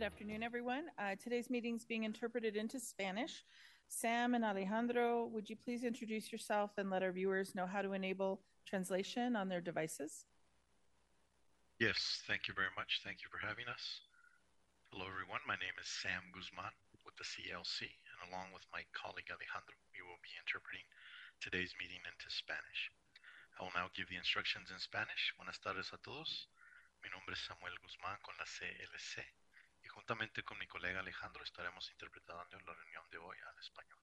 Good afternoon, everyone. Uh, today's meeting is being interpreted into Spanish. Sam and Alejandro, would you please introduce yourself and let our viewers know how to enable translation on their devices? Yes, thank you very much. Thank you for having us. Hello, everyone. My name is Sam Guzman with the CLC, and along with my colleague Alejandro, we will be interpreting today's meeting into Spanish. I will now give the instructions in Spanish. Buenas tardes a todos. Mi nombre es Samuel Guzmán con la CLC juntamente con mi colega Alejandro estaremos interpretando la reunión de hoy al español.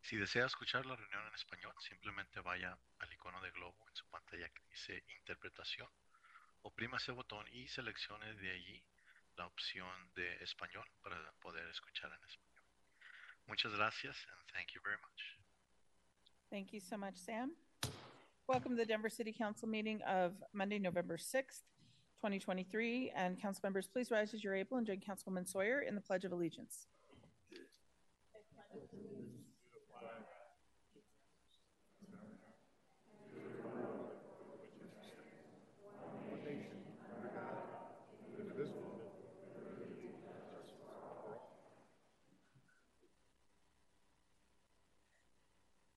Si desea escuchar la reunión en español, simplemente vaya al icono de globo en su pantalla que dice Interpretación, oprima ese botón y seleccione de allí la opción de español para poder escuchar en español. Muchas gracias and thank you very much. Thank you so much, Sam. Welcome to the Denver City Council meeting of Monday, November 6th, 2023. And council members, please rise as you're able and join Councilwoman Sawyer in the Pledge of Allegiance.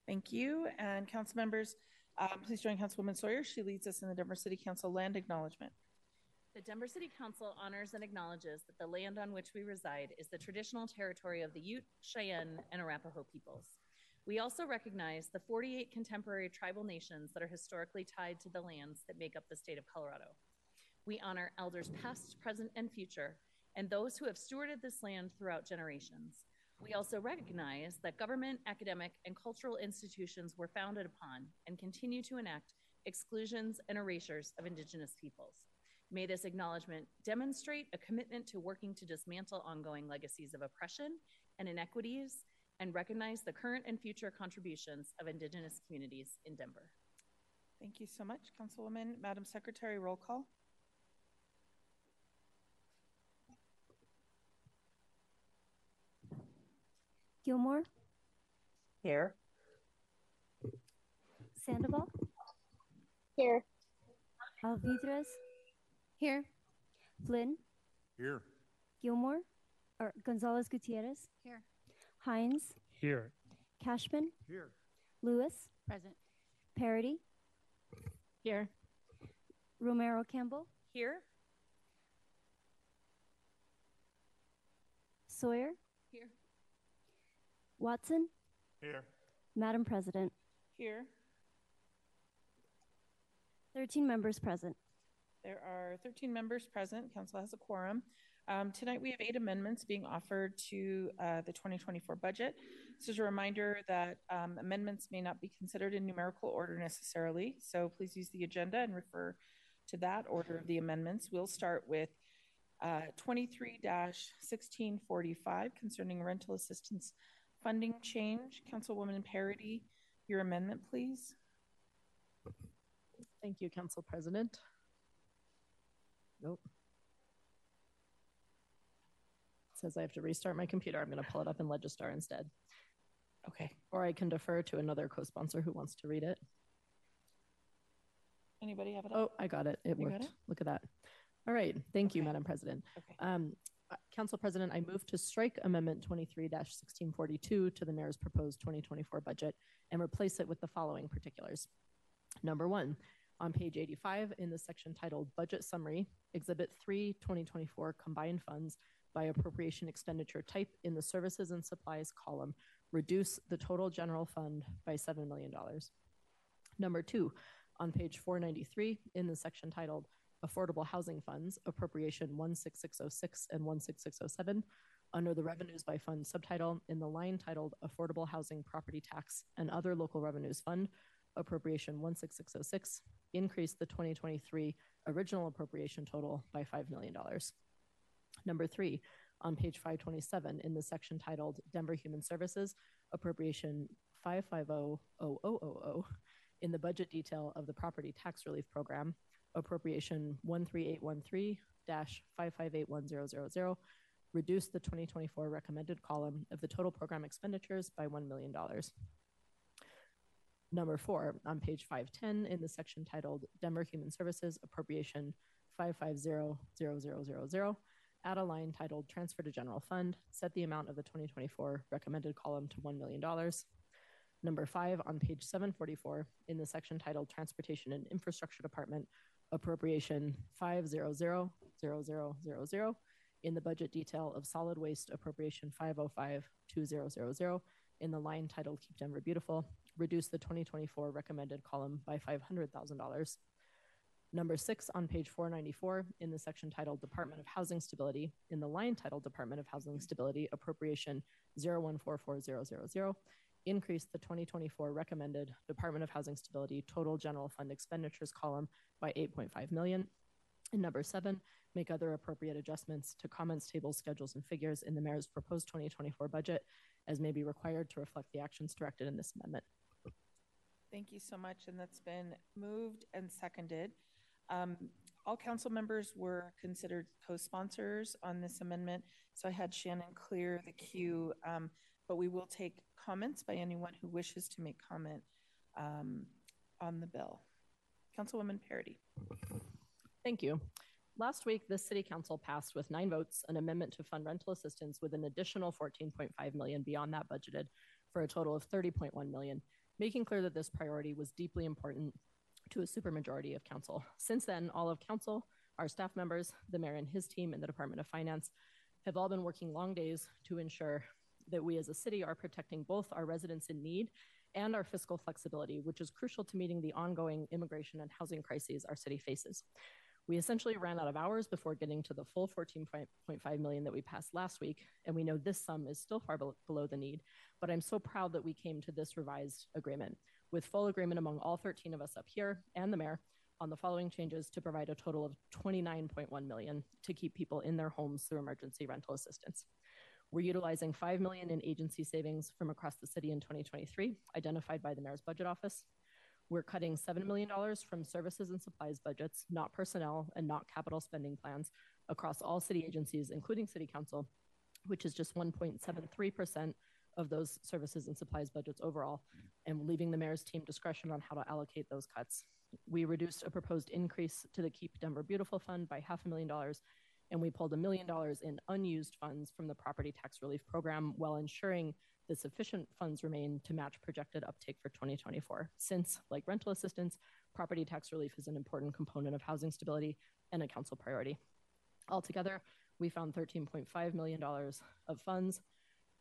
Thank you. And council members, um, please join Councilwoman Sawyer. She leads us in the Denver City Council land acknowledgement. The Denver City Council honors and acknowledges that the land on which we reside is the traditional territory of the Ute, Cheyenne, and Arapaho peoples. We also recognize the 48 contemporary tribal nations that are historically tied to the lands that make up the state of Colorado. We honor elders past, present, and future, and those who have stewarded this land throughout generations. We also recognize that government, academic, and cultural institutions were founded upon and continue to enact exclusions and erasures of Indigenous peoples. May this acknowledgement demonstrate a commitment to working to dismantle ongoing legacies of oppression and inequities and recognize the current and future contributions of Indigenous communities in Denver. Thank you so much, Councilwoman. Madam Secretary, roll call. Gilmore, Here. Sandoval, Here. Alvidrez, Here. Flynn, Here. Gilmore, or Gonzales Gutierrez, Here. Hinds, Here. Kashmann, Here. Lewis, Present. Parady, Here. Romero Campbell, Here, Sawyer, Here. Watson, Here. Madam President. Here. 13 members present. There are 13 members present. Council has a quorum. Um, tonight, we have eight amendments being offered to uh, the 2024 budget. This is a reminder that um, amendments may not be considered in numerical order necessarily, so please use the agenda and refer to that order of the amendments. We'll start with uh, 23 1645 concerning rental assistance funding change. Councilwoman Parady, your amendment, please. Thank you, Council President. Nope. It says I have to restart my computer. I'm going to pull it up in Legistar instead. Okay. Or I can defer to another co-sponsor who wants to read it. Anybody have it? Oh, I got it. It You worked. it? Look at that. All right. Thank you, Madam President. Okay. Um, uh, Council President, I move to strike Amendment 23-1642 to the mayor's proposed 2024 budget and replace it with the following particulars. Number one, on page 85 in the section titled Budget Summary, Exhibit 3, 2024 Combined Funds by Appropriation Expenditure Type in the Services and Supplies column, reduce the total general fund by $7 million. Number two, on page 493 in the section titled Affordable Housing Funds, Appropriation 16606 and 16607, under the Revenues by Fund subtitle in the line titled Affordable Housing Property Tax and Other Local Revenues Fund, Appropriation 16606, increase the 2023 original appropriation total by $5 million. Number three, on page 527 in the section titled Denver Human Services, Appropriation 5500000, in the budget detail of the Property Tax Relief Program, Appropriation 13813-5581000, reduce the 2024 recommended column of the total program expenditures by $1 million. Number four, on page 510 in the section titled Denver Human Services Appropriation 5500000, add a line titled Transfer to General Fund, set the amount of the 2024 recommended column to $1 million. Number five on page 744 in the section titled Transportation and Infrastructure Department, appropriation 5000000 in the budget detail of solid waste appropriation 5052000 in the line titled Keep Denver Beautiful, reduce the 2024 recommended column by $500,000. Number six on page 494 in the section titled Department of Housing Stability, in the line titled Department of Housing Stability appropriation 0144000, increase the 2024 recommended Department of Housing Stability total general fund expenditures column by 8.5 million. And number seven, make other appropriate adjustments to comments, tables, schedules, and figures in the mayor's proposed 2024 budget as may be required to reflect the actions directed in this amendment. Thank you so much, and that's been moved and seconded. Um, all council members were considered co-sponsors on this amendment, so I had Shannon clear the queue, um, but we will take comments by anyone who wishes to make comment um, on the bill. Councilwoman Parady. Thank you. Last week, the City Council passed with nine votes an amendment to fund rental assistance with an additional 14.5 million beyond that budgeted for a total of 30.1 million, making clear that this priority was deeply important to a supermajority of council. Since then, all of council, our staff members, the mayor and his team, and the Department of Finance have all been working long days to ensure that we as a city are protecting both our residents in need and our fiscal flexibility, which is crucial to meeting the ongoing immigration and housing crises our city faces. We essentially ran out of hours before getting to the full 14.5 million that we passed last week, and we know this sum is still far below the need. But I'm so proud that we came to this revised agreement with full agreement among all 13 of us up here and the mayor on the following changes to provide a total of 29.1 million to keep people in their homes through emergency rental assistance. We're utilizing 5 million in agency savings from across the city in 2023, identified by the mayor's budget office. We're cutting $7 million from services and supplies budgets, not personnel and not capital spending plans, across all city agencies, including city council, which is just 1.73% of those services and supplies budgets overall, and leaving the mayor's team discretion on how to allocate those cuts. We reduced a proposed increase to the Keep Denver Beautiful Fund by half a million dollars, and we pulled a million dollars in unused funds from the property tax relief program while ensuring that sufficient funds remain to match projected uptake for 2024. Since, like rental assistance, property tax relief is an important component of housing stability and a council priority. Altogether, we found $13.5 million of funds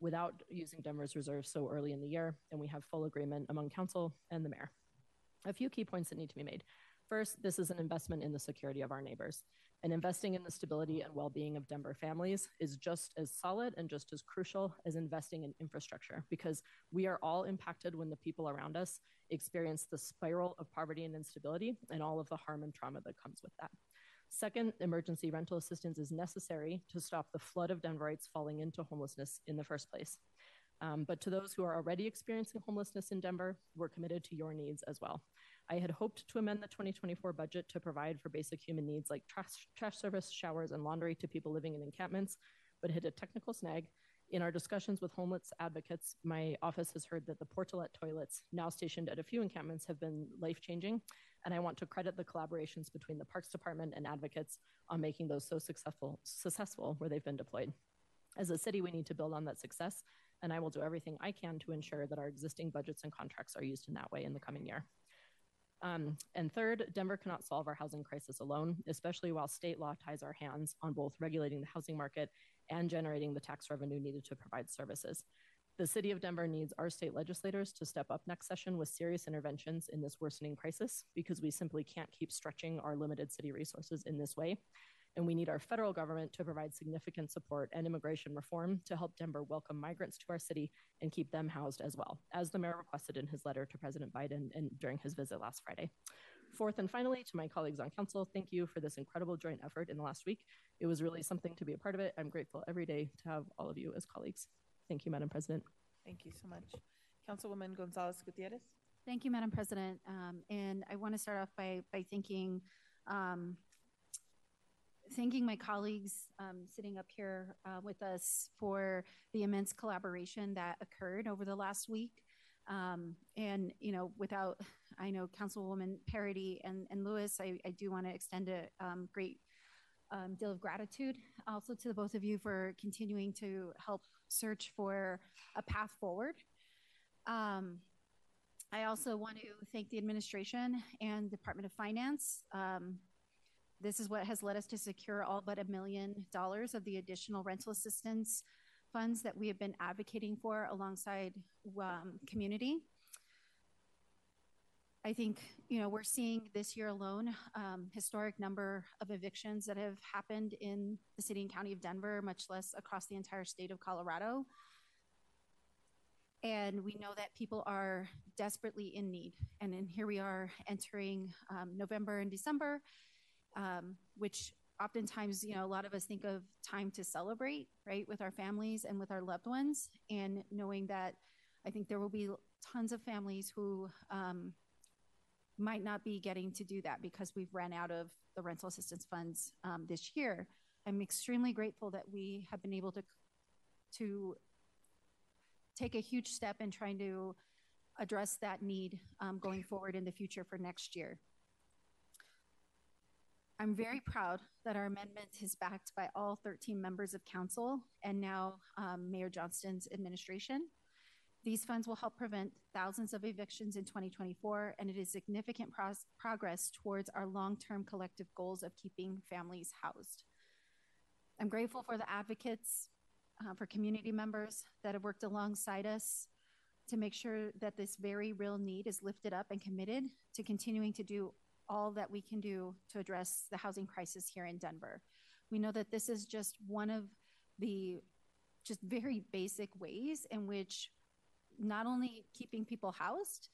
without using Denver's reserves so early in the year, and we have full agreement among council and the mayor. A few key points that need to be made. First, this is an investment in the security of our neighbors. And investing in the stability and well being of Denver families is just as solid and just as crucial as investing in infrastructure because we are all impacted when the people around us experience the spiral of poverty and instability and all of the harm and trauma that comes with that. Second, emergency rental assistance is necessary to stop the flood of Denverites falling into homelessness in the first place. Um, but to those who are already experiencing homelessness in Denver, we're committed to your needs as well. I had hoped to amend the 2024 budget to provide for basic human needs like trash, trash service, showers, and laundry to people living in encampments, but hit a technical snag. In our discussions with homeless advocates, my office has heard that the portalette toilets, now stationed at a few encampments, have been life changing. And I want to credit the collaborations between the Parks Department and advocates on making those so successful, successful where they've been deployed. As a city, we need to build on that success, and I will do everything I can to ensure that our existing budgets and contracts are used in that way in the coming year. Um, and third, Denver cannot solve our housing crisis alone, especially while state law ties our hands on both regulating the housing market and generating the tax revenue needed to provide services. The city of Denver needs our state legislators to step up next session with serious interventions in this worsening crisis because we simply can't keep stretching our limited city resources in this way and we need our federal government to provide significant support and immigration reform to help Denver welcome migrants to our city and keep them housed as well, as the mayor requested in his letter to President Biden and during his visit last Friday. Fourth and finally, to my colleagues on council, thank you for this incredible joint effort in the last week. It was really something to be a part of it. I'm grateful every day to have all of you as colleagues. Thank you, Madam President. Thank you so much. Councilwoman Gonzales Gutierrez. Thank you, Madam President. Um, and I want to start off by, by thanking um, thanking my colleagues um, sitting up here uh, with us for the immense collaboration that occurred over the last week. Um, and, you know, without, I know Councilwoman Parady and, and Lewis, I, I do want to extend a um, great um, deal of gratitude also to the both of you for continuing to help search for a path forward. Um, I also want to thank the administration and Department of Finance. Um, this is what has led us to secure all but a million dollars of the additional rental assistance funds that we have been advocating for alongside um, community. I think you know we're seeing this year alone um, historic number of evictions that have happened in the city and county of Denver, much less across the entire state of Colorado. And we know that people are desperately in need. And then here we are entering um, November and December, um, which oftentimes, you know, a lot of us think of time to celebrate, right, with our families and with our loved ones. And knowing that I think there will be tons of families who um, might not be getting to do that because we've ran out of the rental assistance funds um, this year. I'm extremely grateful that we have been able to to take a huge step in trying to address that need um, going forward in the future for next year. I'm very proud that our amendment is backed by all 13 members of council and now um, Mayor Johnston's administration. These funds will help prevent thousands of evictions in 2024, and it is significant pros- progress towards our long term collective goals of keeping families housed. I'm grateful for the advocates, uh, for community members that have worked alongside us to make sure that this very real need is lifted up and committed to continuing to do all that we can do to address the housing crisis here in Denver. We know that this is just one of the just very basic ways in which not only keeping people housed,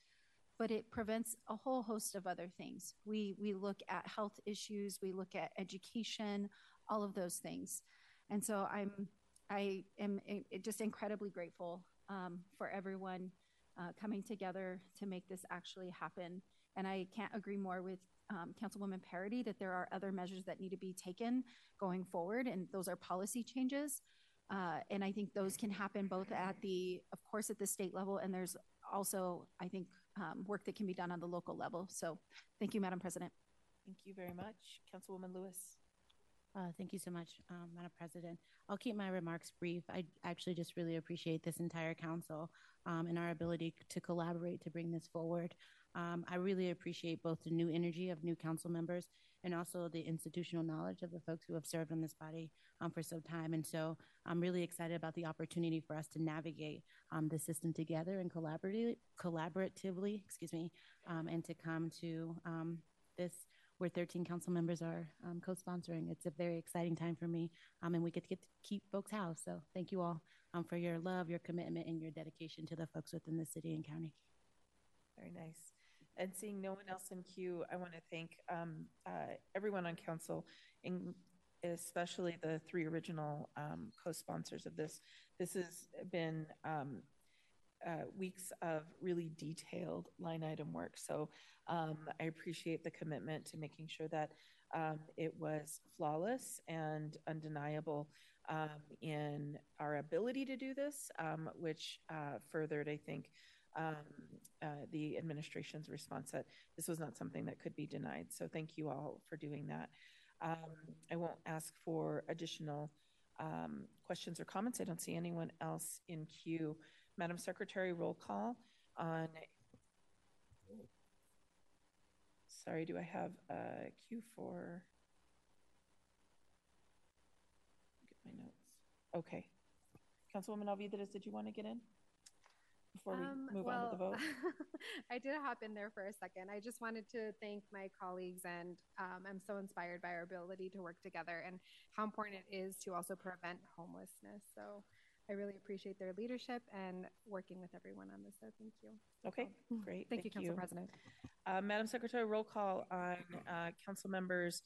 but it prevents a whole host of other things. We we look at health issues, we look at education, all of those things, and so I'm I am just incredibly grateful um, for everyone uh, coming together to make this actually happen. And I can't agree more with um, Councilwoman Parady that there are other measures that need to be taken going forward, and those are policy changes. Uh, and I think those can happen both at the, of course, at the state level, and there's also, I think, um, work that can be done on the local level. So thank you, Madam President. Thank you very much. Councilwoman Lewis. Uh, thank you so much, um, Madam President. I'll keep my remarks brief. I actually just really appreciate this entire council um, and our ability to collaborate to bring this forward. Um, I really appreciate both the new energy of new council members and also the institutional knowledge of the folks who have served on this body um, for some time. And so I'm really excited about the opportunity for us to navigate um, the system together and collaboratively, collaboratively excuse me, um, and to come to um, this where 13 council members are um, co-sponsoring. It's a very exciting time for me, and we get to get to keep folks housed. So thank you all for your love, your commitment, and your dedication to the folks within the city and county. Very nice. And seeing no one else in queue, I want to thank um, uh, everyone on council, and especially the three original um, co-sponsors of this. This has been um, uh, weeks of really detailed line item work. So um, I appreciate the commitment to making sure that um, it was flawless and undeniable um, in our ability to do this, which uh, furthered, I think, um, uh, the administration's response that this was not something that could be denied. So thank you all for doing that. Um, I won't ask for additional um, questions or comments. I don't see anyone else in queue. Madam Secretary, roll call on. Sorry, do I have a queue for? Get my notes. Okay. Councilwoman Alvidrez, did you want to get in? Before we Um, move well, on to the vote? I did hop in there for a second. I just wanted to thank my colleagues, and um, I'm so inspired by our ability to work together and how important it is to also prevent homelessness. So I really appreciate their leadership and working with everyone on this. So thank you. Okay, great. Thank, you, Council President. Uh, Madam Secretary, roll call on uh, council members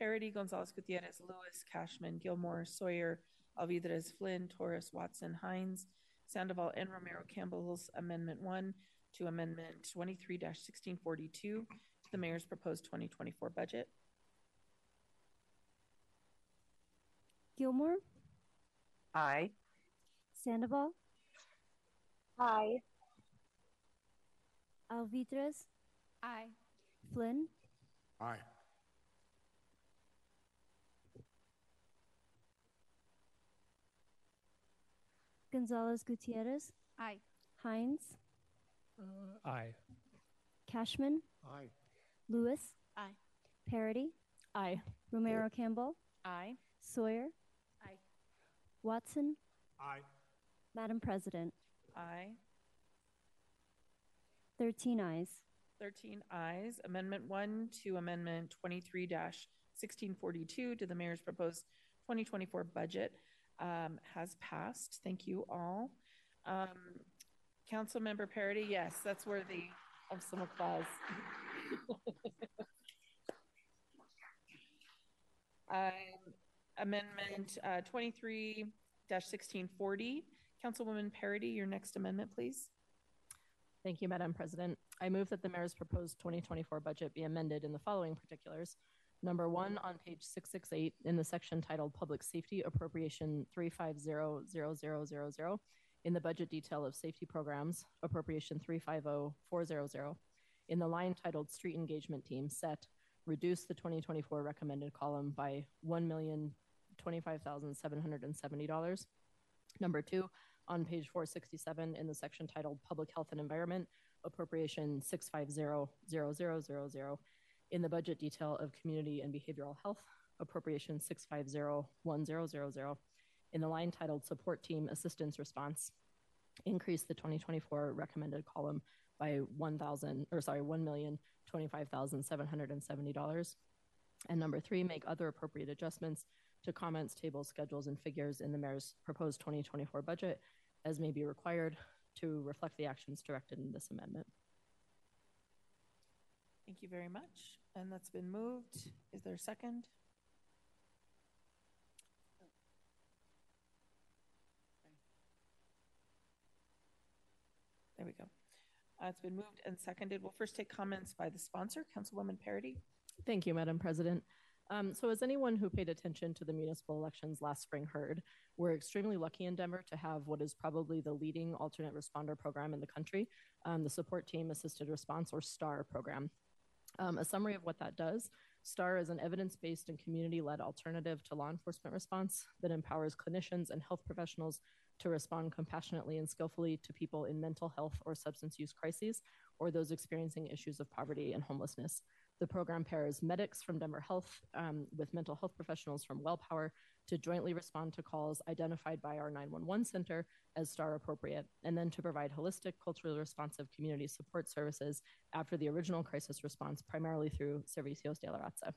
Parady, Gonzales Gutierrez, Lewis, Kashmann, Gilmore, Sawyer, Alvidrez, Flynn, Torres, Watson, Hinds, Sandoval, and Romero Campbell's Amendment 1 to Amendment 23 1642 to the Mayor's proposed 2024 budget. Gilmore, Aye. Sandoval, Aye. Alvidrez, Aye. Flynn, Aye. Gonzales Gutierrez, Aye. Hinds, Uh, aye. Kashmann, Aye. Lewis, Aye. Parady. Aye. Romero Campbell, Aye. Sawyer, Aye. Watson, Aye. Madam President. Aye. 13 ayes. 13 ayes. Amendment 1 to Amendment 23 1642 to the mayor's proposed 2024 budget um, has passed. Thank you all. Um, Councilmember Parady, yes, that's worthy of some applause. um, amendment uh, 23 1640. Councilwoman Parady, your next amendment, please. Thank you, Madam President. I move that the mayor's proposed 2024 budget be amended in the following particulars. Number one, on page 668, in the section titled Public Safety Appropriation 3500000, in the budget detail of safety programs, appropriation 350400, in the line titled Street Engagement Team, set, reduce the 2024 recommended column by $1,025,770. Number two, on page 467 in the section titled Public Health and Environment, appropriation 6500000, in the budget detail of Community and Behavioral Health, appropriation 6501000, in the line titled Support Team Assistance Response, increase the 2024 recommended column by 1,000 or sorry, $1,025,770. And number three, make other appropriate adjustments to comments, tables, schedules, and figures in the mayor's proposed 2024 budget as may be required to reflect the actions directed in this amendment. Thank you very much. And that's been moved. Is there a second? There we go. Uh, it's been moved and seconded. We'll first take comments by the sponsor, Councilwoman Parady. Thank you, Madam President. Um, so, as anyone who paid attention to the municipal elections last spring heard, we're extremely lucky in Denver to have what is probably the leading alternate responder program in the country, um, the Support Team Assisted Response, or STAR program. Um, a summary of what that does STAR is an evidence based and community led alternative to law enforcement response that empowers clinicians and health professionals to respond compassionately and skillfully to people in mental health or substance use crises or those experiencing issues of poverty and homelessness. The program pairs medics from Denver Health um, with mental health professionals from WellPower to jointly respond to calls identified by our 911 center as STAR appropriate, and then to provide holistic, culturally responsive community support services after the original crisis response, primarily through Servicios de la Raza.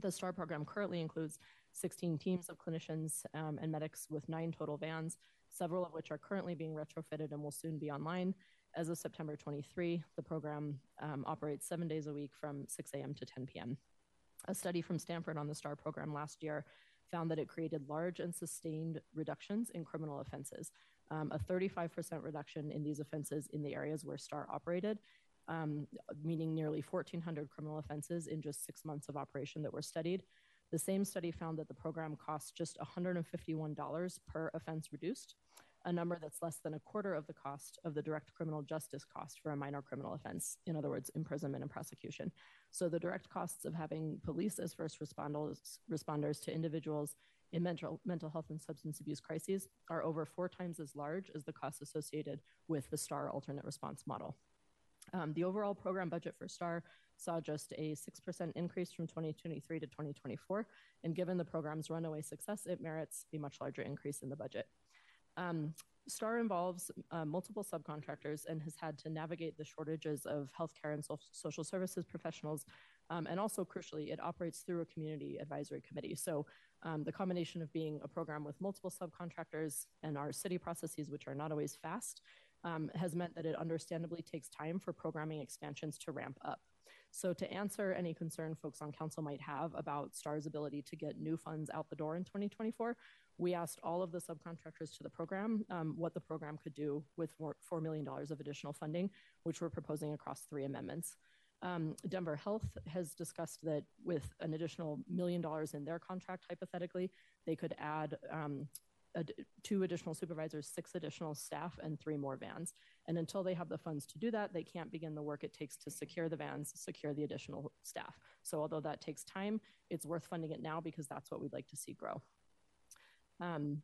The STAR program currently includes 16 teams of clinicians um, and medics with nine total vans, several of which are currently being retrofitted and will soon be online. As of September 23, the program um, operates seven days a week from 6 a.m. to 10 p.m. A study from Stanford on the STAR program last year found that it created large and sustained reductions in criminal offenses, um, a 35% reduction in these offenses in the areas where STAR operated, um, meaning nearly 1,400 criminal offenses in just six months of operation that were studied. The same study found that the program costs just $151 per offense reduced, a number that's less than a quarter of the cost of the direct criminal justice cost for a minor criminal offense, in other words, imprisonment and prosecution. So the direct costs of having police as first responders, responders to individuals in mental, mental health and substance abuse crises are over four times as large as the costs associated with the STAR alternate response model. Um, the overall program budget for STAR saw just a 6% increase from 2023 to 2024. And given the program's runaway success, it merits a much larger increase in the budget. Um, STAR involves uh, multiple subcontractors and has had to navigate the shortages of healthcare and so- social services professionals. Um, and also, crucially, it operates through a community advisory committee. So, um, the combination of being a program with multiple subcontractors and our city processes, which are not always fast, um, has meant that it understandably takes time for programming expansions to ramp up. So, to answer any concern folks on council might have about STAR's ability to get new funds out the door in 2024, we asked all of the subcontractors to the program um, what the program could do with $4 million of additional funding, which we're proposing across three amendments. Um, Denver Health has discussed that with an additional million dollars in their contract, hypothetically, they could add um, ad- two additional supervisors, six additional staff, and three more vans. And until they have the funds to do that, they can't begin the work it takes to secure the vans, secure the additional staff. So, although that takes time, it's worth funding it now because that's what we'd like to see grow. Um,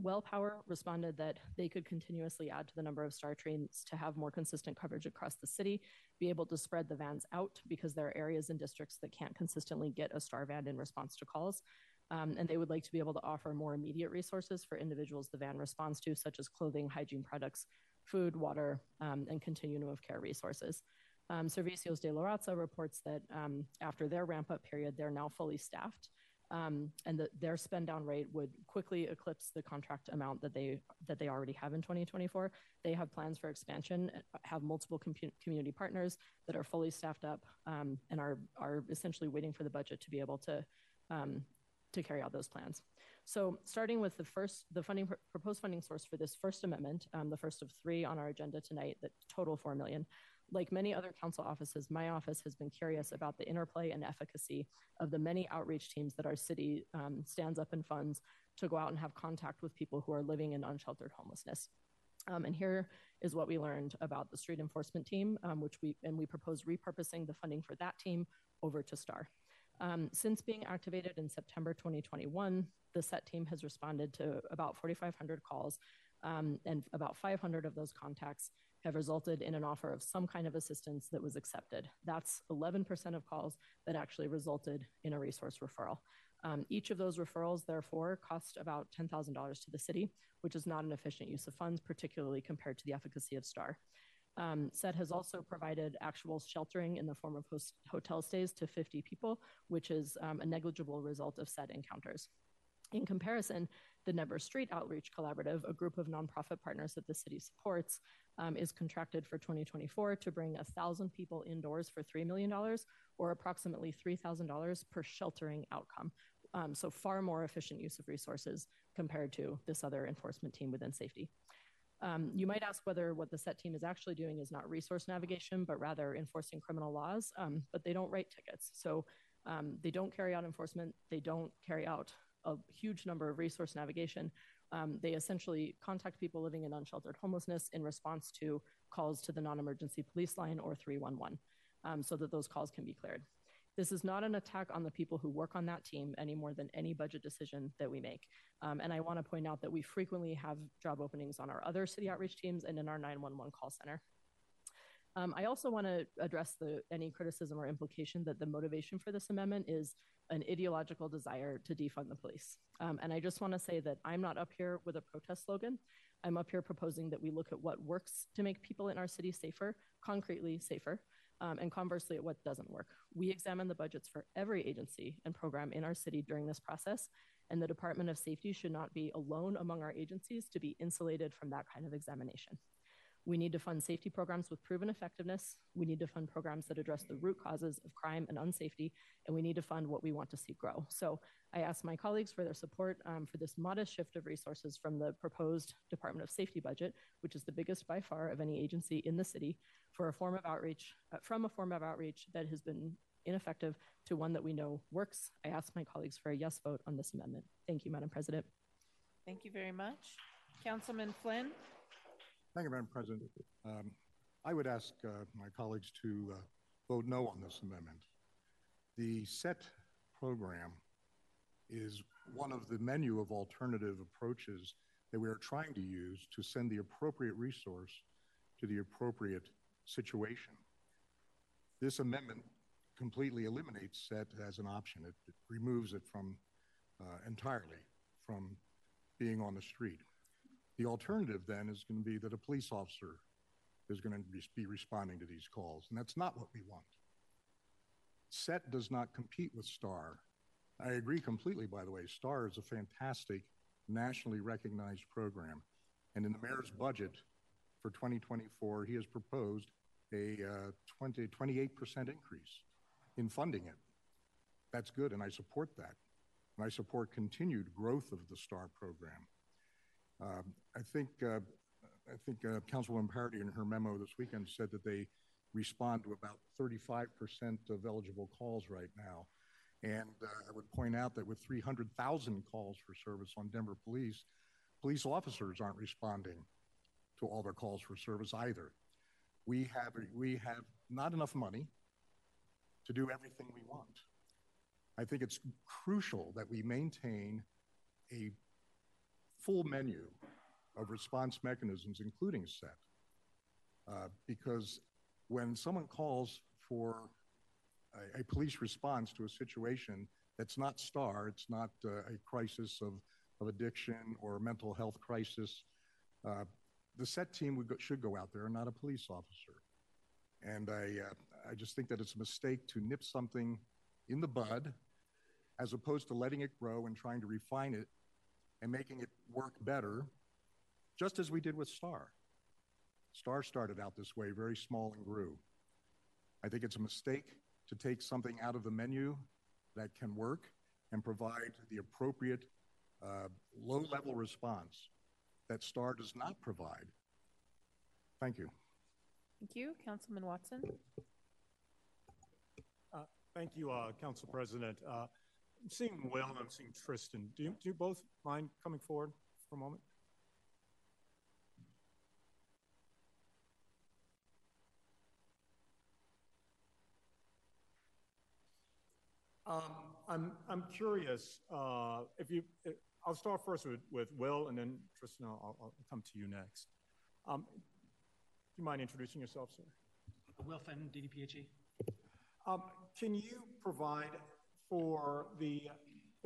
WellPower responded that they could continuously add to the number of STAR trains to have more consistent coverage across the city, be able to spread the vans out because there are areas and districts that can't consistently get a STAR van in response to calls. Um, and they would like to be able to offer more immediate resources for individuals the van responds to, such as clothing, hygiene products, food, water, um, and continuum of care resources. Um, Servicios de la Raza reports that um, after their ramp up period, they're now fully staffed. Um, and that their spend down rate would quickly eclipse the contract amount that they that they already have in 2024. They have plans for expansion, have multiple com- community partners that are fully staffed up, um, and are are essentially waiting for the budget to be able to um, to carry out those plans. So, starting with the first, the funding proposed funding source for this first amendment, um, the first of three on our agenda tonight, that total four million. Like many other council offices, my office has been curious about the interplay and efficacy of the many outreach teams that our city um, stands up and funds to go out and have contact with people who are living in unsheltered homelessness. Um, and here is what we learned about the street enforcement team, um, which we and we propose repurposing the funding for that team over to STAR. Um, since being activated in September 2021, the SET team has responded to about 4,500 calls, um, and about 500 of those contacts have resulted in an offer of some kind of assistance that was accepted. That's 11% of calls that actually resulted in a resource referral. Um, each of those referrals, therefore, cost about $10,000 to the city, which is not an efficient use of funds, particularly compared to the efficacy of STAR. Um, SET has also provided actual sheltering in the form of host- hotel stays to 50 people, which is um, a negligible result of SET encounters. In comparison, the Denver Street Outreach Collaborative, a group of nonprofit partners that the city supports, um, is contracted for 2024 to bring 1,000 people indoors for $3 million or approximately $3,000 per sheltering outcome. Um, so, far more efficient use of resources compared to this other enforcement team within safety. Um, you might ask whether what the SET team is actually doing is not resource navigation, but rather enforcing criminal laws. Um, but they don't write tickets. So um, they don't carry out enforcement. They don't carry out a huge number of resource navigation. Um, they essentially contact people living in unsheltered homelessness in response to calls to the non emergency police line or 311 um, so that those calls can be cleared. This is not an attack on the people who work on that team any more than any budget decision that we make. Um, and I want to point out that we frequently have job openings on our other city outreach teams and in our 911 call center. Um, I also want to address the, any criticism or implication that the motivation for this amendment is an ideological desire to defund the police. Um, and I just want to say that I'm not up here with a protest slogan. I'm up here proposing that we look at what works to make people in our city safer, concretely safer, um, and conversely what doesn't work. We examine the budgets for every agency and program in our city during this process, and the Department of Safety should not be alone among our agencies to be insulated from that kind of examination. We need to fund safety programs with proven effectiveness. We need to fund programs that address the root causes of crime and unsafety, and we need to fund what we want to see grow. So I ask my colleagues for their support um, for this modest shift of resources from the proposed Department of Safety budget, which is the biggest by far of any agency in the city, for a form of outreach, uh, from a form of outreach that has been ineffective to one that we know works. I ask my colleagues for a yes vote on this amendment. Thank you, Madam President. Thank you very much. Councilman Flynn. Thank you, Madam President. Um, I would ask uh, my colleagues to uh, vote no on this amendment. The SET program is one of the menu of alternative approaches that we are trying to use to send the appropriate resource to the appropriate situation. This amendment completely eliminates SET as an option. It, it removes it from uh, entirely from being on the street. The alternative then is going to be that a police officer is going to be responding to these calls, and that's not what we want. SET does not compete with STAR. I agree completely, by the way. STAR is a fantastic, nationally recognized program. And in the mayor's budget for 2024, he has proposed a uh, 20, 28% increase in funding it. That's good, and I support that. And I support continued growth of the STAR program. Um, I think uh, I think uh, Councilwoman Parady in her memo this weekend said that they respond to about 35% of eligible calls right now. And uh, I would point out that with 300,000 calls for service on Denver police, police officers aren't responding to all their calls for service either. We have, we have not enough money to do everything we want. I think it's crucial that we maintain a full menu of response mechanisms, including SET. Uh, because when someone calls for a, a, police response to a situation that's not STAR, it's not uh, a crisis of, of addiction or mental health crisis, uh, the SET team go, should go out there, and not a police officer. And I, uh, I just think that it's a mistake to nip something in the bud as opposed to letting it grow and trying to refine it and making it work better, just as we did with STAR. STAR started out this way, very small and grew. I think it's a mistake to take something out of the menu that can work and provide the appropriate uh, low level response that STAR does not provide. Thank you. Thank you. Councilman Watson. Uh, thank you, uh, Council President. Uh, I'm seeing Will and I'm seeing Tristan. Do you, do you both mind coming forward for a moment? Um, I'm, I'm curious uh, if you, I'll start first with, with Will and then Tristan, I'll, I'll come to you next. Um, do you mind introducing yourself, sir? Will Fenton, DDPHE. Um, can you provide for the,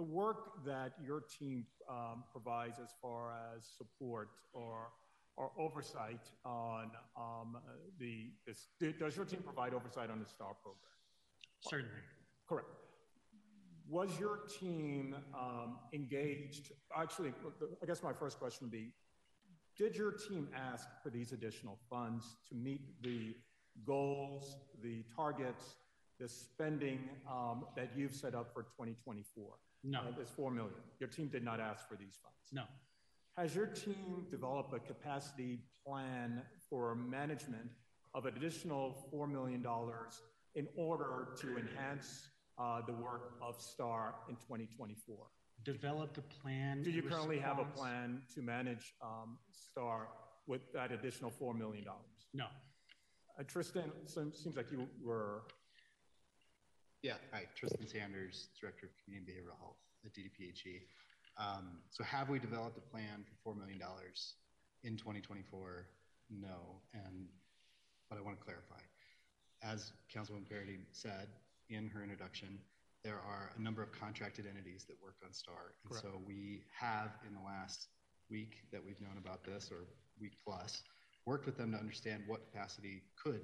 the work that your team um, provides as far as support or, or oversight on um, the, this, does your team provide oversight on the STAR program? Certainly. Correct. Was your team um, engaged? Actually, I guess my first question would be Did your team ask for these additional funds to meet the goals, the targets, the spending um, that you've set up for 2024? No. Uh, this 4 million. Your team did not ask for these funds? No. Has your team developed a capacity plan for management of additional $4 million in order to enhance uh, the work of STAR in 2024? Developed a plan. Do you currently response? have a plan to manage um, STAR with that additional $4 million? No. Uh, Tristan, so seems like you were. Yeah, hi, Tristan Sanders, Director of Community Behavioral Health at DDPHE. Um, so, have we developed a plan for $4 million in 2024? No. And, but I want to clarify. As Councilwoman Parady said, in her introduction, there are a number of contracted entities that work on STAR. And Correct. so we have, in the last week that we've known about this, or week plus, worked with them to understand what capacity could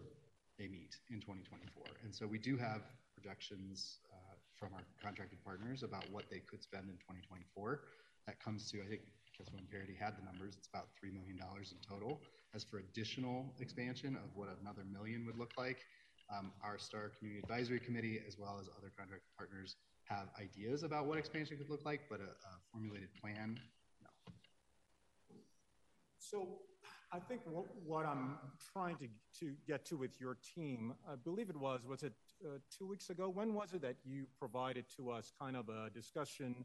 they meet in 2024. And so we do have projections uh, from our contracted partners about what they could spend in 2024. That comes to, I think, Councilwoman Parady had the numbers, it's about $3 million in total. As for additional expansion of what another million would look like, um, our STAR Community Advisory Committee, as well as other contract partners, have ideas about what expansion could look like, but a, formulated plan, no. So I think what, I'm trying to, to get to with your team, I believe it was, was it uh, two weeks ago? When was it that you provided to us kind of a discussion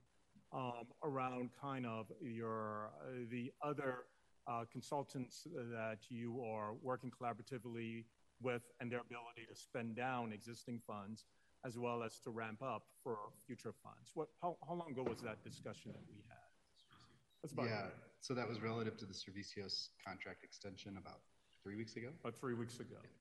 um, around kind of your, uh, the other uh, consultants that you are working collaboratively with and their ability to spend down existing funds as well as to ramp up for future funds. What, how, how long ago was that discussion that we had? That's about yeah, so that was relative to the Servicios contract extension about three weeks ago. About three weeks ago. Yeah.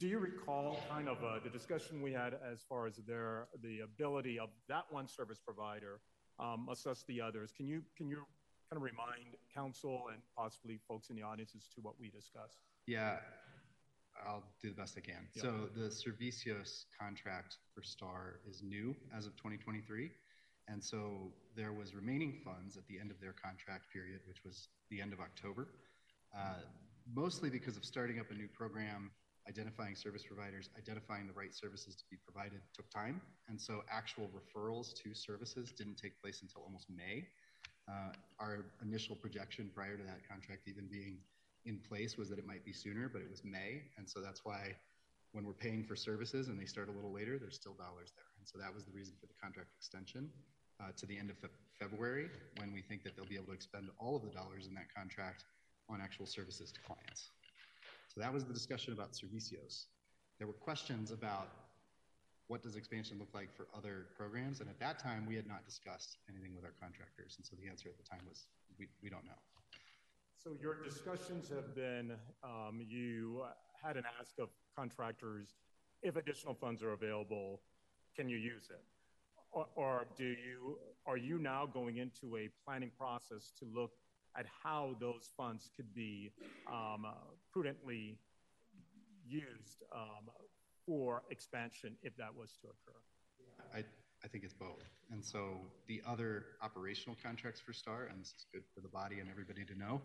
Do you recall kind of uh, the discussion we had as far as their the ability of that one service provider um, assess the others? Can you can you kind of remind council and possibly folks in the audience as to what we discussed? Yeah, I'll do the best I can. So the Servicios contract for STAR is new as of 2023. And so there was remaining funds at the end of their contract period, which was the end of October, uh, mostly because of starting up a new program, identifying service providers, identifying the right services to be provided took time. And so actual referrals to services didn't take place until almost May. Uh, our initial projection prior to that contract even being in place was that it might be sooner, but it was May. And so that's why when we're paying for services and they start a little later, there's still dollars there. And so that was the reason for the contract extension uh, to the end of fe- February when we think that they'll be able to expend all of the dollars in that contract on actual services to clients. So that was the discussion about Servicios. There were questions about what does expansion look like for other programs? And at that time, we had not discussed anything with our contractors. And so the answer at the time was we, we don't know. So your discussions have been, um, you had an ask of contractors, if additional funds are available, can you use it? Or, or do you, are you now going into a planning process to look at how those funds could be um, prudently used um, for expansion if that was to occur? I, I think it's both. And so the other operational contracts for STAR, and this is good for the body and everybody to know,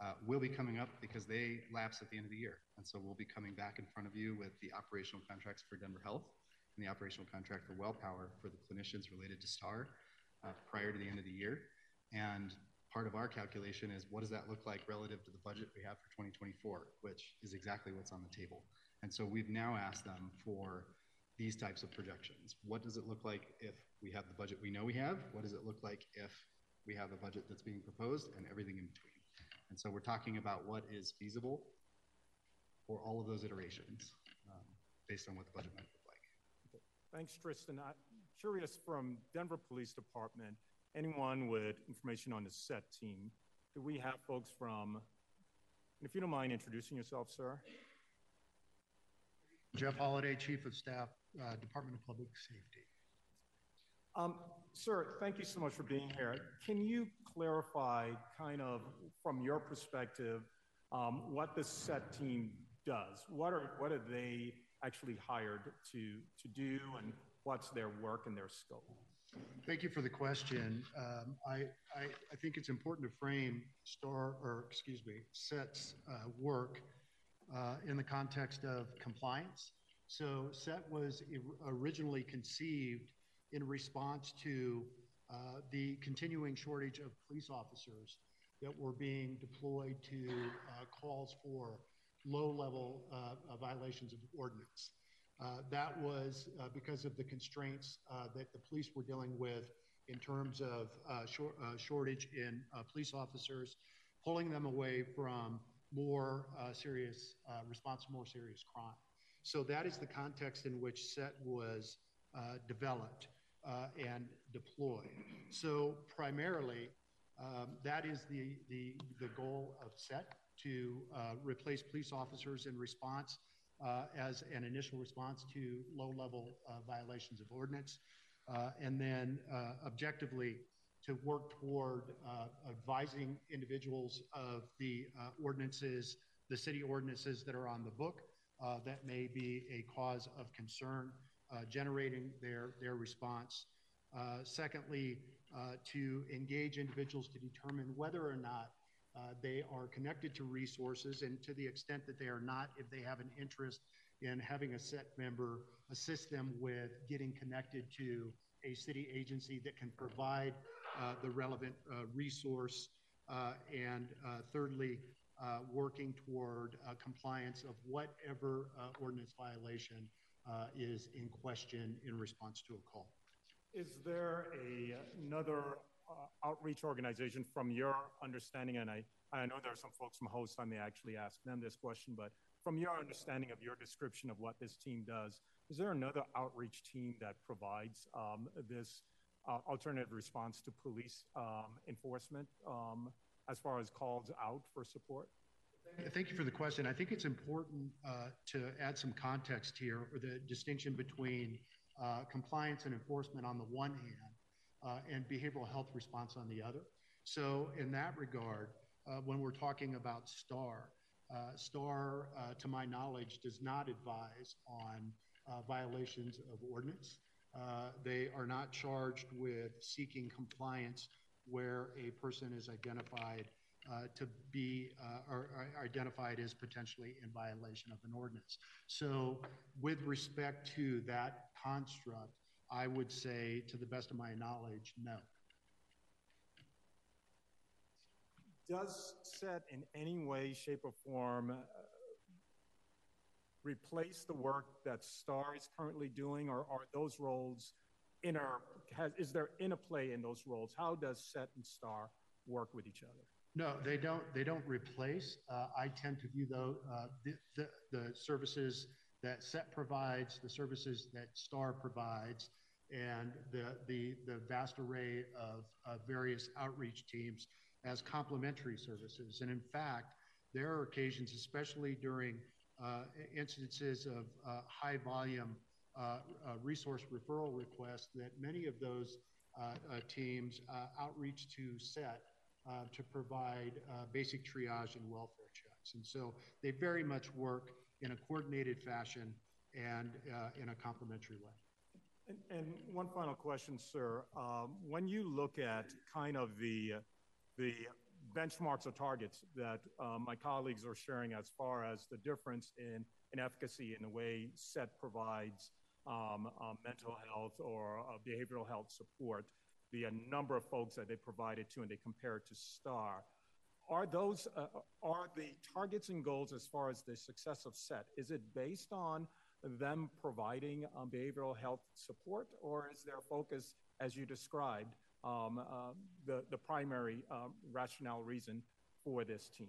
uh, will be coming up because they lapse at the end of the year. And so we'll be coming back in front of you with the operational contracts for Denver Health and the operational contract for WellPower for the clinicians related to STAR uh, prior to the end of the year. And part of our calculation is what does that look like relative to the budget we have for 2024, which is exactly what's on the table. And so we've now asked them for these types of projections. What does it look like if we have the budget we know we have? What does it look like if we have a budget that's being proposed and everything in between? And so we're talking about what is feasible for all of those iterations um, based on what the budget might look like. Thanks, Tristan. I'm curious from Denver Police Department, anyone with information on the SET team, do we have folks from, if you don't mind introducing yourself, sir? Jeff Holiday, Chief of Staff, uh, Department of Public Safety. Um, sir, thank you so much for being here. Can you clarify, kind of from your perspective, um, what the SET team does? What are what are they actually hired to to do, and what's their work and their scope? Thank you for the question. Um, I, I, I think it's important to frame STAR or excuse me SET's uh, work uh, in the context of compliance. So SET was originally conceived in response to uh, the continuing shortage of police officers that were being deployed to uh, calls for low-level uh, violations of ordinance. Uh, that was uh, because of the constraints that the police were dealing with in terms of shor shortage in police officers, pulling them away from more serious response to more serious crime. So that is the context in which SET was developed uh, and deployed. So primarily, um, that is the, the, the goal of SET to uh, replace police officers in response uh, as an initial response to low-level uh, violations of ordinance, uh, and then uh, objectively to work toward advising individuals of the ordinances, the city ordinances that are on the book that may be a cause of concern uh, generating their, their response. Uh, secondly, uh, to engage individuals to determine whether or not uh, they are connected to resources, and to the extent that they are not, if they have an interest in having a SET member assist them with getting connected to a city agency that can provide uh, the relevant uh, resource. and thirdly, working toward compliance of whatever ordinance violation uh, is in question in response to a call. Is there a, another uh, outreach organization from your understanding? And I, I know there are some folks from HOST, I may actually ask them this question, but from your understanding of your description of what this team does, is there another outreach team that provides um, this uh, alternative response to police um, enforcement um, as far as calls out for support? Thank you for the question. I think it's important uh, to add some context here, or the distinction between uh, compliance and enforcement on the one hand, uh, and behavioral health response on the other. So, in that regard, uh, when we're talking about STAR, uh, STAR, uh, to my knowledge, does not advise on violations of ordinance. they are not charged with seeking compliance where a person is identified uh, to be uh, or, or identified as potentially in violation of an ordinance. So, with respect to that construct, I would say, to the best of my knowledge, no. Does SET in any way, shape, or form uh, replace the work that STAR is currently doing, or are those roles inter? Has, is there interplay in those roles? How does SET and STAR work with each other? No, they don't. They don't replace. Uh, I tend to view though uh, the, the, the services that SET provides, the services that STAR provides, and the the the vast array of various outreach teams as complementary services. And in fact, there are occasions, especially during uh, instances of uh, high volume uh, uh, resource referral requests, that many of those uh, uh, teams outreach to SET to provide basic triage and welfare checks. And so they very much work in a coordinated fashion and in a complementary way. And, and, one final question, sir. Um, when you look at kind of the the benchmarks or targets that uh, my colleagues are sharing as far as the difference in, in efficacy in the way SET provides um, uh, mental health or uh, behavioral health support, the uh, number of folks that they provided to and they compare it to STAR. Are those uh, are the targets and goals as far as the success of SET? Is it based on them providing um, behavioral health support, or is their focus, as you described, um, uh, the, the primary um, rationale reason for this team?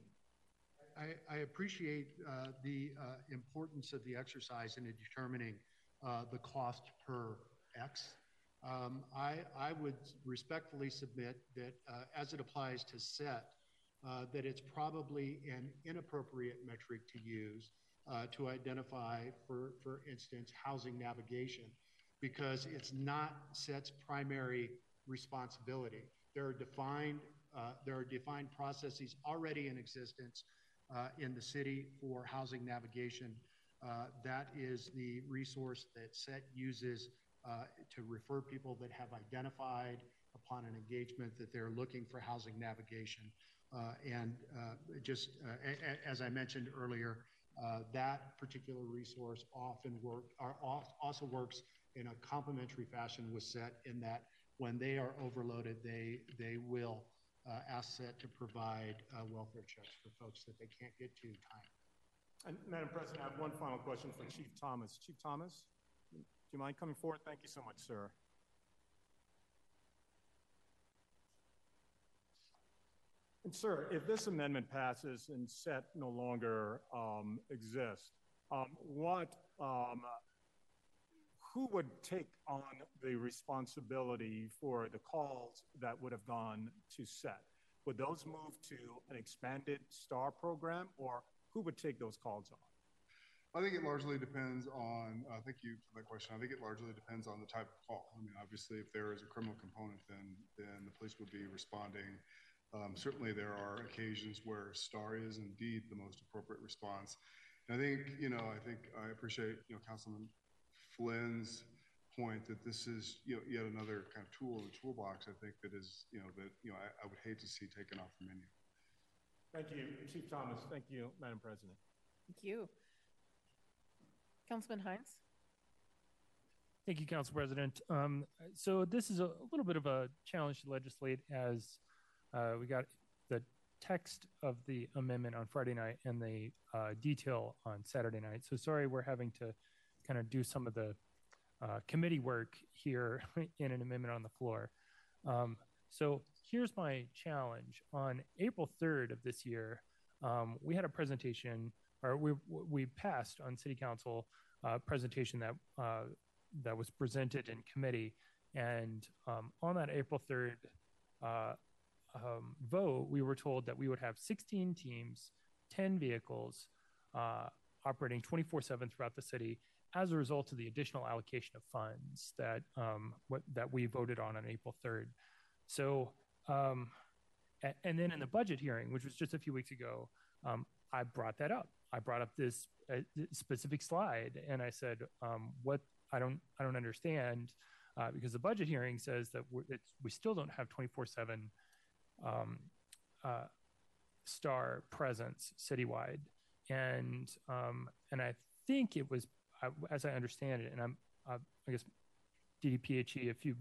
I, I appreciate uh, the uh, importance of the exercise in determining uh, the cost per X. Um, I, I would respectfully submit that uh, as it applies to SET, uh, that it's probably an inappropriate metric to use uh, to identify, for, for instance, housing navigation, because it's not SET's primary responsibility. There are defined, uh, there are defined processes already in existence uh, in the city for housing navigation. Uh, that is the resource that SET uses to refer people that have identified upon an engagement that they're looking for housing navigation. Uh, and just as I mentioned earlier, uh, that particular resource often work also works in a complementary fashion with SET in that when they are overloaded, they they will uh, ask SET to provide uh, welfare checks for folks that they can't get to time. And Madam President, I have one final question for Chief Thomas. Chief Thomas, do you mind coming forward? Thank you so much, sir. And sir, if this amendment passes and SET no longer um, exists, um, what, um, who would take on the responsibility for the calls that would have gone to SET? Would those move to an expanded STAR program, or who would take those calls on? I think it largely depends on. Uh, thank you for that question. I think it largely depends on the type of call. I mean, obviously, if there is a criminal component, then then the police would be responding um, certainly, there are occasions where STAR is indeed the most appropriate response. And I think, you know, I think I appreciate, you know, Councilman Flynn's point that this is, you know, yet another kind of tool in the toolbox. I think that is, you know, that you know, I, I would hate to see taken off the menu. Thank you, Chief Thomas. Thank you, Madam President. Thank you. Councilman Hinds. Thank you, Council President. Um, so this is a, a, little bit of a challenge to legislate as uh, we got the text of the amendment on Friday night and the uh, detail on Saturday night. So sorry, we're having to kind of do some of the uh, committee work here in an amendment on the floor. Um, so here's my challenge. On April 3rd of this year, um, we had a presentation, or we we passed on City Council uh, presentation that uh, that was presented in committee, and um, on that April 3rd uh, um, vote, we were told that we would have 16 teams, 10 vehicles uh, operating 24 7 throughout the city as a result of the additional allocation of funds that um, what, that we voted on on April 3rd. So, um, and, and, then in the budget hearing, which was just a few weeks ago, um, I brought that up. I brought up this uh, specific slide, and I said, um, "What I don't I don't understand." Uh, because the budget hearing says that we still don't have 24 7 um, uh, STAR presence citywide, and um, and I think it was, as I understand it, and I'm uh, I guess DDPHE, if you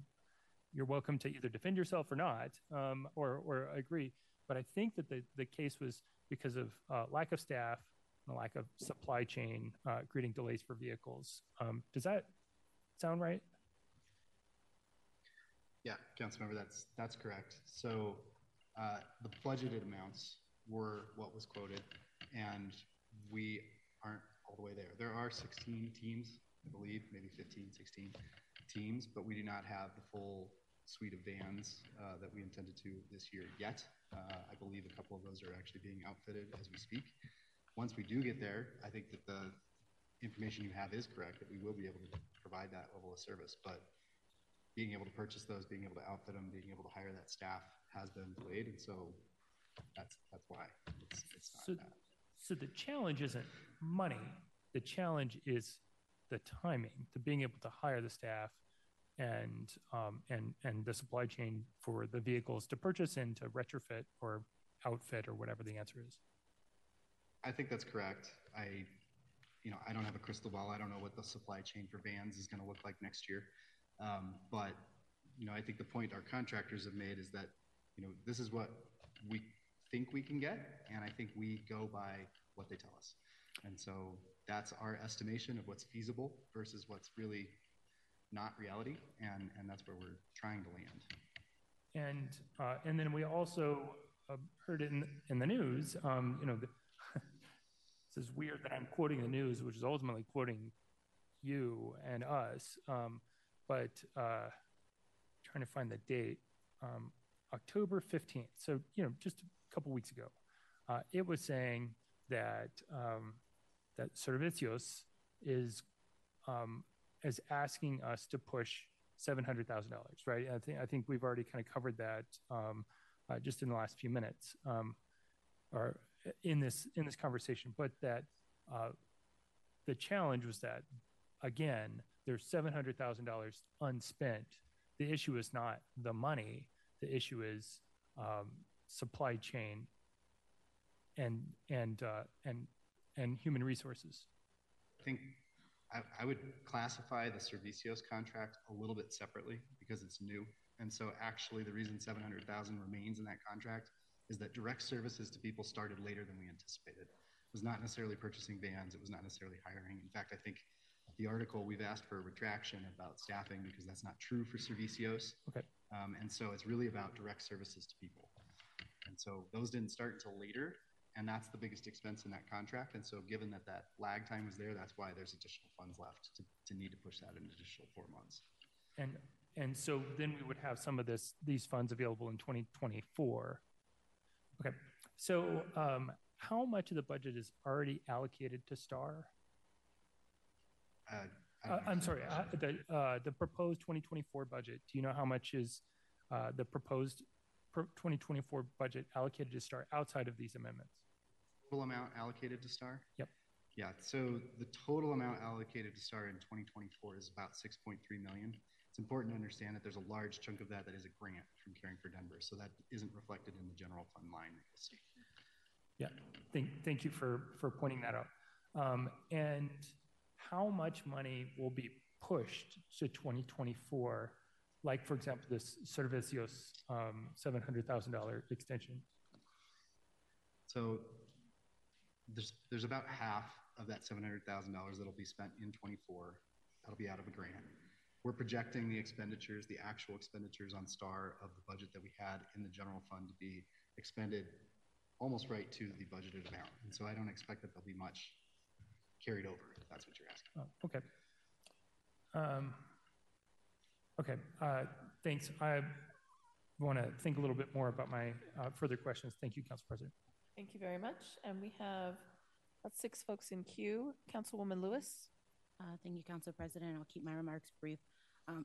you're welcome to either defend yourself or not, um, or or agree. But I think that the the case was because of uh, lack of staff and lack of supply chain, uh, creating delays for vehicles. Um, does that sound right? Yeah, Councilmember, that's that's correct. So uh, the budgeted amounts were what was quoted, and we aren't all the way there. There are 16 teams, I believe, maybe 15, 16 teams, but we do not have the full suite of vans uh, that we intended to this year yet. Uh, I believe a couple of those are actually being outfitted as we speak. Once we do get there, I think that the information you have is correct, that we will be able to provide that level of service. But being able to purchase those, being able to outfit them, being able to hire that staff has been delayed. And so that's, that's why it's, it's not So, that. so the challenge isn't money. The challenge is the timing, the being able to hire the staff and um, and and the supply chain for the vehicles to purchase and to retrofit or outfit or whatever the answer is. I think that's correct. I, you know, I don't have a crystal ball. I don't know what the supply chain for vans is going to look like next year. Um, but, you know, I think the point our contractors have made is that, you know, this is what we think we can get, and I think we go by what they tell us. And so that's our estimation of what's feasible versus what's really not reality, and, and that's where we're trying to land. And uh, and then we also uh, heard it in, in the news. Um, you know, the, this is weird that I'm quoting the news, which is ultimately quoting you and us. Um, but uh, trying to find the date, um, October 15th. So you know, just a couple weeks ago, uh, it was saying that um, that Servicios is um, is asking us to push seven hundred thousand dollars, right? I think I think we've already kind of covered that um, uh, just in the last few minutes, um, or in this in this conversation. But that uh, the challenge was that again, there's seven hundred thousand dollars unspent. The issue is not the money. The issue is um, supply chain and and uh, and and human resources. I think I, I would classify the Servicios contract a little bit separately because it's new. And so actually the reason 700,000 remains in that contract is that direct services to people started later than we anticipated. It was not necessarily purchasing vans, it was not necessarily hiring. In fact, I think the article we've asked for a retraction about staffing because that's not true for Servicios. Okay. Um, and so it's really about direct services to people. And so those didn't start until later, and that's the biggest expense in that contract. And so given that that lag time was there, that's why there's additional funds left to, to need to push that an additional four months. And and so then we would have some of this these funds available in 2024. Okay. So um, how much of the budget is already allocated to STAR? Uh, I'm sorry, uh, the uh, the proposed 2024 budget. Do you know how much is uh, the proposed 2024 budget allocated to STAR outside of these amendments? Total amount allocated to STAR? Yep. Yeah, so the total amount allocated to STAR in 2024 is about 6.3 million. It's important to understand that there's a large chunk of that that is a grant from Caring for Denver, so that isn't reflected in the general fund line that you'll see. Yeah, thank, thank you for, for pointing that out. Um, and how much money will be pushed to 2024? Like, for example, this Servicios um, $700,000 extension. So there's there's about half of that seven hundred thousand dollars that'll be spent in twenty four. That'll be out of a grant. We're projecting the expenditures, the actual expenditures on STAR of the budget that we had in the general fund to be expended almost right to the budgeted amount. And so I don't expect that there'll be much carried over, that's what you're asking. Oh, okay. Um, okay. Uh, thanks. I want to think a little bit more about my uh, further questions. Thank you, Council President. Thank you very much. And we have about six folks in queue. Councilwoman Lewis. Uh, thank you, Council President. I'll keep my remarks brief. Um,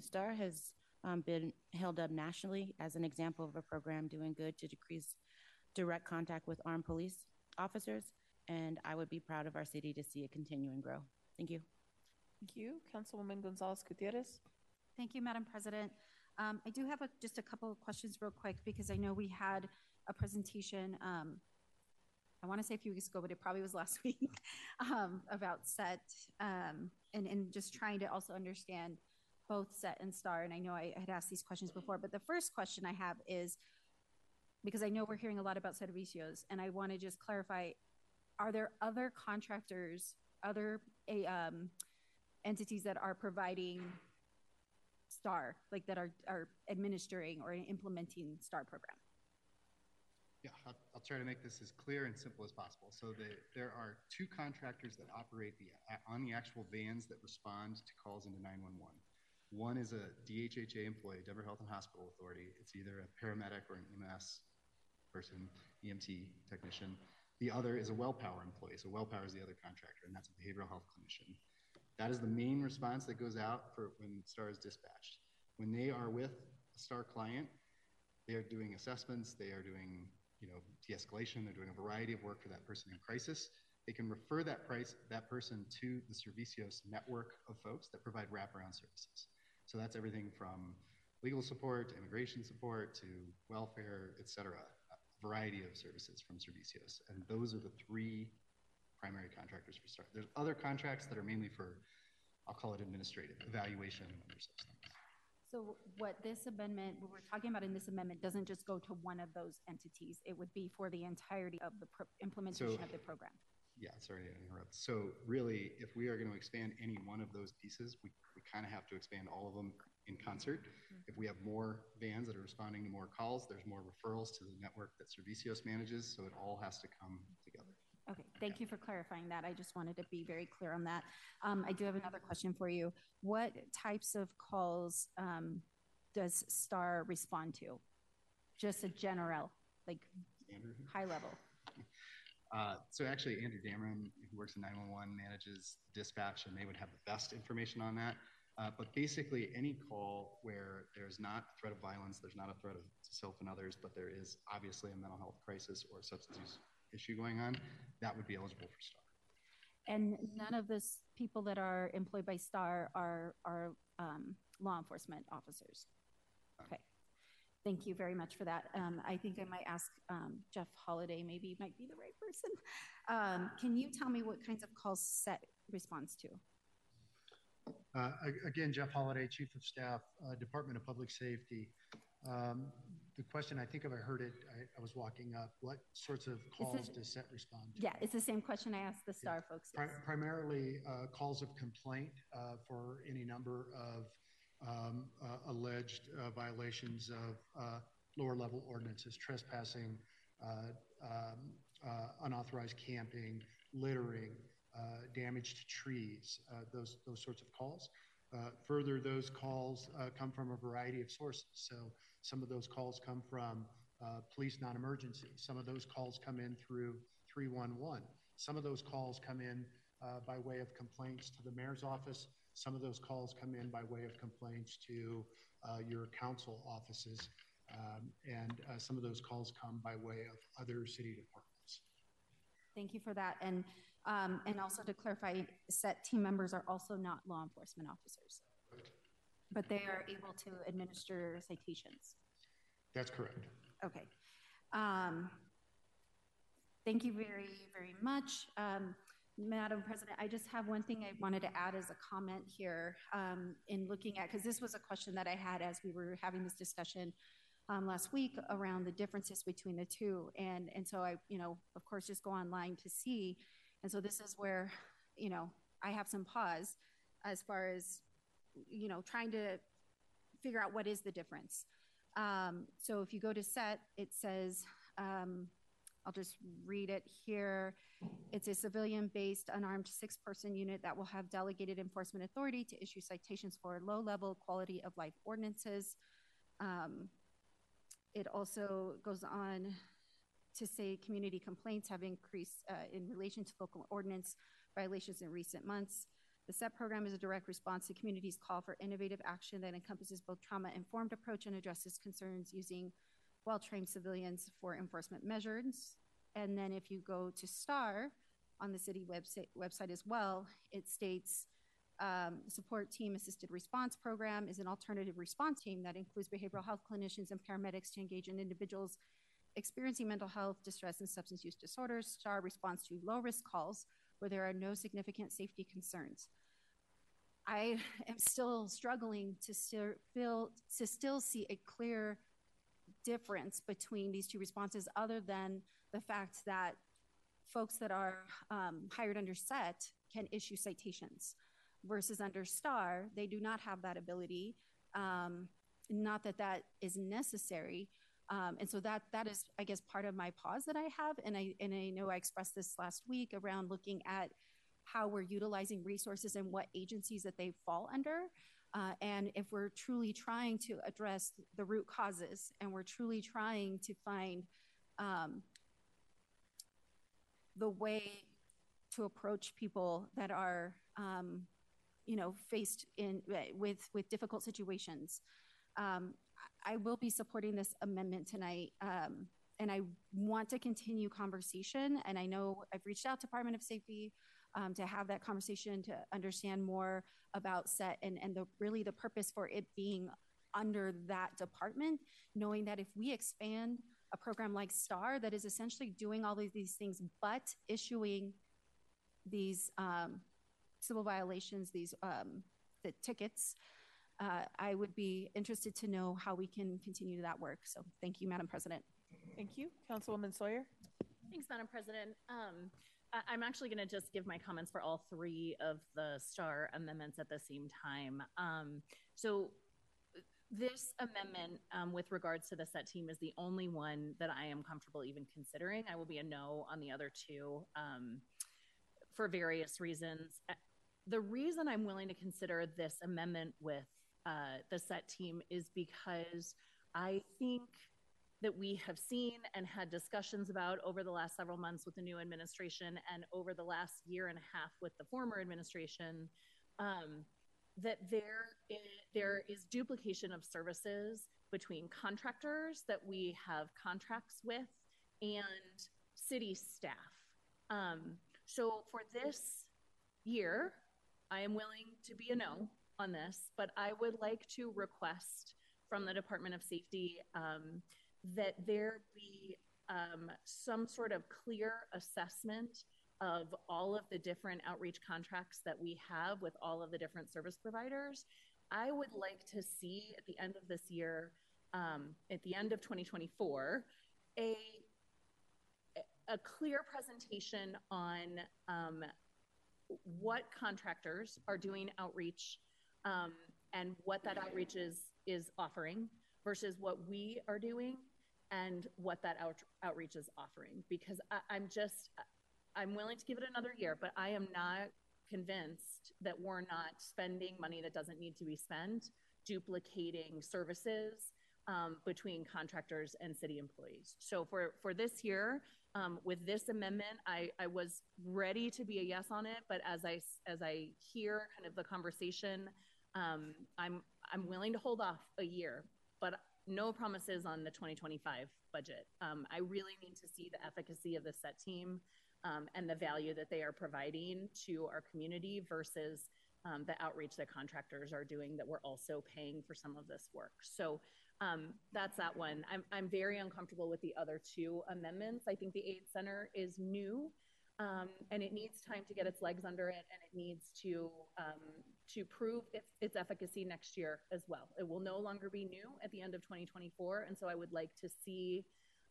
STAR has um, been held up nationally as an example of a program doing good to decrease direct contact with armed police officers, and I would be proud of our city to see it continue and grow. Thank you. Thank you. Councilwoman Gonzales Gutierrez. Thank you, Madam President. Um, I do have a, just a couple of questions real quick because I know we had a presentation, um, I want to say a few weeks ago, but it probably was last week, um, about SET um, and, and just trying to also understand both SET and STAR. And I know I had asked these questions before, but the first question I have is because I know we're hearing a lot about servicios, and I want to just clarify are there other contractors, other a, um, entities that are providing STAR, like that are, are administering or implementing STAR program? Yeah, I'll, I'll try to make this as clear and simple as possible. So the, there are two contractors that operate the on the actual vans that respond to calls into 911. One is a DHHA employee, Denver Health and Hospital Authority. It's either a paramedic or an EMS person, EMT technician. The other is a WellPower employee. So WellPower is the other contractor, and that's a behavioral health clinician. That is the main response that goes out for when STAR is dispatched. When they are with a STAR client, they are doing assessments, they are doing, you know, de-escalation, they're doing a variety of work for that person in crisis. They can refer that price that person to the Servicios network of folks that provide wraparound services. So that's everything from legal support immigration support to welfare, et cetera, variety of services from Servicios. And those are the three primary contractors for STAR. There's other contracts that are mainly for, I'll call it administrative, evaluation, and other such things. So what this amendment, what we're talking about in this amendment, doesn't just go to one of those entities. It would be for the entirety of the pro- implementation So- of the program. Yeah, sorry to interrupt. So really, if we are going to expand any one of those pieces, we, we kind of have to expand all of them in concert. If we have more vans that are responding to more calls, there's more referrals to the network that Servicios manages, so it all has to come together. Okay, thank you for clarifying that. I just wanted to be very clear on that. Um, I do have another question for you. What types of calls um, does STAR respond to? Just a general, like Andrew? high level. Uh, so actually, Andrew Dameron, who works in 911, manages dispatch, and they would have the best information on that. Uh, but basically, any call where there's not a threat of violence, there's not a threat of self and others, but there is obviously a mental health crisis or substance use issue going on, that would be eligible for STAR. And none of those people that are employed by STAR are, are um, law enforcement officers. Okay. Thank you very much for that. Um, I think I might ask um, Jeff Holiday, maybe might be the right person. Um, can you tell me what kinds of calls SET responds to? Uh, Again, Jeff Holiday, Chief of Staff, uh, Department of Public Safety. Um, The question, I think if I heard it, I, I was walking up, what sorts of calls does SET respond to? Yeah, it's the same question I asked the STAR folks. Pri- Primarily, uh, calls of complaint uh, for any number of um, uh, alleged uh, violations of uh, lower-level ordinances, trespassing, uh, um, uh, unauthorized camping, littering, uh, damage to trees, uh, those, those sorts of calls. Uh, Further, those calls come from a variety of sources. So some of those calls come from police non-emergency. Some of those calls come in through 311. Some of those calls come in by way of complaints to the mayor's office. Some of those calls come in by way of complaints to your council offices. Um, And uh, some of those calls come by way of other city departments. Thank you for that. And, um, and also to clarify, SET team members are also not law enforcement officers, but they are able to administer citations. That's correct. Okay. Um, thank you very, very much. Um, Madam President, I just have one thing I wanted to add as a comment here um, in looking at, because this was a question that I had as we were having this discussion um, last week around the differences between the two. And, and so I, you know, of course, just go online to see. And so this is where, you know, I have some pause as far as, you know, trying to figure out what is the difference. Um, so if you go to set, it says, um, I'll just read it here. It's a civilian based unarmed six person unit that will have delegated enforcement authority to issue citations for low level quality of life ordinances. Um, it also goes on to say community complaints have increased uh, in relation to local ordinance violations in recent months. The SET program is a direct response to communities' call for innovative action that encompasses both trauma-informed approach and addresses concerns using well-trained civilians for enforcement measures. And then if you go to STAR on the city website, website as well, it states um, support team assisted response program is an alternative response team that includes behavioral health clinicians and paramedics to engage in individuals experiencing mental health distress and substance use disorders. STAR responds to low risk calls where there are no significant safety concerns. I am still struggling to still feel to still see a clear difference between these two responses, other than the fact that folks that are um, hired under SET can issue citations, versus under STAR they do not have that ability. Um, not that that is necessary, um, and so that that is, I guess, part of my pause that I have, and I and I know I expressed this last week around looking at how we're utilizing resources and what agencies that they fall under. Uh, and if we're truly trying to address the root causes and we're truly trying to find um, the way to approach people that are, um, you know, faced in with with difficult situations. Um, I will be supporting this amendment tonight. Um, and I want to continue conversation. And I know I've reached out to Department of Safety um, to have that conversation to understand more about SET and, and the really the purpose for it being under that department, knowing that if we expand a program like STAR that is essentially doing all of these things but issuing these um, civil violations, these um, the tickets, uh, I would be interested to know how we can continue that work. So thank you, Madam President. Thank you. Councilwoman Sawyer. Thanks, Madam President. Um, I- I'm actually going to just give my comments for all three of the STAR amendments at the same time. Um, so this amendment um, with regards to the SET team is the only one that I am comfortable even considering. I will be a no on the other two um, for various reasons. Uh, The reason I'm willing to consider this amendment with uh, the SET team is because I think that we have seen and had discussions about over the last several months with the new administration and over the last year and a half with the former administration um, that there is, there is duplication of services between contractors that we have contracts with and city staff. Um, so for this year, I am willing to be a no on this, but I would like to request from the Department of Safety um, that there be um, some sort of clear assessment of all of the different outreach contracts that we have with all of the different service providers. I would like to see at the end of this year, um, at the end of 2024, a a clear presentation on um, what contractors are doing outreach um, and what that outreach is is offering versus what we are doing and what that out, outreach is offering. Because I, i'm just i'm willing to give it another year but i am not convinced that we're not spending money that doesn't need to be spent duplicating services um, between contractors and city employees. So for for this year um, with this amendment I, I was ready to be a yes on it but as i as i hear kind of the conversation um, i'm i'm willing to hold off a year but no promises on the 2025 budget. Um, I really need to see the efficacy of the SET team um, and the value that they are providing to our community versus um, the outreach that contractors are doing that we're also paying for some of this work. So um, that's that one. I'm, I'm very uncomfortable with the other two amendments. I think the aid center is new um, and it needs time to get its legs under it and it needs to um, to prove its, its efficacy next year as well it will no longer be new at the end of 2024 and so i would like to see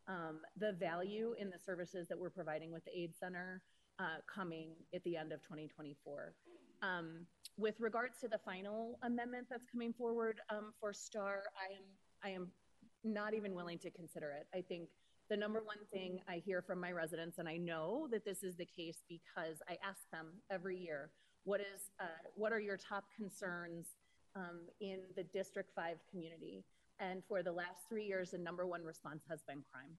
um, the value in the services that we're providing with the aid center uh, coming at the end of 2024 um, with regards to the final amendment that's coming forward um, for STAR i am i am not even willing to consider it i think the number one thing I hear from my residents, and I know that this is the case because I ask them every year, what is, uh, what are your top concerns um, in the District 5 community? And for the last three years, the number one response has been crime.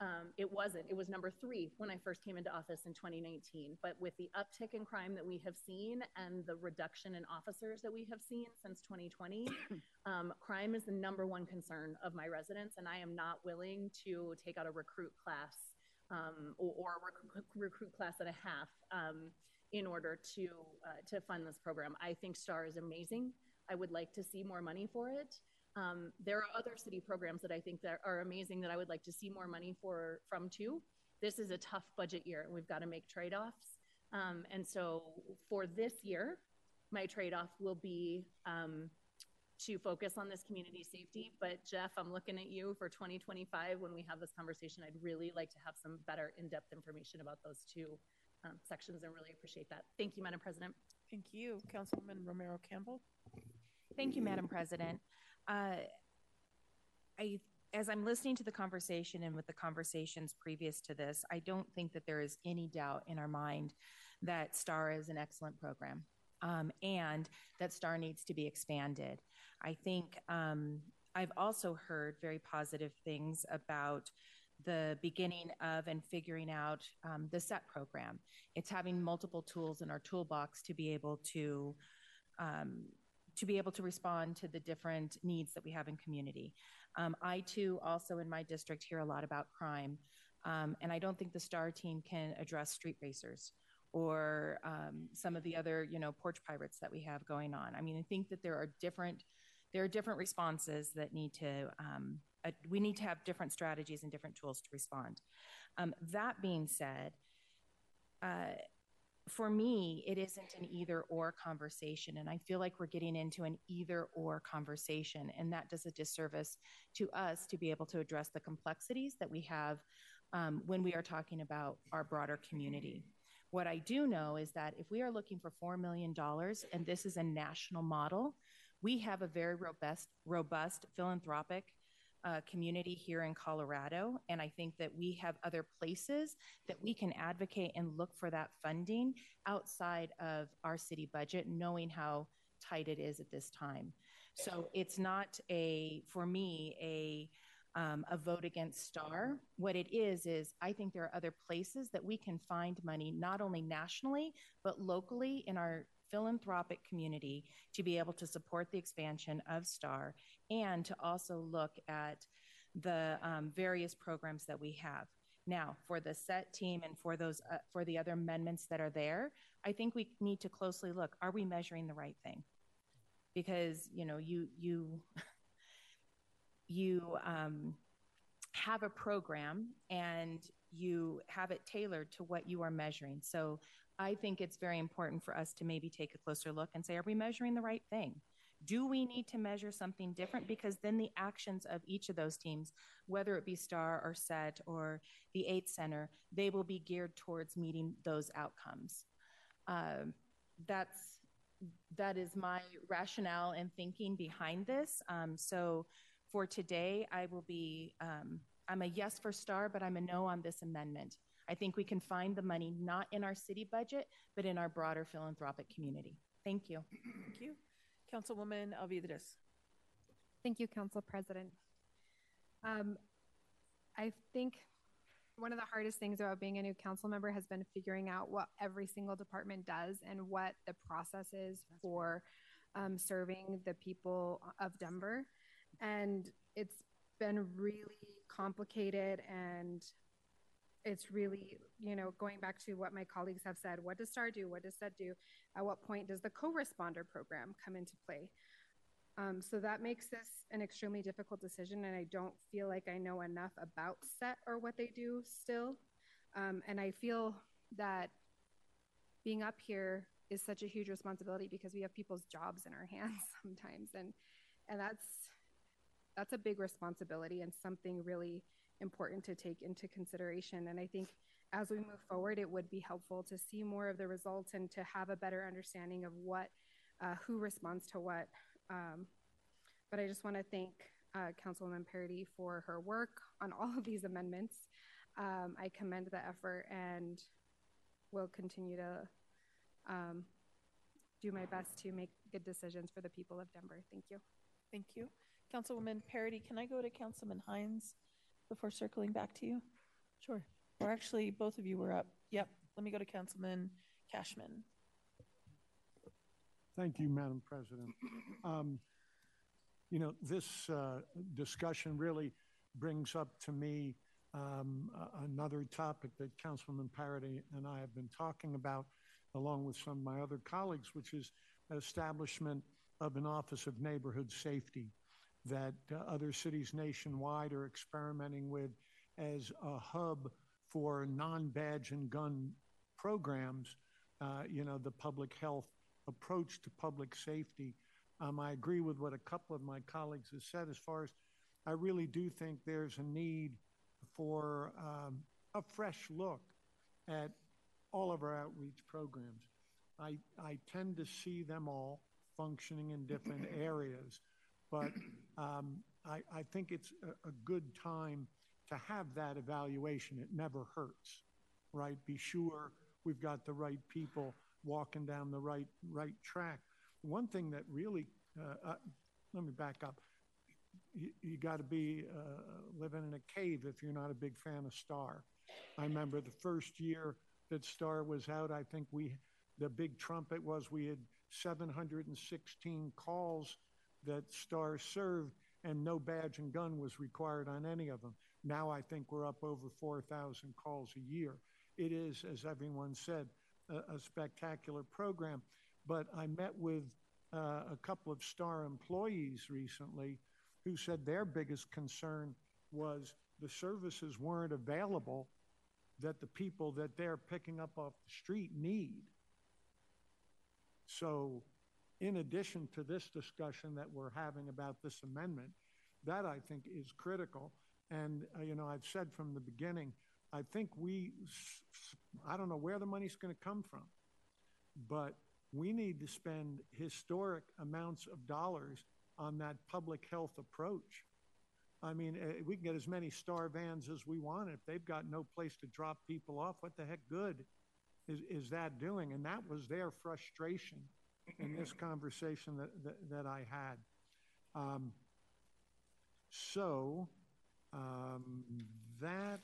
Um, it wasn't. It was number three when I first came into office in 2019. But with the uptick in crime that we have seen and the reduction in officers that we have seen since 2020, um, crime is the number one concern of my residents. And I am not willing to take out a recruit class um, or, or, recruit class and a half um, in order to uh, to fund this program. I think STAR is amazing. I would like to see more money for it. Um, there are other city programs that I think that are amazing that I would like to see more money for from too. This is a tough budget year, and we've got to make trade-offs. Um, and so for this year, my trade-off will be um, to focus on this community safety. But Jeff, I'm looking at you for 2025 when we have this conversation. I'd really like to have some better in-depth information about those two um, sections, and really appreciate that. Thank you, Madam President. Thank you, Councilwoman Romero Campbell. Thank you, Madam President. Uh, I, as I'm listening to the conversation and with the conversations previous to this, I don't think that there is any doubt in our mind that STAR is an excellent program um, and that STAR needs to be expanded. I think um, I've also heard very positive things about the beginning of and figuring out um, the SET program. It's having multiple tools in our toolbox to be able to um, to be able to respond to the different needs that we have in community. Um, I too also in my district hear a lot about crime, um, and I don't think the STAR team can address street racers or um, some of the other you know porch pirates that we have going on. I mean, I think that there are different there are different responses that need to um, uh, we need to have different strategies and different tools to respond. Um, that being said, uh, for me, it isn't an either or conversation. And I feel like we're getting into an either or conversation. And that does a disservice to us to be able to address the complexities that we have um, when we are talking about our broader community. What I do know is that if we are looking for $4 million, and this is a national model, we have a very robust, robust philanthropic uh, community here in Colorado. And I think that we have other places that we can advocate and look for that funding outside of our city budget, knowing how tight it is at this time. So it's not a, for me, a um, a vote against STAR. What it is, is I think there are other places that we can find money, not only nationally, but locally in our philanthropic community to be able to support the expansion of STAR and to also look at the um, various programs that we have. Now, for the SET team and for those uh, for the other amendments that are there, I think we need to closely look: Are we measuring the right thing? Because you know, you you you um, have a program and you have it tailored to what you are measuring. So I think it's very important for us to maybe take a closer look and say, are we measuring the right thing? Do we need to measure something different? Because then the actions of each of those teams, whether it be STAR or SET or the AIDS Center, they will be geared towards meeting those outcomes. Um, that's that is my rationale and thinking behind this. Um, so for today, I will be. Um, I'm a yes for STAR, but I'm a no on this amendment. I think we can find the money not in our city budget, but in our broader philanthropic community. Thank you. Thank you. Councilwoman Alvidrez. Thank you, Council President. Um, I think one of the hardest things about being a new council member has been figuring out what every single department does and what the process is for um, serving the people of Denver. And it's been really complicated and it's really, you know, going back to what my colleagues have said, what does STAR do? What does SET do? At what point does the co-responder program come into play? Um, so that makes this an extremely difficult decision, and I don't feel like I know enough about SET or what they do still. Um, and I feel that being up here is such a huge responsibility because we have people's jobs in our hands sometimes, and and that's that's a big responsibility and something really important to take into consideration. And I think as we move forward, it would be helpful to see more of the results and to have a better understanding of what, uh, who responds to what. Um, but I just want to thank uh, Councilwoman Parady for her work on all of these amendments. Um, I commend the effort and will continue to um, do my best to make good decisions for the people of Denver. Thank you. Thank you. Councilwoman Parady, can I go to Councilman Hinds? Before circling back to you? Sure. Or actually, both of you were up. Yep. Let me go to Councilman Kashmann. Thank you, Madam President. Um, you know, this uh, discussion really brings up to me um, another topic that Councilman Parady and I have been talking about, along with some of my other colleagues, which is establishment of an Office of Neighborhood Safety that uh, other cities nationwide are experimenting with as a hub for non-badge and gun programs, uh, you know, the public health approach to public safety. Um, I agree with what a couple of my colleagues have said as far as I really do think there's a need for um, a fresh look at all of our outreach programs. I, I tend to see them all functioning in different areas. But um, I, I, think it's a, a, good time to have that evaluation. It never hurts, right? Be sure we've got the right people walking down the right right track. One thing that really, uh, uh, let me back up. you, you got to be uh, living in a cave if you're not a big fan of STAR. I remember the first year that STAR was out, I think we, the big trumpet was we had 716 calls that STAR served, and no badge and gun was required on any of them. Now I think we're up over 4,000 calls a year. It is, as everyone said, a, a spectacular program. But I met with uh, a couple of STAR employees recently who said their biggest concern was the services weren't available that the people that they're picking up off the street need. So, in addition to this discussion that we're having about this amendment, that I think is critical. And, uh, you know, I've said from the beginning, I think we, I don't know where the money's going to come from, but we need to spend historic amounts of dollars on that public health approach. I mean, uh, we can get as many STAR vans as we want. If they've got no place to drop people off, what the heck good is, is that doing? And that was their frustration in this conversation that, that, that I had. Um, so um, that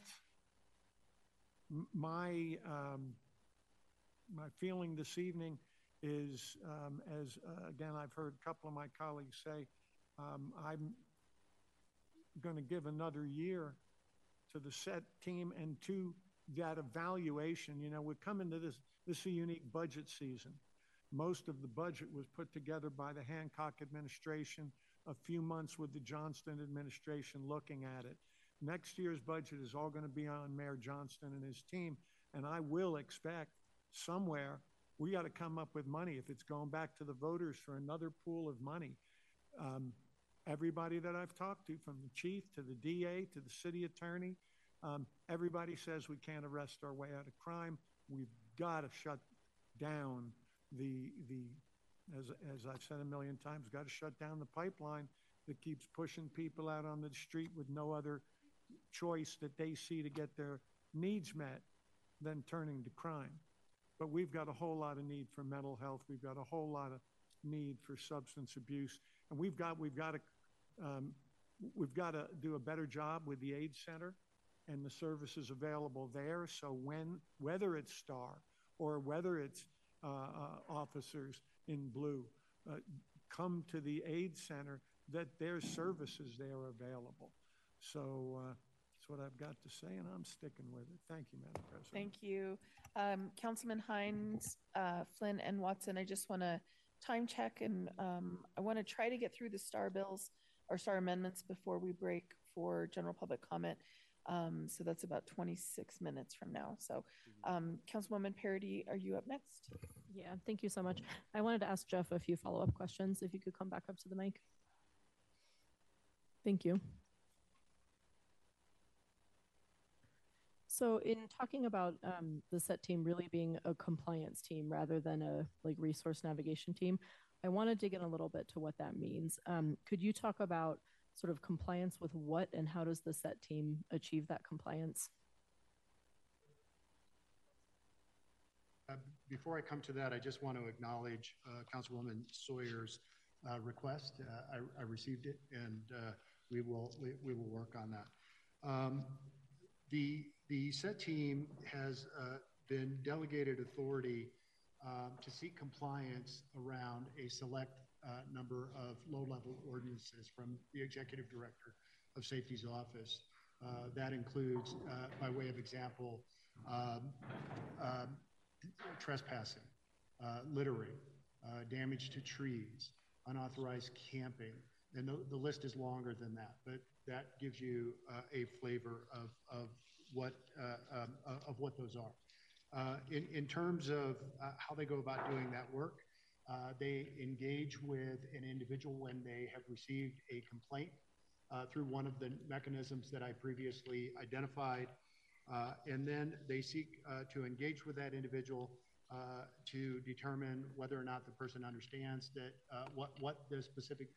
my um, my feeling this evening is, um, as uh, again I've heard a couple of my colleagues say, um, I'm going to give another year to the SET team and to that evaluation. You know, we're coming to this. This is a unique budget season. Most of the budget was put together by the Hancock administration. A few months with the Johnston administration looking at it. Next year's budget is all going to be on Mayor Johnston and his team. And I will expect somewhere we got to come up with money. If it's going back to the voters for another pool of money, um, everybody that I've talked to, from the chief to the DA to the city attorney, um, everybody says we can't arrest our way out of crime. We've got to shut down the the as as I've said a million times, got to shut down the pipeline that keeps pushing people out on the street with no other choice that they see to get their needs met than turning to crime. But we've got a whole lot of need for mental health. We've got a whole lot of need for substance abuse, and we've got we've got to um, we've got to do a better job with the AID Center and the services available there. So when whether it's STAR or whether it's officers in blue uh, come to the AID Center, that their services there are available. So uh, that's what I've got to say, and I'm sticking with it. Thank you, Madam President. Thank you. Um, Councilman Hinds, uh, Flynn, and Watson, I just want to time check and um, I want to try to get through the STAR bills or STAR amendments before we break for general public comment. Um, so that's about 26 minutes from now. So, um, Councilwoman Parady, are you up next? Yeah, thank you so much. I wanted to ask Jeff a few follow up questions. If you could come back up to the mic. Thank you. So, in talking about um, the SET team really being a compliance team rather than a like resource navigation team, I want to dig in a little bit to what that means. Um, could you talk about sort of compliance with what and how does the SET team achieve that compliance? Uh, before I come to that, I just want to acknowledge uh, Councilwoman Sawyer's uh, request. Uh, I, I, received it, and uh, we will we, we, will work on that. Um, the the SET team has uh, been delegated authority to seek compliance around a select uh, number of low-level ordinances from the executive director of safety's office. Uh, that includes, uh, by way of example, um, um, trespassing, uh, littering, uh, damage to trees, unauthorized camping, and the, the, list is longer than that, but that gives you a flavor of, of what uh, um, uh, of what those are. Uh, in, in terms of how they go about doing that work, they engage with an individual when they have received a complaint through one of the mechanisms that I previously identified. Uh, and then they seek uh, to engage with that individual uh, to determine whether or not the person understands that what, what the specific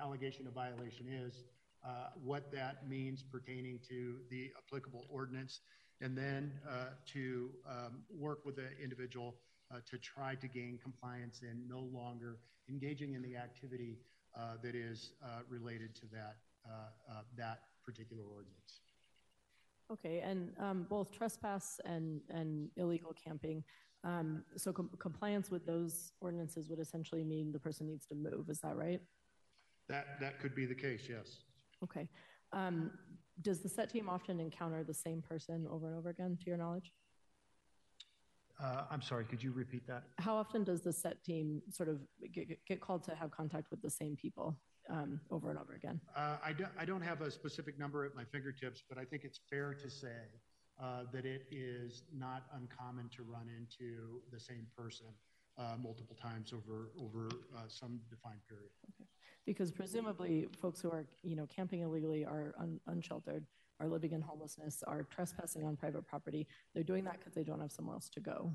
allegation of violation is, uh, what that means pertaining to the applicable ordinance, and then uh, to um, work with the individual uh, to try to gain compliance and no longer engaging in the activity uh, that is uh, related to that uh, uh, that particular ordinance. Okay, and um, both trespass and, and illegal camping. Um, so com- compliance with those ordinances would essentially mean the person needs to move. Is that right? That that could be the case. Yes. Okay. Um, does the SET team often encounter the same person over and over again, to your knowledge? Uh, I'm sorry. Could you repeat that? How often does the SET team sort of get, get called to have contact with the same people um, over and over again? Uh, I, do, I don't have a specific number at my fingertips, but I think it's fair to say uh, that it is not uncommon to run into the same person uh, multiple times over over uh, some defined period. Okay. Because presumably, folks who are you know camping illegally are un- unsheltered, are living in homelessness, are trespassing on private property. They're doing that because they don't have somewhere else to go.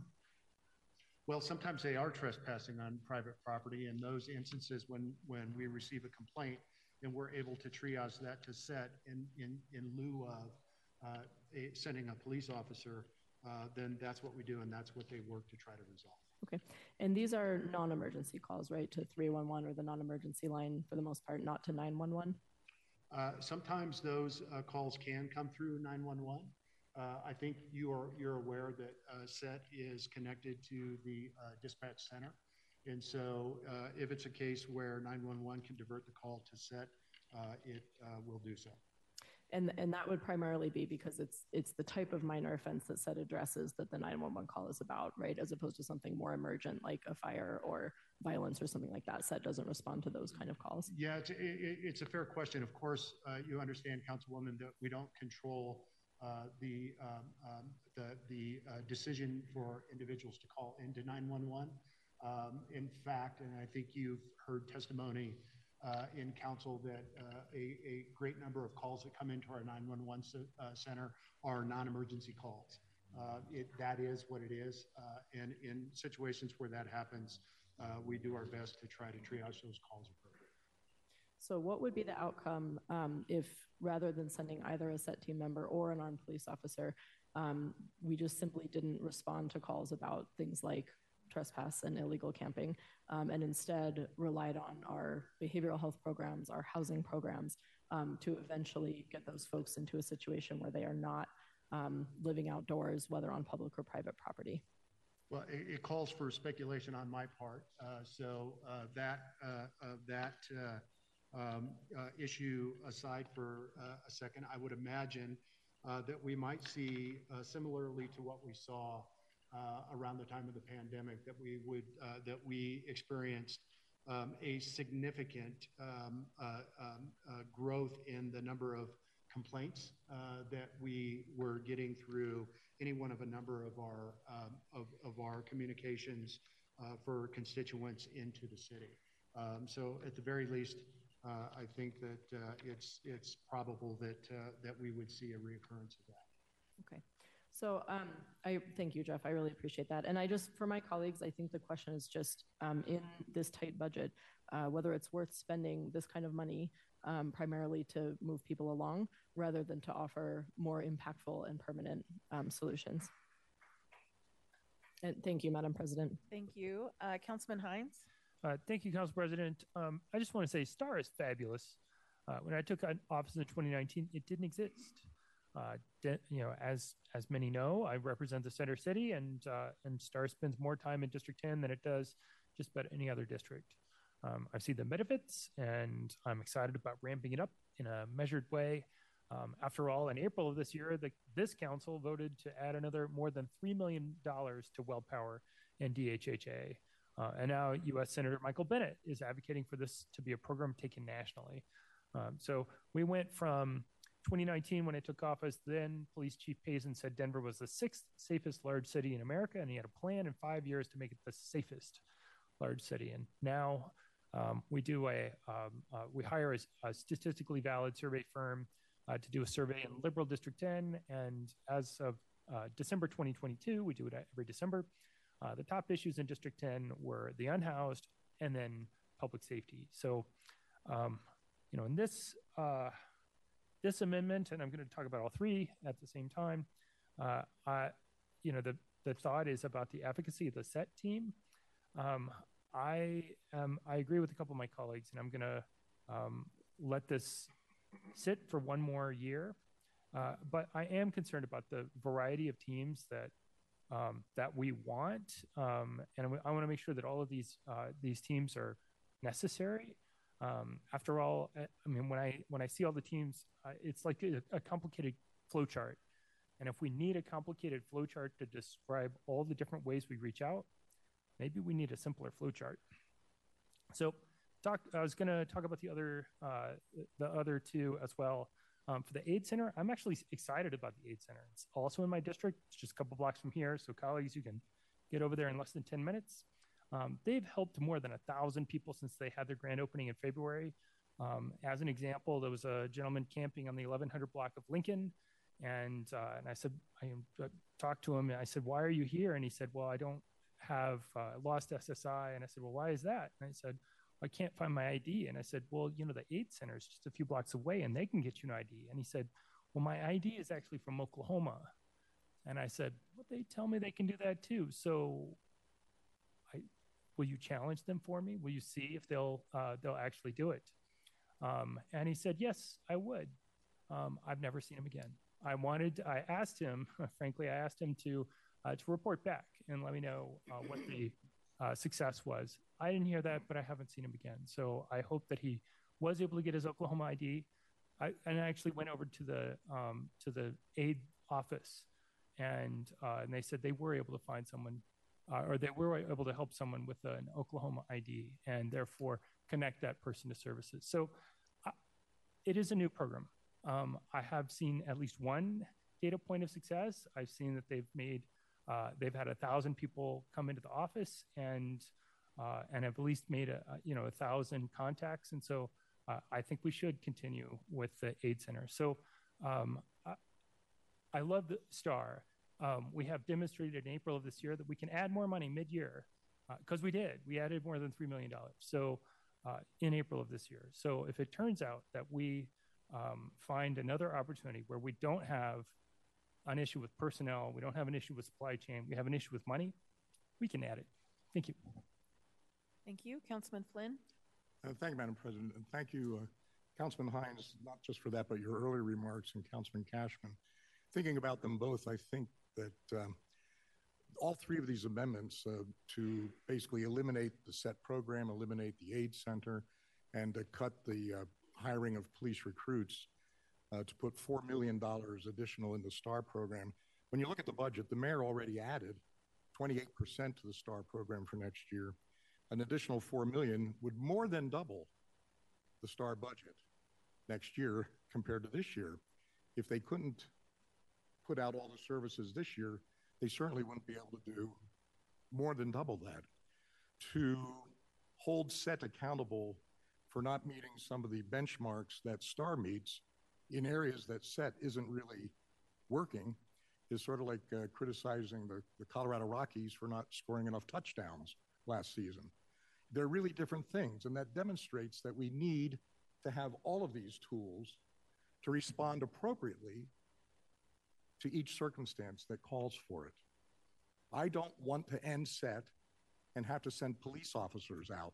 Well, sometimes they are trespassing on private property. In those instances, when when we receive a complaint and we're able to triage that to SET in in in lieu of uh, a, sending a police officer, uh, then that's what we do, and that's what they work to try to resolve. Okay. And these are non emergency calls, right? To 311 or the non emergency line for the most part, not to 911? Uh, sometimes those uh, calls can come through 911. Uh, I think you are, you're aware that SET is connected to the dispatch center. And so if it's a case where 911 can divert the call to SET, it will do so and and that would primarily be because it's it's the type of minor offense that SET addresses that the 911 call is about right? As opposed to something more emergent like a fire or violence or something like that SET doesn't respond to those kind of calls. Yeah it's, it, it's a fair question. Of course uh, you understand councilwoman that we don't control uh, the um, um, the the uh, decision for individuals to call into 911 um, in fact and i think you've heard testimony uh, in council that uh, a, a, great number of calls that come into our 911 uh, center are non-emergency calls. Uh, it, that is what it is. Uh, and in situations where that happens, uh, we do our best to try to triage those calls appropriately. So, what would be the outcome um, if rather than sending either a SET team member or an armed police officer, um, we just simply didn't respond to calls about things like trespass and illegal camping, um, and instead relied on our behavioral health programs, our housing programs, um, to eventually get those folks into a situation where they are not um, living outdoors, whether on public or private property. Well, it, it calls for speculation on my part. Uh, so uh, that uh, uh that uh, um, uh, issue aside for a second, I would imagine that we might see similarly to what we saw uh, around the time of the pandemic that we would uh, that we experienced um, a significant um, uh, um, uh, growth in the number of complaints uh, that we were getting through any one of a number of our um, of, of our communications for constituents into the city. Um, so at the very least, I think that it's it's probable that that we would see a reoccurrence of that. Okay. So um, I thank you, Jeff. I really appreciate that. And I just, for my colleagues, I think the question is just um, in this tight budget, uh, whether it's worth spending this kind of money um, primarily to move people along rather than to offer more impactful and permanent um, solutions. And thank you, Madam President. Thank you. Uh, Councilman Hinds. Uh, thank you, Council President. Um, I just want to say STAR is fabulous. Uh, when I took office in 2019, it didn't exist. Uh, de- you know, as as many know, I represent the center city, and uh, and STAR spends more time in District 10 than it does just about any other district. Um, I see the benefits, and I'm excited about ramping it up in a measured way. Um, after all, in April of this year, the, this council voted to add another more than $3 million to WellPower and DHHA. Uh, and now U.S. Senator Michael Bennet is advocating for this to be a program taken nationally. Um, so we went from 2019, when I took office, then Police Chief Pazen said Denver was the sixth safest large city in America, and he had a plan in five years to make it the safest large city. And now um, we do a um, uh, we hire a, a, statistically valid survey firm uh, to do a survey in Liberal District 10, and as of uh, December 2022, we do it every December. Uh, the top issues in District 10 were the unhoused and then public safety. So, um, you know, in this uh, this amendment, and I'm going to talk about all three at the same time. Uh, I, you know, the the thought is about the efficacy of the SET team. Um, I am I agree with a couple of my colleagues, and I'm going to um, let this sit for one more year. Uh, but I am concerned about the variety of teams that um, that we want, um, and I want to make sure that all of these uh, these teams are necessary. Um, after all, I mean, when I when I see all the teams, uh, it's like a, a complicated flow chart. And if we need a complicated flow chart to describe all the different ways we reach out, maybe we need a simpler flow chart. So, talk. I was going to talk about the other uh, the other two as well. Um, for the AID center, I'm actually excited about the AID center. It's also in my district. It's just a couple blocks from here, so colleagues, you can get over there in less than 10 minutes. Um, they've helped more than a thousand people since they had their grand opening in February. Um, as an example, there was a gentleman camping on the 1100 block of Lincoln, and uh, and I said I uh, talked to him. And I said, "Why are you here?" And he said, "Well, I don't have uh, lost SSI." And I said, "Well, why is that?" And I said, I can't find my ID. And I said, Well, you know, the AID center is just a few blocks away and they can get you an ID. And he said, Well, my ID is actually from Oklahoma. And I said, Well, they tell me they can do that too. So will you challenge them for me? Will you see if they'll, uh, they'll actually do it? Um, and he said, Yes, I would. Um, I've never seen him again. I wanted, I asked him, frankly, I asked him to, uh, to report back and let me know uh, what the uh, success was. I didn't hear that, but I haven't seen him again. So I hope that he was able to get his Oklahoma ID. I, and I actually went over to the um, to the aid office, and uh, and they said they were able to find someone, uh, or they were able to help someone with an Oklahoma ID, and therefore connect that person to services. So uh, it is a new program. Um, I have seen at least one data point of success. I've seen that they've made uh, they've had a thousand people come into the office and uh, and have at least made a, you know a thousand contacts. And so uh, I think we should continue with the AID center. So um, I, I, love the STAR. Um, we have demonstrated in April of this year that we can add more money mid-year because uh, we did. We added more than three million dollars. So uh, in April of this year. So if it turns out that we um, find another opportunity where we don't have an issue with personnel, we don't have an issue with supply chain, we have an issue with money, we can add it. Thank you. Thank you. Councilman Flynn. Uh, thank you, Madam President. And thank you, uh, Councilman Hinds, not just for that, but your earlier remarks and Councilman Kashmann. Thinking about them both, I think that um, all three of these amendments uh, to basically eliminate the SET program, eliminate the AID center, and to cut the uh, hiring of police recruits uh, to put $4 million additional in the STAR program. When you look at the budget, the mayor already added 28% to the STAR program for next year. An additional 4 million would more than double the STAR budget next year compared to this year. If they couldn't put out all the services this year, they certainly wouldn't be able to do more than double that. To hold SET accountable for not meeting some of the benchmarks that STAR meets in areas that SET isn't really working is sort of like uh, criticizing the, the Colorado Rockies for not scoring enough touchdowns last season. They're really different things, and that demonstrates that we need to have all of these tools to respond appropriately to each circumstance that calls for it. I don't want to end SET and have to send police officers out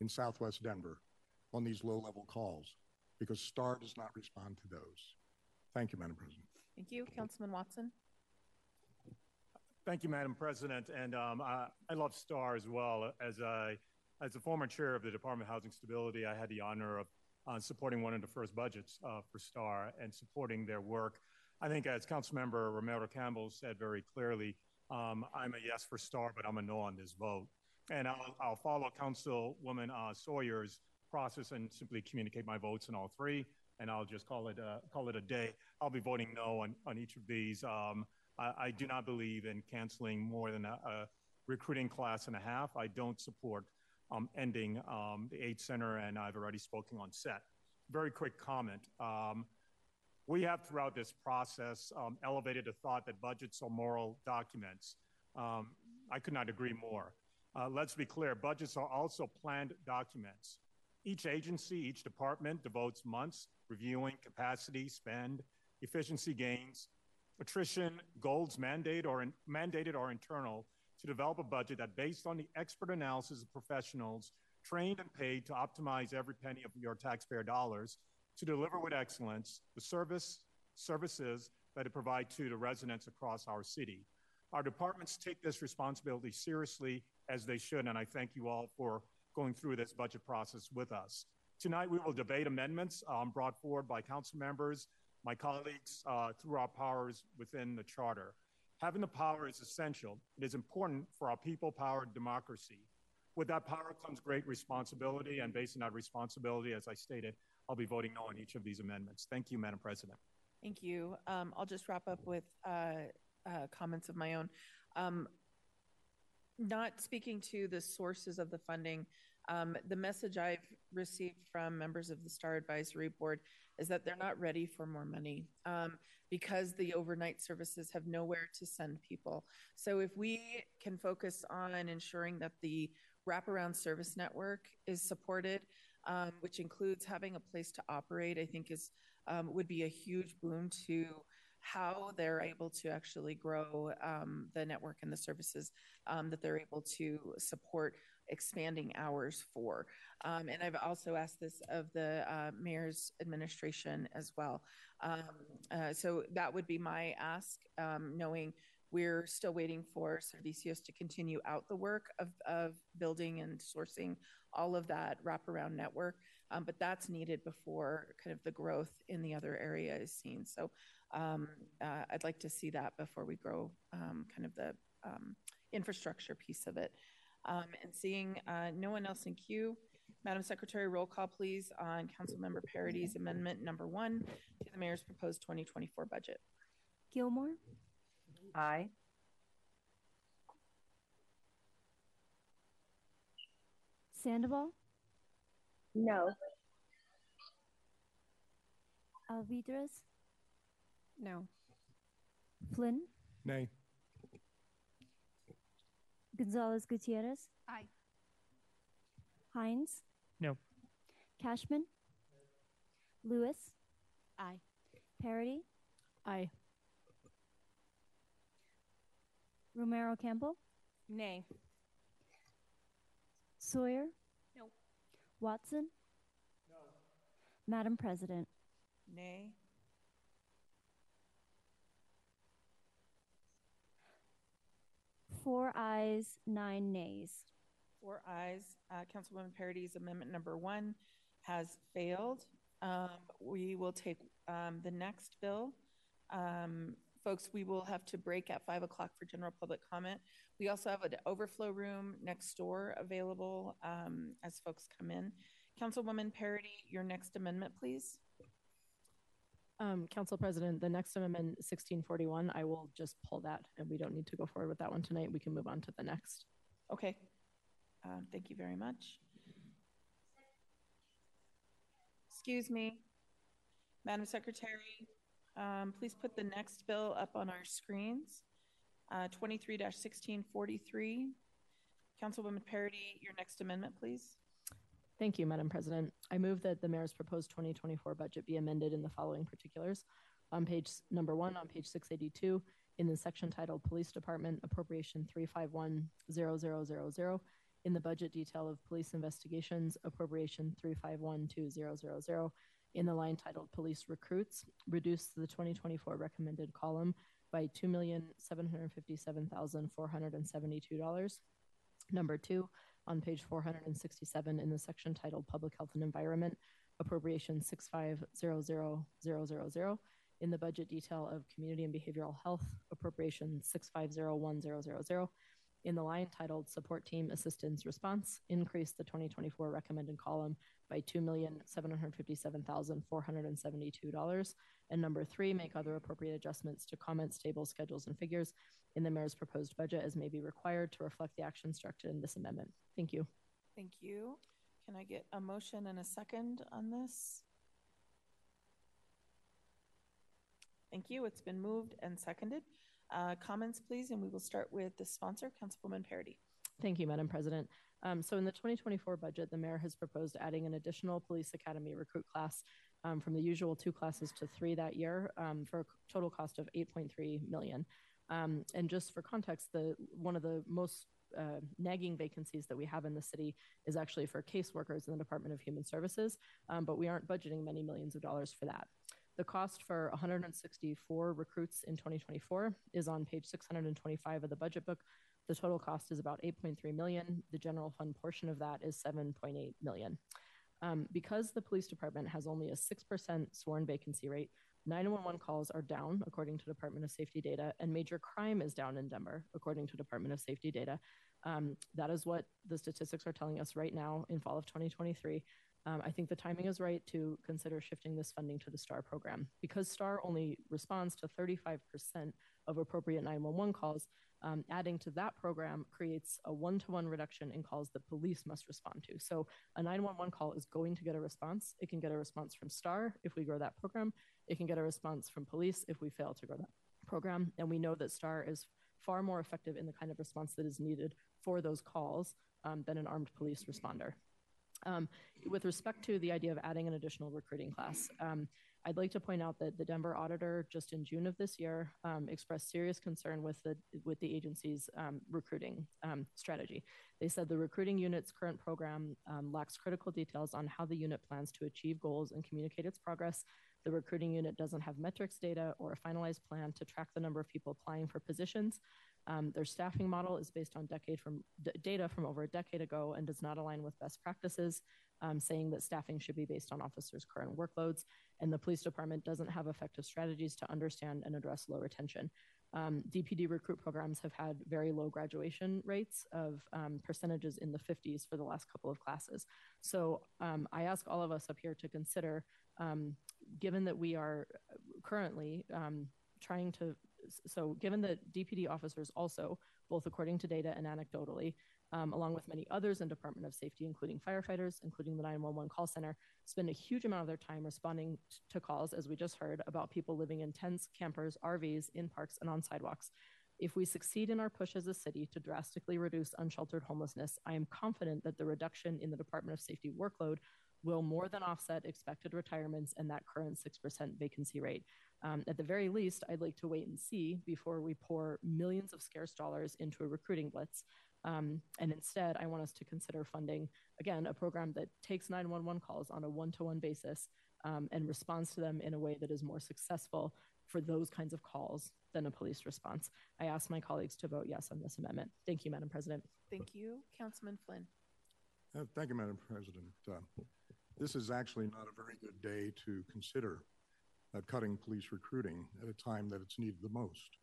in southwest Denver on these low level calls because STAR does not respond to those. Thank you, Madam President. Thank you. Councilman Watson. Thank you, Madam President. And um, I, I, love STAR as well. As a, as a former chair of the Department of Housing Stability, I had the honor of uh, supporting one of the first budgets uh, for STAR and supporting their work. I think, as Councilmember Romero Campbell said very clearly, um, I'm a yes for STAR, but I'm a no on this vote. And I'll, I'll follow Councilwoman uh, Sawyer's process and simply communicate my votes in all three, and I'll just call it a, call it a day. I'll be voting no on, on each of these. Um, I, I, do not believe in canceling more than a, a, recruiting class and a half. I don't support um, ending um, the AID center, and I've already spoken on SET. Very quick comment. Um, we have throughout this process um, elevated the thought that budgets are moral documents. Um, I could not agree more. Uh, let's be clear, budgets are also planned documents. Each agency, each department devotes months reviewing capacity, spend, efficiency gains, attrition, goals mandate or in, mandated or internal to develop a budget that based on the expert analysis of professionals trained and paid to optimize every penny of your taxpayer dollars to deliver with excellence the service services that it provides to the residents across our city. Our departments take this responsibility seriously as they should, and I thank you all for going through this budget process with us. Tonight, we will debate amendments um, brought forward by council members, my colleagues, uh, through our powers within the charter. Having the power is essential. It is important for our people powered democracy. With that power comes great responsibility, and based on that responsibility, as I stated, I'll be voting no on each of these amendments. Thank you, Madam President. Thank you. Um, I'll just wrap up with uh, uh, comments of my own. Um, not speaking to the sources of the funding, um, the message I've received from members of the STAR Advisory Board is that they're not ready for more money um, because the overnight services have nowhere to send people. So if we can focus on ensuring that the wraparound service network is supported, um, which includes having a place to operate, I think is um, would be a huge boon to how they're able to actually grow um, the network and the services um, that they're able to support expanding hours for. Um, and I've also asked this of the uh, mayor's administration as well. Um, uh, so that would be my ask, knowing we're still waiting for Servicios to continue out the work of, of building and sourcing all of that wraparound network. Um, but that's needed before kind of the growth in the other area is seen. So um, uh, I'd like to see that before we grow um, kind of the um, infrastructure piece of it. Um, and seeing uh, no one else in queue, Madam Secretary, roll call please on Councilmember Parady's amendment number one to the mayor's proposed 2024 budget. Gilmore, Aye. Sandoval, No. Alvidrez, No. Flynn, Nay. Gonzales Gutierrez, Aye. Hinds, No. Kashmann, Lewis, Aye. Parady, Aye. Romero Campbell, Nay. Sawyer, No. Watson, No. Madam President, Nay. four ayes, nine nays. Four ayes. Uh, Councilwoman Parady's amendment number one has failed. Um, we will take um, the next bill. Um, folks, we will have to break at five o'clock for general public comment. We also have an overflow room next door available um, as folks come in. Councilwoman Parady, your next amendment, please. Um, Council President, the next amendment, 1641, I will just pull that and we don't need to go forward with that one tonight. We can move on to the next. Okay. Um, thank you very much. Excuse me. Madam Secretary, um, please put the next bill up on our screens. Uh, 23-1643. Councilwoman Parady, your next amendment, please. Thank you, Madam President. I move that the mayor's proposed 2024 budget be amended in the following particulars. On page number one, on page 682, in the section titled Police Department Appropriation 3510000, in the budget detail of Police Investigations Appropriation 3512000, in the line titled Police Recruits, reduce the 2024 recommended column by $2,757,472. Number two, on page 467 in the section titled Public Health and Environment, appropriation 6500000, in the budget detail of Community and Behavioral Health, appropriation 6501000, in the line titled Support Team Assistance Response, increase the 2024 recommended column by $2,757,472. And number three, make other appropriate adjustments to comments, tables, schedules, and figures in the mayor's proposed budget as may be required to reflect the action structured in this amendment. Thank you. Thank you. Can I get a motion and a second on this? Thank you. It's been moved and seconded. Uh, comments, please, and we will start with the sponsor, Councilwoman Parady. Thank you, Madam President. Um, so in the 2024 budget, the mayor has proposed adding an additional police academy recruit class um, from the usual two classes to three that year um, for a total cost of 8.3 million. Um, and just for context, the one of the most uh, nagging vacancies that we have in the city is actually for caseworkers in the Department of Human Services, um, but we aren't budgeting many millions of dollars for that. The cost for 164 recruits in 2024 is on page 625 of the budget book. The total cost is about 8.3 million. The general fund portion of that is 7.8 million. Um, because the police department has only a 6% sworn vacancy rate, 911 calls are down, according to Department of Safety data, and major crime is down in Denver, according to Department of Safety data. Um, that is what the statistics are telling us right now in fall of 2023. Um, I think the timing is right to consider shifting this funding to the STAR program. Because STAR only responds to 35% of appropriate 911 calls, um, adding to that program creates a one to one reduction in calls that police must respond to. So a 911 call is going to get a response. It can get a response from STAR if we grow that program, it can get a response from police if we fail to grow that program. And we know that STAR is far more effective in the kind of response that is needed for those calls um, than an armed police responder. Um, with respect to the idea of adding an additional recruiting class, um, I'd like to point out that the Denver auditor just in June of this year um, expressed serious concern with the with the agency's um, recruiting um, strategy. They said the recruiting unit's current program um, lacks critical details on how the unit plans to achieve goals and communicate its progress. The recruiting unit doesn't have metrics data or a finalized plan to track the number of people applying for positions. Um, their staffing model is based on decade from d- data from over a decade ago and does not align with best practices, um, saying that staffing should be based on officers' current workloads. And the police department doesn't have effective strategies to understand and address low retention. Um, DPD recruit programs have had very low graduation rates of um, percentages in the 50s for the last couple of classes. So um, I ask all of us up here to consider, um, given that we are currently um, trying to so given that DPD officers also, both according to data and anecdotally, um, along with many others in Department of Safety, including firefighters, including the 911 call center, spend a huge amount of their time responding t- to calls, as we just heard, about people living in tents, campers, RVs, in parks, and on sidewalks. If we succeed in our push as a city to drastically reduce unsheltered homelessness, I am confident that the reduction in the Department of Safety workload will more than offset expected retirements and that current 6% vacancy rate. Um, at the very least, I'd like to wait and see before we pour millions of scarce dollars into a recruiting blitz. Um, and instead, I want us to consider funding, again, a program that takes 911 calls on a one to one basis um, and responds to them in a way that is more successful for those kinds of calls than a police response. I ask my colleagues to vote yes on this amendment. Thank you, Madam President. Thank you. Councilman Flynn. Uh, thank you, Madam President. Uh, this is actually not a very good day to consider uh, cutting police recruiting at a time that it's needed the most.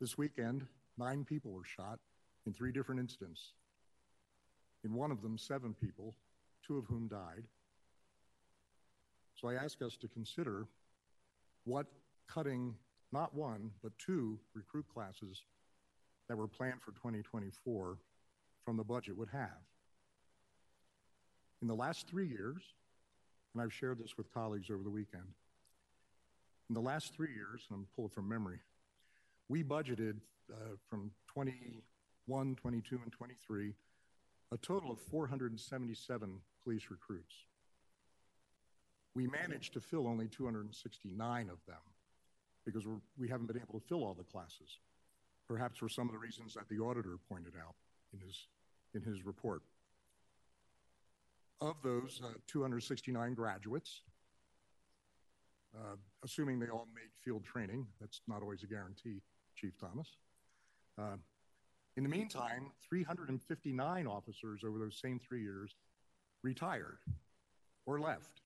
This weekend, nine people were shot in three different incidents. In one of them, seven people, two of whom died. So I ask us to consider what cutting not one, but two recruit classes that were planned for 2024 from the budget would have. In the last three years, and I've shared this with colleagues over the weekend, in the last three years, and I'm pulling from memory, we budgeted uh, from 21, 22, and 23 a total of 477 police recruits. We managed to fill only 269 of them because we're, we haven't been able to fill all the classes, perhaps for some of the reasons that the auditor pointed out in his, in his report. Of those uh, 269 graduates, uh, assuming they all made field training, that's not always a guarantee, Chief Thomas. Uh, in the meantime, 359 officers over those same three years retired or left.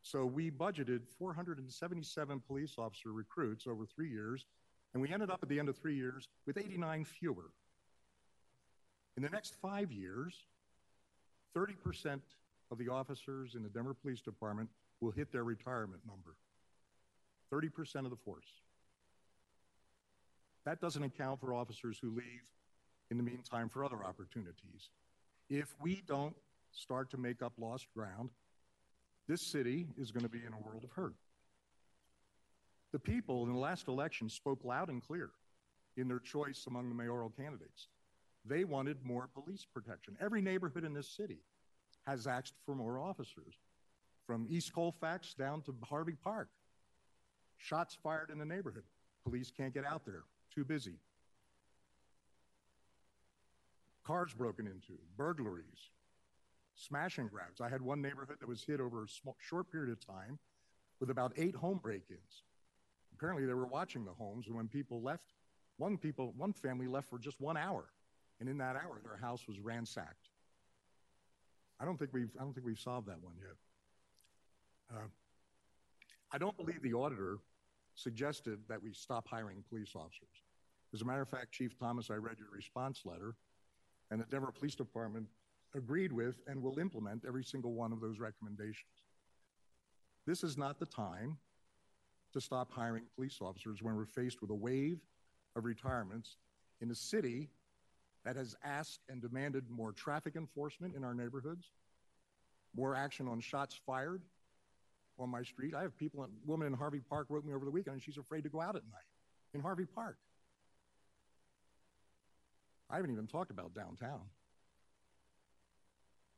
So we budgeted 477 police officer recruits over three years, and we ended up at the end of three years with 89 fewer. In the next five years, 30% of the officers in the Denver Police Department will hit their retirement number 30% of the force. That doesn't account for officers who leave in the meantime for other opportunities. If we don't start to make up lost ground, this city is going to be in a world of hurt. The people in the last election spoke loud and clear in their choice among the mayoral candidates. They wanted more police protection. Every neighborhood in this city has asked for more officers, from East Colfax down to Harvey Park. Shots fired in the neighborhood. Police can't get out there, too busy. cars broken into, burglaries, smash and grabs. I had one neighborhood that was hit over a small, short period of time with about eight home break-ins. Apparently, they were watching the homes, and when people left, one people, one family left for just one hour, and in that hour, their house was ransacked. I don't think we've I don't think we've solved that one yet. Uh, I don't believe the auditor suggested that we stop hiring police officers. As a matter of fact, Chief Thomas, I read your response letter, and the Denver Police Department agreed with and will implement every single one of those recommendations. This is not the time to stop hiring police officers when we're faced with a wave of retirements in a city that has asked and demanded more traffic enforcement in our neighborhoods, more action on shots fired on my street. I have people, a woman in Harvey Park wrote me over the weekend, and she's afraid to go out at night in Harvey Park. I haven't even talked about downtown.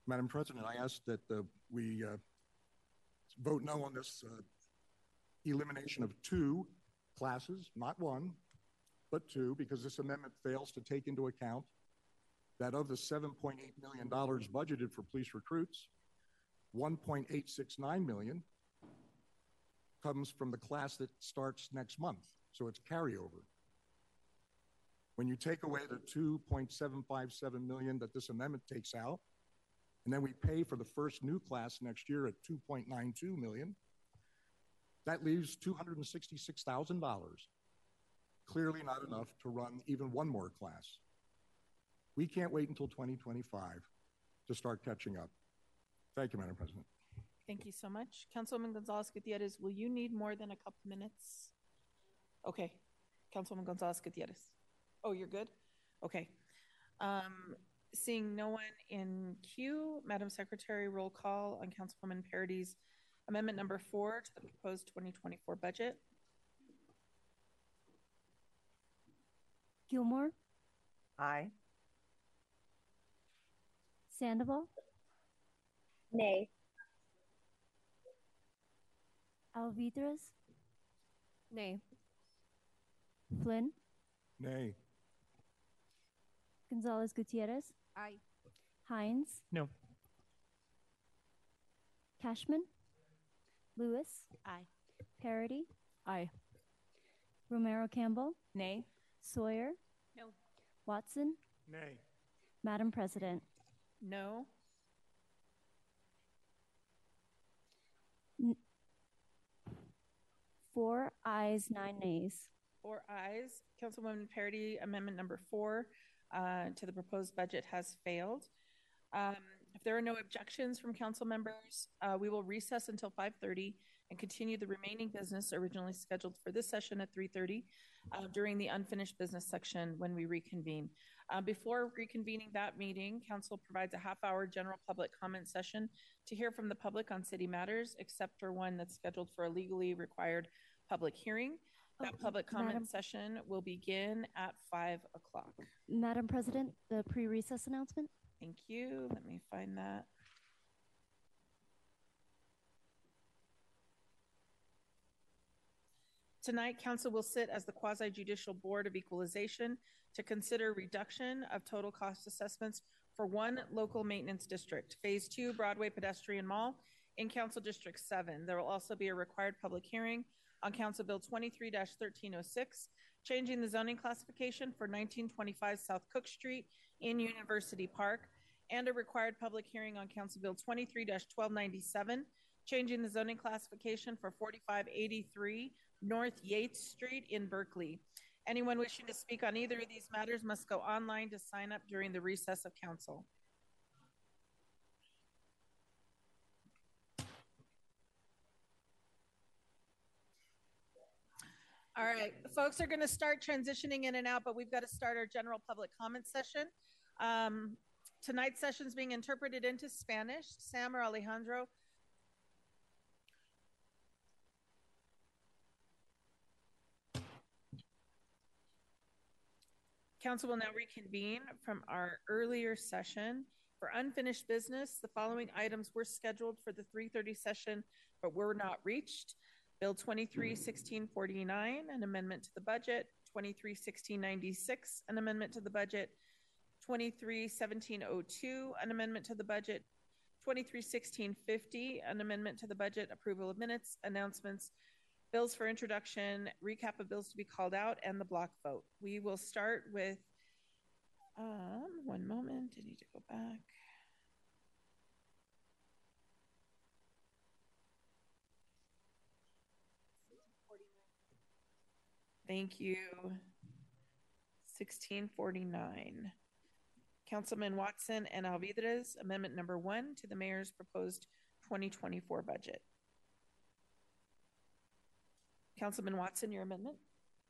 Madam President, I ask that uh, we uh, vote no on this uh, elimination of two classes, not one, but two, because this amendment fails to take into account that of the $7.8 million budgeted for police recruits, 1.869 million comes from the class that starts next month. So it's carryover. When you take away the 2.757 million that this amendment takes out, and then we pay for the first new class next year at 2.92 million, that leaves $266,000. Clearly not enough to run even one more class. We can't wait until 2025 to start catching up. Thank you, Madam President. Thank you so much. Councilwoman Gonzales Gutierrez, will you need more than a couple minutes? Okay. Councilwoman Gonzales Gutierrez. Oh, you're good? Okay. Um, seeing no one in queue, Madam Secretary, roll call on Councilwoman Parady's amendment number four to the proposed 2024 budget. Gilmore, Aye. Sandoval, Nay. Alvidrez, Nay. Flynn, Nay. Gonzales Gutierrez, Aye. Hinds, No. Kashmann, Lewis, Aye. Parady, Aye. Romero Campbell, Nay. Sawyer, No. Watson, Nay. Madam President. No. Four ayes, nine nays. Four ayes. Councilwoman Parady, amendment number four uh, to the proposed budget has failed. Um, if there are no objections from council members, uh, we will recess until 5:30 and continue the remaining business originally scheduled for this session at 3:30 uh, during the unfinished business section when we reconvene. Uh, before reconvening that meeting, council provides a half-hour general public comment session to hear from the public on city matters, except for one that's scheduled for a legally required public hearing. That Oh, public comment Madam- session will begin at five o'clock. Madam President, the pre-recess announcement. Thank you. Let me find that. Tonight, council will sit as the quasi judicial board of equalization to consider reduction of total cost assessments for one local maintenance district, Phase Two Broadway Pedestrian Mall in Council District Seven. There will also be a required public hearing on Council Bill 23 1306, changing the zoning classification for nineteen twenty-five South Cook Street in University Park, and a required public hearing on Council Bill 23 1297, changing the zoning classification for forty-five eighty-three North Yates Street in Berkeley. Anyone wishing to speak on either of these matters must go online to sign up during the recess of council. All right, folks are going to start transitioning in and out, but we've got to start our general public comment session. Um, tonight's session is being interpreted into Spanish. Sam or Alejandro? Council will now reconvene from our earlier session. For unfinished business, the following items were scheduled for the 3:30 session, but were not reached. Bill 231649, an amendment to the budget, 231696, an amendment to the budget, 231702, an amendment to the budget. 231650, an amendment to the budget, approval of minutes, announcements, bills for introduction, recap of bills to be called out, and the block vote. We will start with, um, one moment, I need to go back. Thank you. 1649. Councilman Watson and Alvidrez, amendment number one to the mayor's proposed 2024 budget. Councilman Watson, your amendment?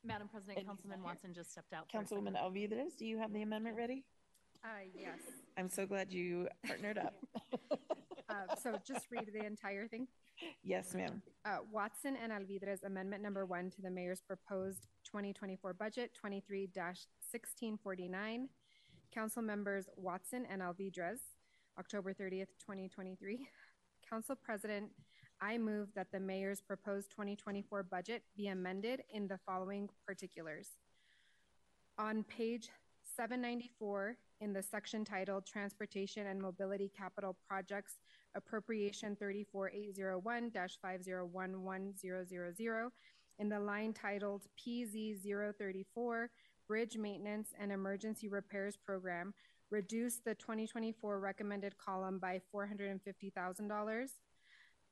Madam President, And- Councilman Watson just stepped out. for Councilwoman second. Alvidrez, do you have the amendment ready? Uh, yes. I'm so glad you partnered up. Uh, so just read the entire thing. Yes, ma'am. Uh, Watson and Alvidrez Amendment Number One to the Mayor's Proposed 2024 Budget 23-1649. Council members Watson and Alvidrez, October 30th, 2023. Council President, I move that the mayor's proposed 2024 budget be amended in the following particulars. On page 794, in the section titled Transportation and Mobility Capital Projects Appropriation 34801-5011000, in the line titled PZ034 Bridge Maintenance and Emergency Repairs Program, reduce the 2024 recommended column by $450,000.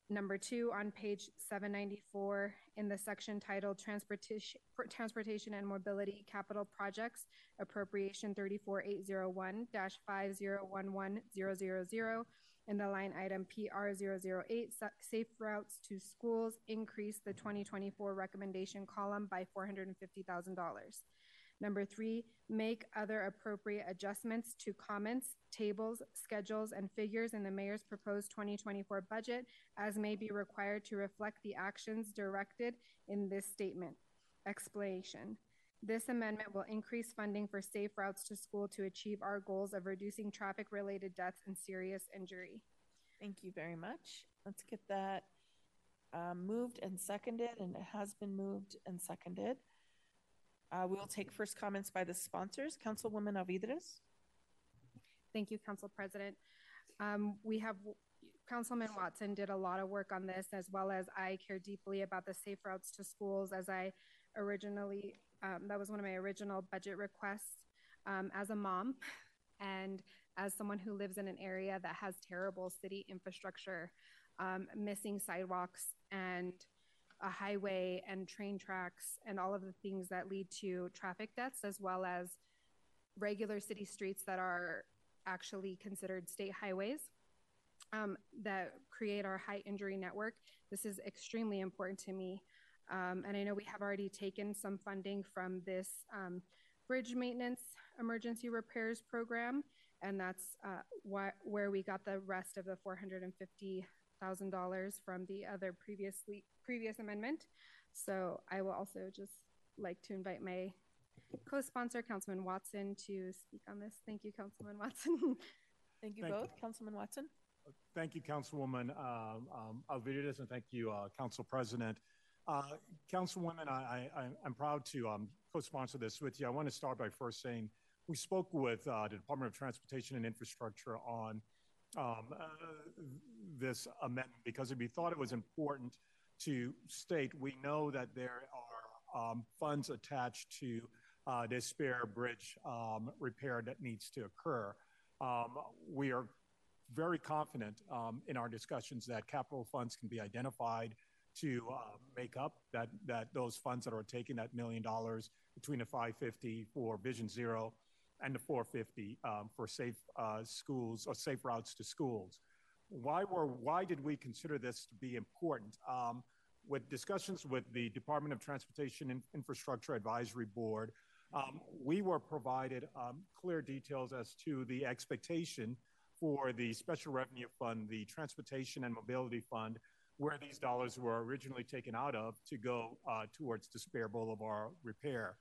Number two, on page 794, in the section titled Transportation, Transportation and Mobility Capital Projects, Appropriation 34801-5011000, in the line item PR008, Safe Routes to Schools, increase the 2024 recommendation column by $450,000. Number three, make other appropriate adjustments to comments, tables, schedules, and figures in the mayor's proposed 2024 budget as may be required to reflect the actions directed in this statement. Explanation. This amendment will increase funding for safe routes to school to achieve our goals of reducing traffic-related deaths and serious injury. Thank you very much. Let's get that um, moved and seconded, and it has been moved and seconded. Uh, we'll take first comments by the sponsors. Councilwoman Alvidrez. Thank you, Council President. Um, we have Councilman Watson did a lot of work on this, as well as I care deeply about the safe routes to schools. As I originally, um, that was one of my original budget requests. Um, as a mom, and as someone who lives in an area that has terrible city infrastructure, um, missing sidewalks and a highway and train tracks and all of the things that lead to traffic deaths, as well as regular city streets that are actually considered state highways um, that create our high injury network. This is extremely important to me. Um, and I know we have already taken some funding from this um, bridge maintenance emergency repairs program, and that's uh, wh- where we got the rest of the $450,000 from the other previously previous amendment. So I will also just like to invite my co-sponsor, Councilman Watson, to speak on this. Thank you, Councilman Watson. Thank you Thank you. both. Councilman Watson. Thank you, Councilwoman um, um, Alvidrez, and thank you, uh, Council President. Uh, Councilwoman, I, I, I'm proud to um, co-sponsor this with you. I want to start by first saying we spoke with uh, the Department of Transportation and Infrastructure on um, uh, this amendment because we thought it was important to state we know that there are um, funds attached to uh, this Speer bridge um, repair that needs to occur. Um, we are very confident um, in our discussions that capital funds can be identified to uh, make up that that those funds that are taking that million dollars between the 550 for Vision Zero and the 450 um, for safe uh, schools or safe routes to schools. Why were why did we consider this to be important? Um, with discussions with the Department of Transportation Infrastructure Advisory Board, um, we were provided um, clear details as to the expectation for the Special Revenue Fund, the Transportation and Mobility Fund, where these dollars were originally taken out of to go uh, towards the Speer Boulevard repair.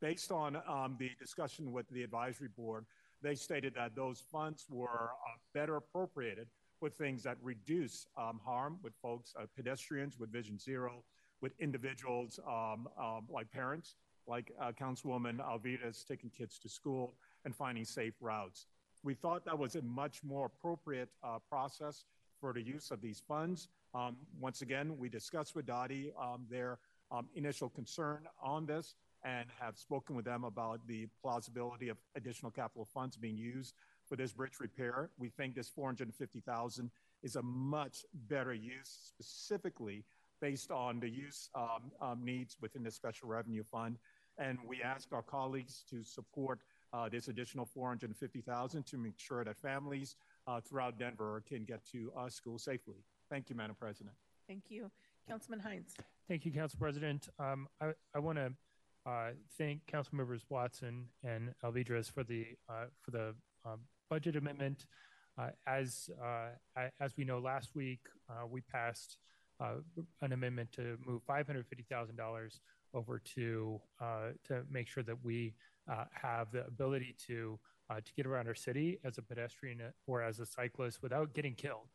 Based on um, the discussion with the advisory board, they stated that those funds were uh, better appropriated with things that reduce um, harm with folks, uh, pedestrians with Vision Zero, with individuals um, um, like parents like uh, Councilwoman Alvidrez taking kids to school and finding safe routes. We thought that was a much more appropriate uh, process for the use of these funds. Um, once again, we discussed with DOTI um, their um, initial concern on this and have spoken with them about the plausibility of additional capital funds being used for this bridge repair. We think this 450,000 is a much better use specifically based on the use um, um, needs within the special revenue fund. And we ask our colleagues to support uh, this additional 450,000 to make sure that families uh, throughout Denver can get to uh, school safely. Thank you, Madam President. Thank you. Councilman Hinds. Thank you, Council President. Um, I, I want to uh, thank Council Members Watson and Alvidrez for the uh, for the um, budget amendment. Uh, as uh, as we know, last week uh, we passed an amendment to move five hundred fifty thousand dollars over to to make sure that we have the ability to to get around our city as a pedestrian or as a cyclist without getting killed.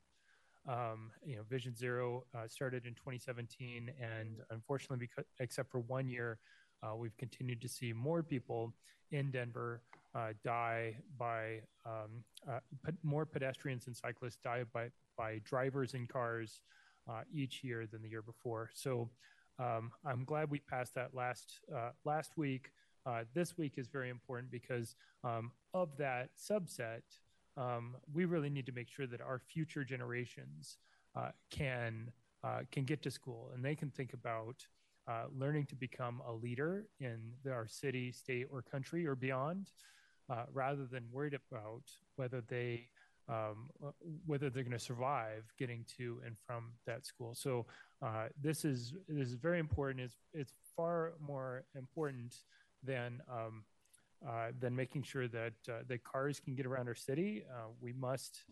Um, you know, Vision Zero uh, started in 2017, and unfortunately, because except for one year, uh, we've continued to see more people in Denver uh, die by um, uh, more pedestrians and cyclists die by by drivers in cars uh, each year than the year before. So um, I'm glad we passed that last uh, last week. this week is very important because um, of that subset um, we really need to make sure that our future generations uh, can uh, can get to school and they can think about uh, learning to become a leader in our city, state, or country or beyond, uh, rather than worried about whether they um, whether they're going to survive getting to and from that school. So uh, this is this is very important. It's it's far more important than um, uh, then making sure that uh, the cars can get around our city. Uh, we must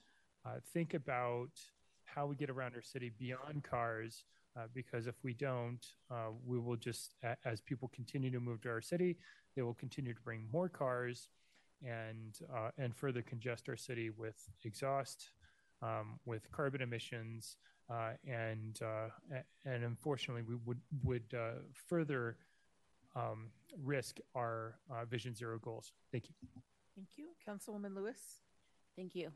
uh, think about how we get around our city beyond cars, because if we don't, we will just, as people continue to move to our city, they will continue to bring more cars and and further congest our city with exhaust, um, with carbon emissions, and and unfortunately, we would would further um, risk our uh, Vision Zero goals. Thank you. Thank you. Councilwoman Lewis. Thank you.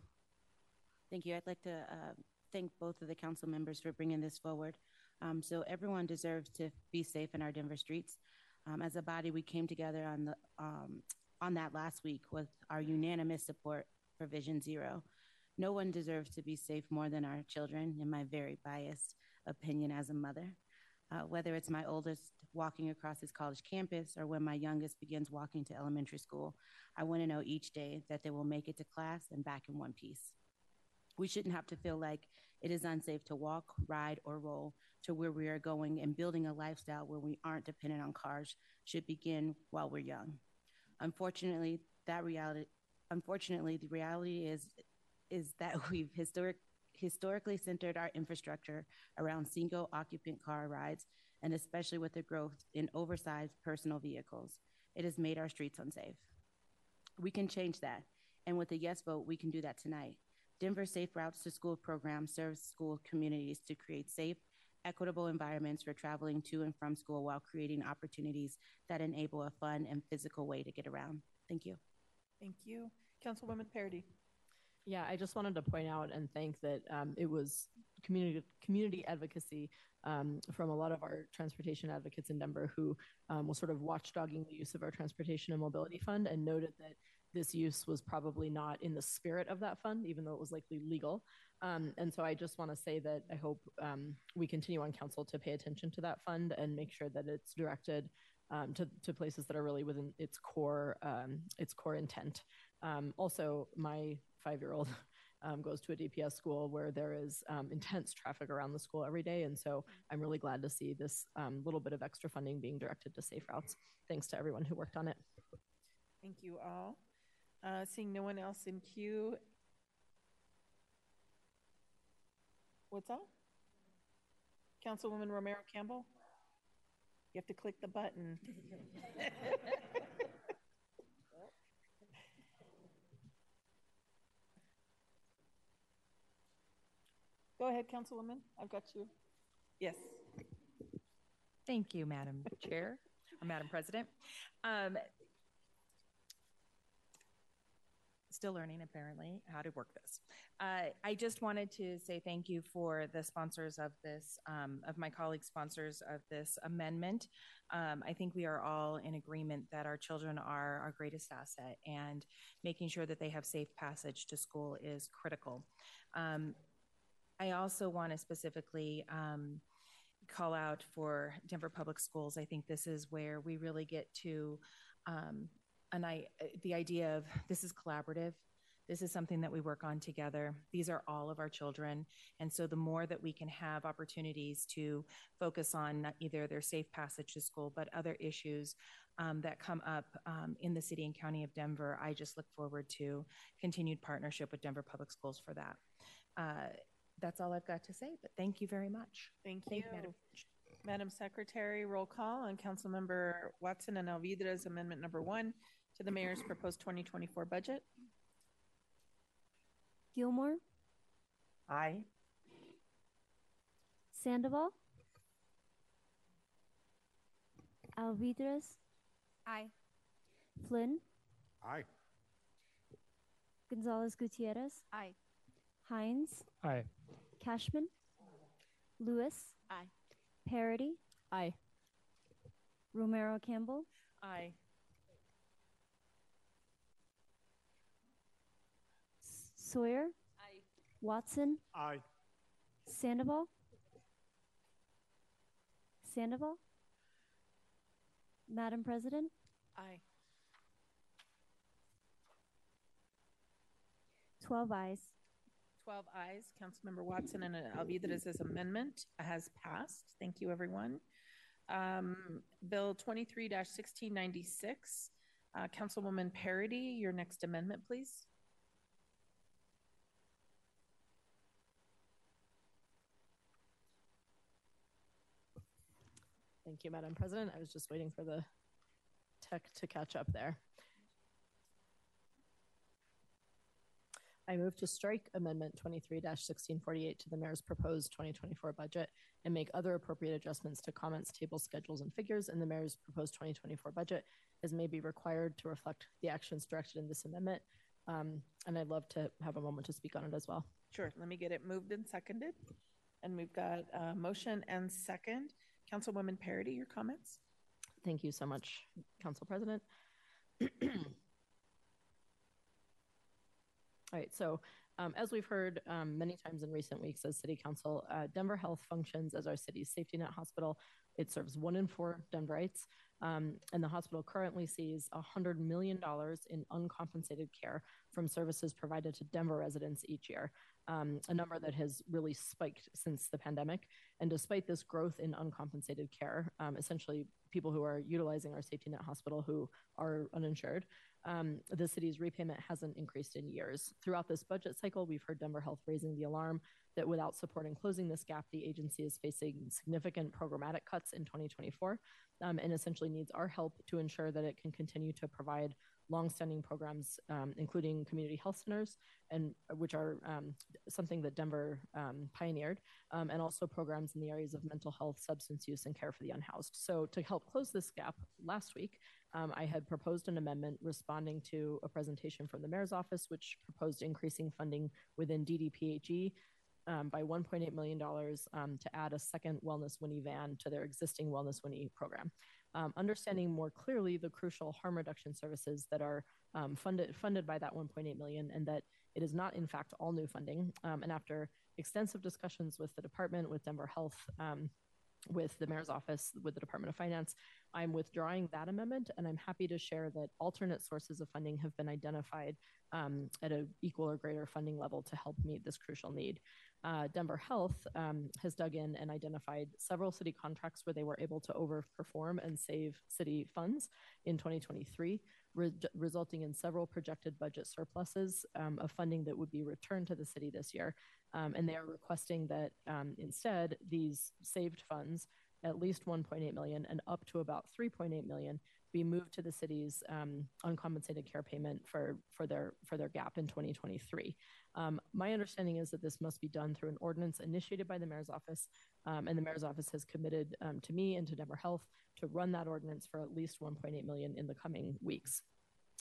Thank you. I'd like to uh, thank both of the council members for bringing this forward. Um, so everyone deserves to be safe in our Denver streets. Um, as a body, we came together on the um, on that last week with our unanimous support for Vision Zero. No one deserves to be safe more than our children, in my very biased opinion as a mother. Uh, whether it's my oldest walking across his college campus or when my youngest begins walking to elementary school, I want to know each day that they will make it to class and back in one piece. We shouldn't have to feel like it is unsafe to walk, ride, or roll to where we are going, and building a lifestyle where we aren't dependent on cars should begin while we're young. Unfortunately, that reality unfortunately the reality is is that we've historic historically centered our infrastructure around single occupant car rides, and especially with the growth in oversized personal vehicles. It has made our streets unsafe. We can change that, and with a yes vote, we can do that tonight. Denver Safe Routes to School program serves school communities to create safe, equitable environments for traveling to and from school while creating opportunities that enable a fun and physical way to get around. Thank you. Thank you. Councilwoman Parady. Yeah, I just wanted to point out and thank that um, it was community community advocacy um, from a lot of our transportation advocates in Denver who um, was sort of watchdogging the use of our transportation and mobility fund and noted that this use was probably not in the spirit of that fund, even though it was likely legal. Um, and so I just want to say that I hope um, we continue on council to pay attention to that fund and make sure that it's directed um, to, to places that are really within its core um, its core intent. Um, also, my five year old um, goes to a DPS school where there is intense traffic around the school every day. And so I'm really glad to see this little bit of extra funding being directed to safe routes. Thanks to everyone who worked on it. Thank you all. Uh, seeing no one else in queue. What's that? Councilwoman Romero Campbell? You have to click the button. Go ahead, Councilwoman. I've got you. Yes. Thank you, Madam Chair. Madam President. Um, still learning apparently how to work this. Uh, I just wanted to say thank you for the sponsors of this, um, of my colleague sponsors of this amendment. Um, I think we are all in agreement that our children are our greatest asset, and making sure that they have safe passage to school is critical. Um, I also want to specifically um, call out for Denver Public Schools. I think this is where we really get to um, and I the idea of this is collaborative. This is something that we work on together. These are all of our children. And so the more that we can have opportunities to focus on not either their safe passage to school, but other issues um, that come up um, in the city and county of Denver, I just look forward to continued partnership with Denver Public Schools for that. Uh, that's all I've got to say, but thank you very much. Thank, Thank you. you, Madam Madam Secretary, roll call on Councilmember Watson and Alvidrez's amendment number one to the mayor's proposed 2024 budget. Gilmore, Aye. Sandoval, Alvidrez, Aye. Flynn, Aye. Gonzales Gutierrez, Aye. Hinds, Aye. Kashmann, Lewis, Aye. Parady, Aye. Romero Campbell, Aye. Sawyer, Aye. Watson, Aye. Sandoval, Sandoval, Madam President, Aye. 12 ayes. 12 ayes. Councilmember Watson and Alvidrez's amendment has passed. Thank you, everyone. Um, Bill 23 1696. Uh, Councilwoman Parady, your next amendment, please. Thank you, Madam President. I was just waiting for the tech to catch up there. I move to strike Amendment 23-1648 to the mayor's proposed 2024 budget and make other appropriate adjustments to comments, tables, schedules, and figures in the mayor's proposed 2024 budget as may be required to reflect the actions directed in this amendment. Um, and I'd love to have a moment to speak on it as well. Sure. Let me get it moved and seconded. And we've got motion and second. Councilwoman Parady, your comments? Thank you so much, Council President. All right, so um, as we've heard um, many times in recent weeks as City Council, uh, Denver Health functions as our city's safety net hospital. It serves one in four Denverites, um, and the hospital currently sees $100 million in uncompensated care from services provided to Denver residents each year, um, a number that has really spiked since the pandemic. And despite this growth in uncompensated care, um, essentially people who are utilizing our safety net hospital who are uninsured, um, the city's repayment hasn't increased in years. Throughout this budget cycle, we've heard Denver Health raising the alarm that without support in closing this gap, the agency is facing significant programmatic cuts in 2024 um, and essentially needs our help to ensure that it can continue to provide longstanding programs, um, including community health centers, and which are um, something that Denver um, pioneered, um, and also programs in the areas of mental health, substance use, and care for the unhoused. So, to help close this gap, last week um, I had proposed an amendment responding to a presentation from the mayor's office, which proposed increasing funding within DDPHE um, by $1.8 million um, to add a second Wellness Winnie van to their existing Wellness Winnie program. Um, understanding more clearly the crucial harm reduction services that are um, funded funded by that 1.8 million, and that it is not in fact all new funding. Um, and after extensive discussions with the department, with Denver Health, um, with the mayor's office, with the Department of Finance, I'm withdrawing that amendment, and I'm happy to share that alternate sources of funding have been identified um, at an equal or greater funding level to help meet this crucial need. Uh, Denver Health um, has dug in and identified several city contracts where they were able to overperform and save city funds in 2023, re- resulting in several projected budget surpluses um, of funding that would be returned to the city this year. Um, and they are requesting that um, instead these saved funds at least 1.8 million and up to about 3.8 million be moved to the city's um, uncompensated care payment for for their for their gap in 2023. Um, my understanding is that this must be done through an ordinance initiated by the mayor's office, um, and the mayor's office has committed um, to me and to Denver Health to run that ordinance for at least 1.8 million in the coming weeks.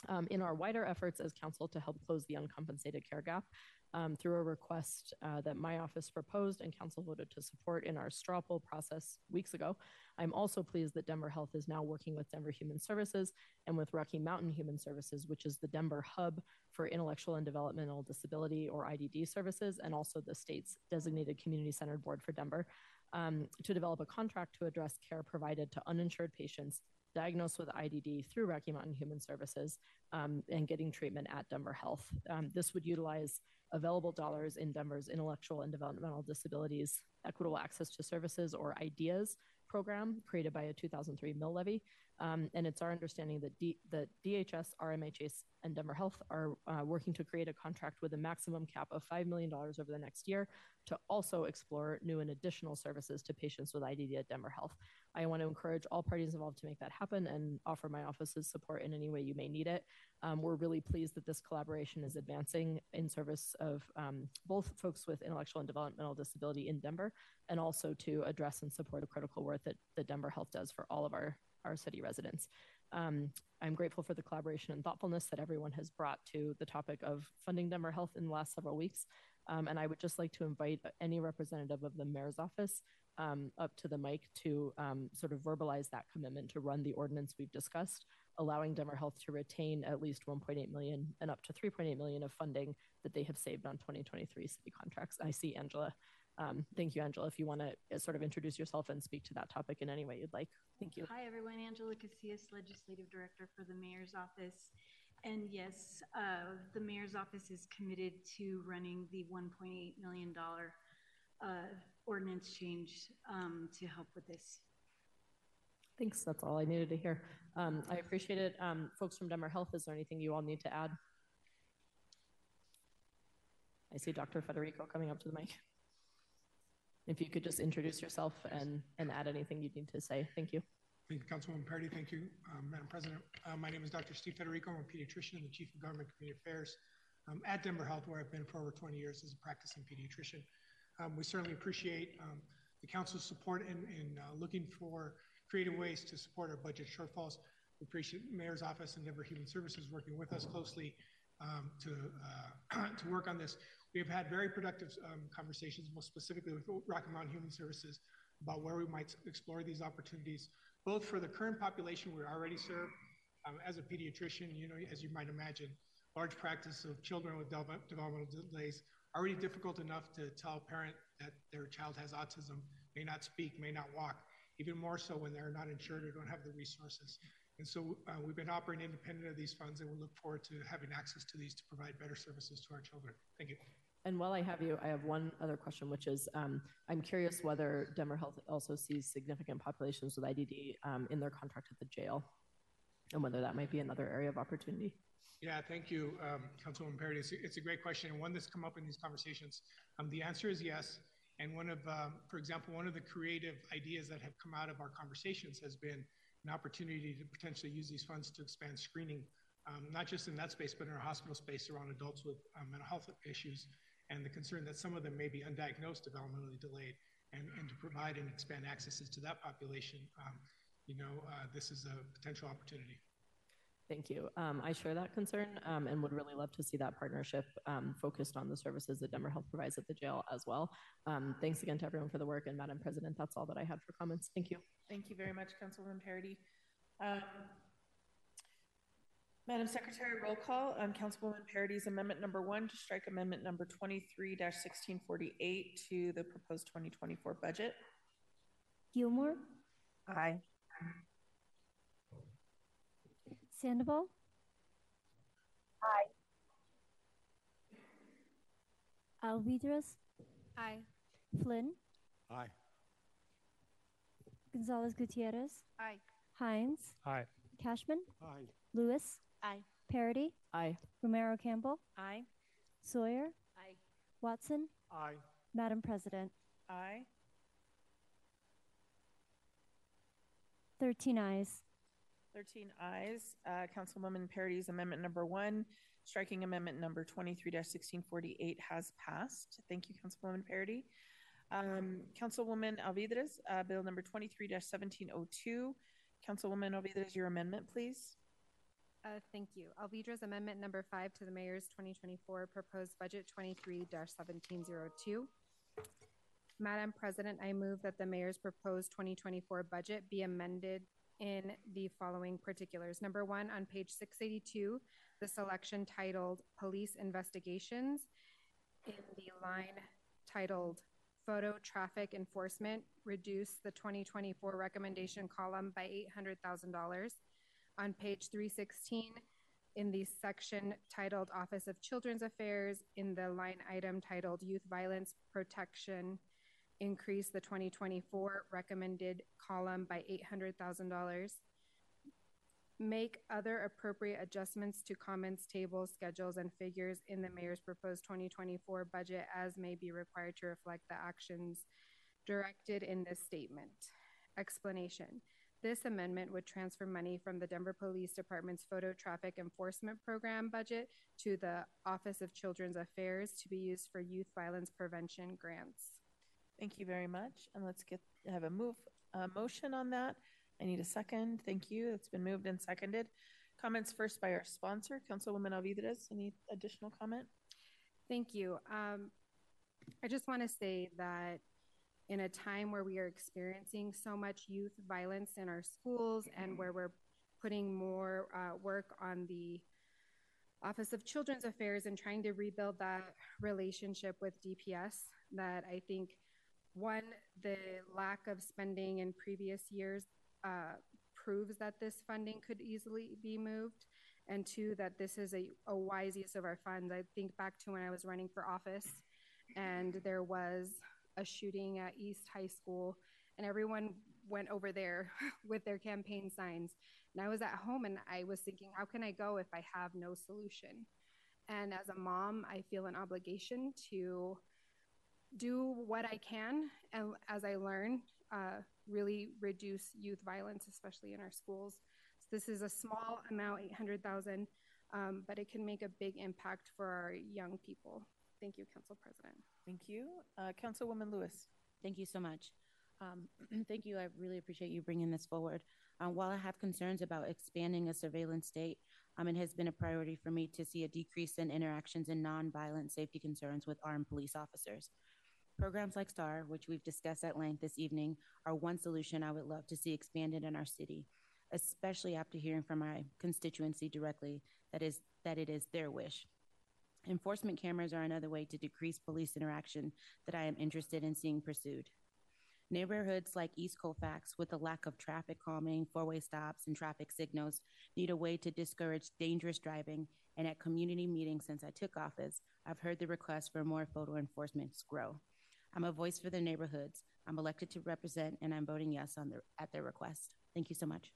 Um, in our wider efforts as council to help close the uncompensated care gap, um, through a request uh, that my office proposed and council voted to support in our straw poll process weeks ago. I'm also pleased that Denver Health is now working with Denver Human Services and with Rocky Mountain Human Services, which is the Denver hub for intellectual and developmental disability or IDD services, and also the state's designated community centered board for Denver, um, to develop a contract to address care provided to uninsured patients diagnosed with IDD through Rocky Mountain Human Services um, and getting treatment at Denver Health. Um, this would utilize available dollars in Denver's intellectual and developmental disabilities equitable access to services or IDEAS program created by a 2003 mill levy. Um, and it's our understanding that, D- that DHS, RMHS, and Denver Health are uh, working to create a contract with a maximum cap of $5 million over the next year to also explore new and additional services to patients with IDD at Denver Health. I want to encourage all parties involved to make that happen and offer my office's support in any way you may need it. Um, we're really pleased that this collaboration is advancing in service of um, both folks with intellectual and developmental disability in Denver and also to address and support the critical work that, that Denver Health does for all of our, our city residents. Um, I'm grateful for the collaboration and thoughtfulness that everyone has brought to the topic of funding Denver Health in the last several weeks. Um, and I would just like to invite any representative of the mayor's office um, up to the mic to um, sort of verbalize that commitment to run the ordinance we've discussed, allowing Denver Health to retain at least 1.8 million and up to 3.8 million of funding that they have saved on 2023 city contracts. I see Angela. Um, thank you, Angela. If you want to sort of introduce yourself and speak to that topic in any way you'd like. Thank you. Hi, everyone. Angela Casillas, Legislative Director for the Mayor's Office. And yes, uh, the Mayor's Office is committed to running the $1.8 million uh, ordinance change um, to help with this. Thanks. That's all I needed to hear. Um, I appreciate it. Um, folks from Denver Health, is there anything you all need to add? I see Dr. Federico coming up to the mic. If you could just introduce yourself and, and add anything you need to say. Thank you. Thank you, Councilwoman Parady. Thank you, um, Madam President. Uh, my name is Dr. Steve Federico. I'm a pediatrician and the Chief of Government Community Affairs um, at Denver Health, where I've been for over 20 years as a practicing pediatrician. Um, we certainly appreciate um, the council's support in, in uh, looking for creative ways to support our budget shortfalls. We appreciate Mayor's Office and Denver Human Services working with us closely um, to, uh, to work on this. We have had very productive um, conversations, most specifically with Rocky Mountain Human Services, about where we might explore these opportunities, both for the current population we already serve. Um, as a pediatrician, you know, as you might imagine, large practice of children with developmental delays already difficult enough to tell a parent that their child has autism, may not speak, may not walk, even more so when they're not insured or don't have the resources. And so uh, we've been operating independent of these funds, and we look forward to having access to these to provide better services to our children. Thank you. And while I have you, I have one other question, which is um, I'm curious whether Denver Health also sees significant populations with IDD um, in their contract at the jail, and whether that might be another area of opportunity. Yeah, thank you, um, Councilwoman Parady. It's, it's, a great question and one that's come up in these conversations. Um, the answer is yes. And one of, um, for example, one of the creative ideas that have come out of our conversations has been an opportunity to potentially use these funds to expand screening, um, not just in that space, but in our hospital space around adults with um, mental health issues and the concern that some of them may be undiagnosed, developmentally delayed, and, and to provide and expand accesses to that population. Um, you know, uh, this is a potential opportunity. Thank you. Um, I share that concern um, and would really love to see that partnership um, focused on the services that Denver Health provides at the jail as well. Um, thanks again to everyone for the work. And Madam President, that's all that I had for comments. Thank you. Thank you very much, Councilwoman Parady. Madam Secretary, roll call on Councilwoman Parady's amendment number one to strike amendment number 23 1648 to the proposed 2024 budget. Gilmore? Aye. Sandoval? Aye. Alvidrez? Aye. Flynn? Aye. Gonzales Gutierrez? Aye. Hinds? Aye. Kashmann? Aye. Lewis? Aye. Parady? Aye. Romero Campbell? Aye. Sawyer? Aye. Watson? Aye. Madam President? Aye. 13 ayes. 13 ayes. Uh, Councilwoman Parady's amendment number one, striking amendment number 23-1648 has passed. Thank you, Councilwoman Parady. Um, Councilwoman Alvidrez, uh, bill number 23-1702. Councilwoman Alvidrez, your amendment, please. Uh, thank you. Alvidrez amendment number five to the mayor's 2024 proposed budget 23-1702. Madam President, I move that the mayor's proposed 2024 budget be amended in the following particulars. Number one, on page 682, the selection titled Police Investigations in the line titled Photo Traffic Enforcement, reduce the 2024 recommendation column by $800,000. On page 316, in the section titled Office of Children's Affairs, in the line item titled Youth Violence Protection, increase the 2024 recommended column by $800,000. Make other appropriate adjustments to comments, tables, schedules, and figures in the mayor's proposed 2024 budget as may be required to reflect the actions directed in this statement. Explanation. This amendment would transfer money from the Denver Police Department's Photo Traffic Enforcement Program budget to the Office of Children's Affairs to be used for youth violence prevention grants. Thank you very much. And let's get have a move a motion on that. I need a second. Thank you. It's been moved and seconded. Comments first by our sponsor, Councilwoman Alvidrez. Any additional comment? Thank you. Um, I just want to say that in a time where we are experiencing so much youth violence in our schools and where we're putting more uh, work on the Office of Children's Affairs and trying to rebuild that relationship with DPS, that I think one, the lack of spending in previous years uh, proves that this funding could easily be moved. And two, that this is a, a wise use of our funds. I think back to when I was running for office and there was a shooting at East High School, and everyone went over there with their campaign signs. And I was at home and I was thinking, how can I go if I have no solution? And as a mom, I feel an obligation to do what I can, and as I learn, uh, really reduce youth violence, especially in our schools. So this is a small amount, 800,000, um, but it can make a big impact for our young people. Thank you, Council President. Thank you. Uh, Councilwoman Lewis. Thank you so much. Um, thank you. I really appreciate you bringing this forward. Um, while I have concerns about expanding a surveillance state, um, it has been a priority for me to see a decrease in interactions and nonviolent safety concerns with armed police officers. Programs like STAR, which we've discussed at length this evening, are one solution I would love to see expanded in our city, especially after hearing from my constituency directly that is that it is their wish. Enforcement cameras are another way to decrease police interaction that I am interested in seeing pursued. Neighborhoods like East Colfax, with a lack of traffic calming, four way stops, and traffic signals, need a way to discourage dangerous driving. And at community meetings since I took office, I've heard the request for more photo enforcement grow. I'm a voice for the neighborhoods. I'm elected to represent, and I'm voting yes on their, at their request. Thank you so much.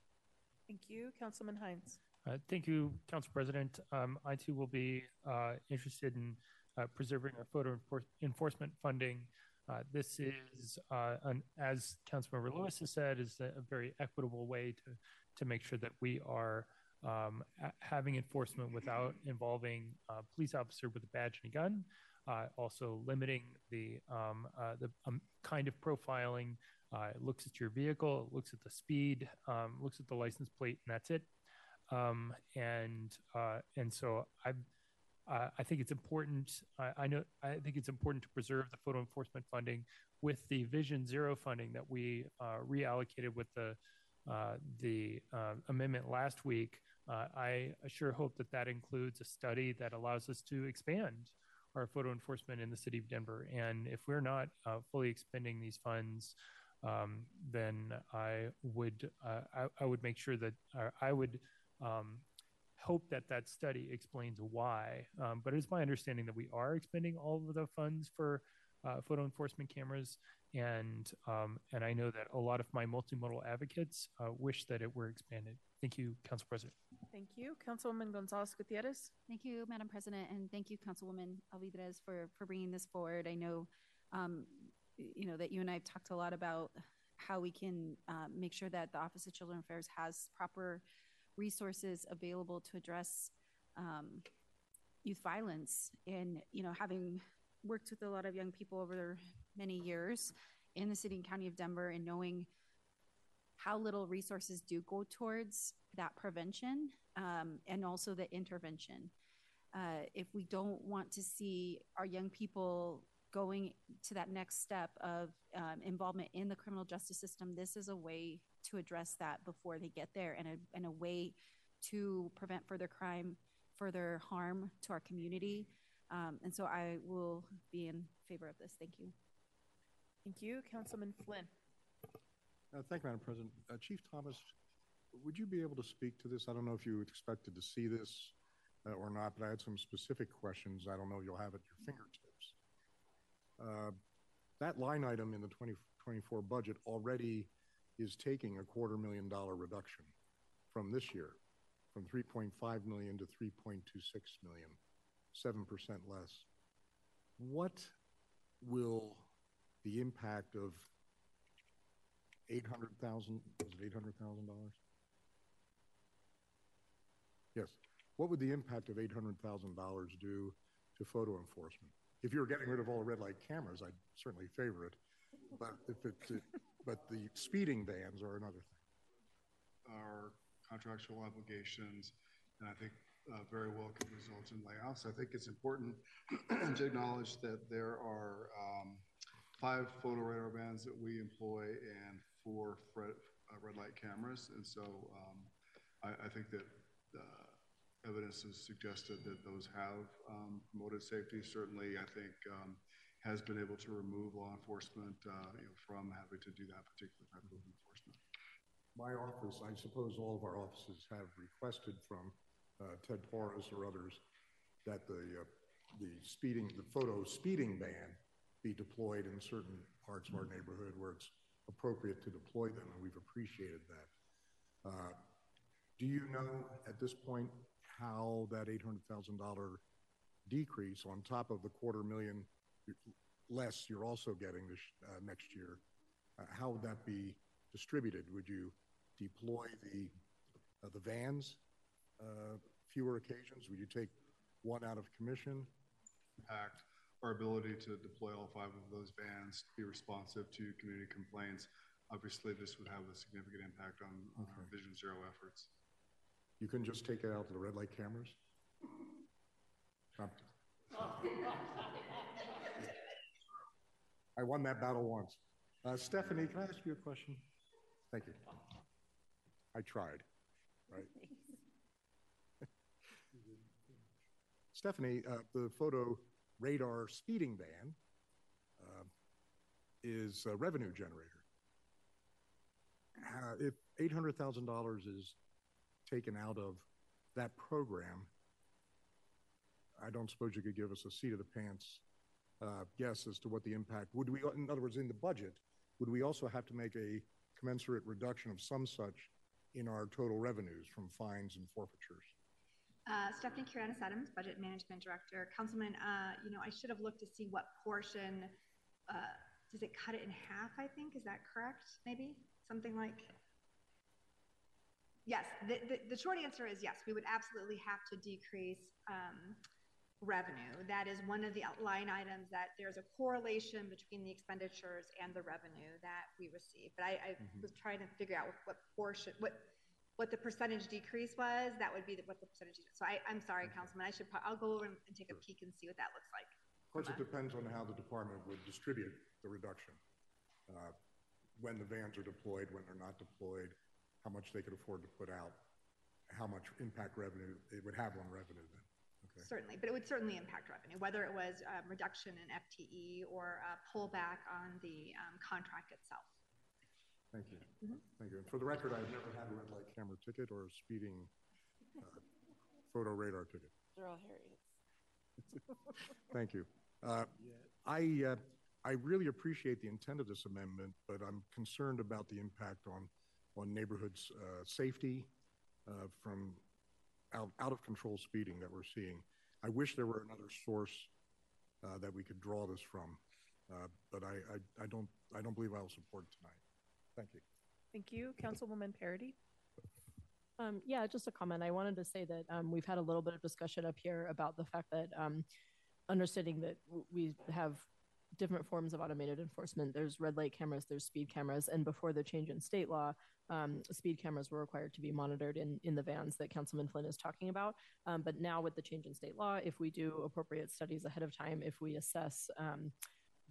Thank you, Councilman Hinds. Uh, thank you, Council President. Um, I too will be uh, interested in uh, preserving our photo enfor- enforcement funding. Uh, this is, uh, an, as Councilmember Lewis has said, is a, very equitable way to to make sure that we are um, having enforcement without involving a police officer with a badge and a gun. Uh, also limiting the um, the um, kind of profiling. it looks at your vehicle, it looks at the speed, um, looks at the license plate, and that's it. Um, and uh, and so I uh, I think it's important. I, I, know I think it's important to preserve the photo enforcement funding with the Vision Zero funding that we uh, reallocated with the uh, the uh, amendment last week. Uh, I sure hope that that includes a study that allows us to expand our photo enforcement in the city of Denver. And if we're not fully expending these funds, um, then I would I, I, would make sure that I would um, hope that that study explains why. Um, but it's my understanding that we are expending all of the funds for uh, photo enforcement cameras, and um, and I know that a lot of my multimodal advocates uh, wish that it were expanded. Thank you, Council President. Thank you, Councilwoman Gonzales Gutierrez. Thank you, Madam President, and thank you, Councilwoman Alvidrez, for for bringing this forward. I know, um, you know, that you and I have talked a lot about how we can uh, make sure that the Office of Children Affairs has proper resources available to address um, youth violence. And, you know, having worked with a lot of young people over many years in the city and county of Denver and knowing how little resources do go towards that prevention um, and also the intervention. Uh, if we don't want to see our young people going to that next step of um, involvement in the criminal justice system, this is a way to address that before they get there and a, and a way to prevent further crime, further harm to our community. Um, and so I will be in favor of this. Thank you. Thank you. Councilman Flynn. Uh, thank you, Madam President. Uh, Chief Thomas, would you be able to speak to this? I don't know if you expected to see this uh, or not, but I had some specific questions I don't know you'll have at your fingertips. Uh, that line item in the 2024 budget already is taking a quarter million dollar reduction from this year, from 3.5 million to 3.26 million, 7% less. What will the impact of 800,000, was it $800,000? Yes. What would the impact of $800,000 do to photo enforcement? If you were getting rid of all the red light cameras, I'd certainly favor it. But if it, but the speeding bans are another thing. Our contractual obligations, and I think uh, very well could result in layoffs. I think it's important to acknowledge that there are um, five photo radar bands that we employ and four fred, uh, red light cameras. And so um, I, I, think that uh, evidence has suggested that those have um, promoted safety. Certainly, I think um, has been able to remove law enforcement uh, you know, from having to do that particular type of enforcement. My office, I suppose all of our offices have requested from uh, Ted Porras or others that the uh, the speeding, the photo speeding ban be deployed in certain parts of our neighborhood where it's appropriate to deploy them, and we've appreciated that. Uh, do you know at this point how that $800,000 decrease on top of the quarter million less you're also getting this uh, next year, uh, how would that be distributed? Would you deploy the uh, the vans uh, fewer occasions? Would you take one out of commission? Impact our ability to deploy all five of those vans, to be responsive to community complaints. Obviously, this would have a significant impact on, on okay. our Vision Zero efforts. You can just take it out to the red light cameras? I won that battle once. Uh, Stephanie, can I ask you a question? Thank you. I tried, right? Stephanie, uh, the photo radar speeding ban uh, is a revenue generator. Uh, if $800,000 is taken out of that program, I don't suppose you could give us a seat of the pants uh, guess as to what the impact would we. In other words, in the budget, would we also have to make a commensurate reduction of some such in our total revenues from fines and forfeitures? Uh, Stephanie Kiranis Adams, Budget Management Director. Councilman, uh, you know, I should have looked to see what portion, uh, does it cut it in half, I think? Is that correct? Maybe? Something like? Yes, the, the, the short answer is yes. We would absolutely have to decrease um, revenue. That is one of the line items that there's a correlation between the expenditures and the revenue that we receive. But I, I mm-hmm. was trying to figure out what, portion, what what the percentage decrease was, that would be the, what the percentage. So I, I'm sorry, Councilman, I should, I'll go over and take a peek and see what that looks like. Of course, it depends on how the department would distribute the reduction. Uh, when the vans are deployed, when they're not deployed, how much they could afford to put out, how much impact revenue it would have on revenue then. Okay. Certainly, but it would certainly impact revenue, whether it was um, reduction in FTE or a pullback on the um, contract itself. Thank you. Mm-hmm. Thank you. And for the record, I've never had a red light camera ticket or a speeding uh, photo radar ticket. They're all Harriet's. Thank you. Uh, I uh, I really appreciate the intent of this amendment, but I'm concerned about the impact on on neighborhoods' uh, safety uh, from out, out of control speeding that we're seeing. I wish there were another source uh, that we could draw this from, but I, I, I don't I don't believe I will support tonight. Thank you. Thank you. Councilwoman Parady. Um, yeah, just a comment. I wanted to say that um, we've had a little bit of discussion up here about the fact that um, understanding that we have different forms of automated enforcement. There's red light cameras, there's speed cameras, and before the change in state law, um, speed cameras were required to be monitored in, in the vans that Councilman Flynn is talking about. Um, but now with the change in state law, if we do appropriate studies ahead of time, if we assess um,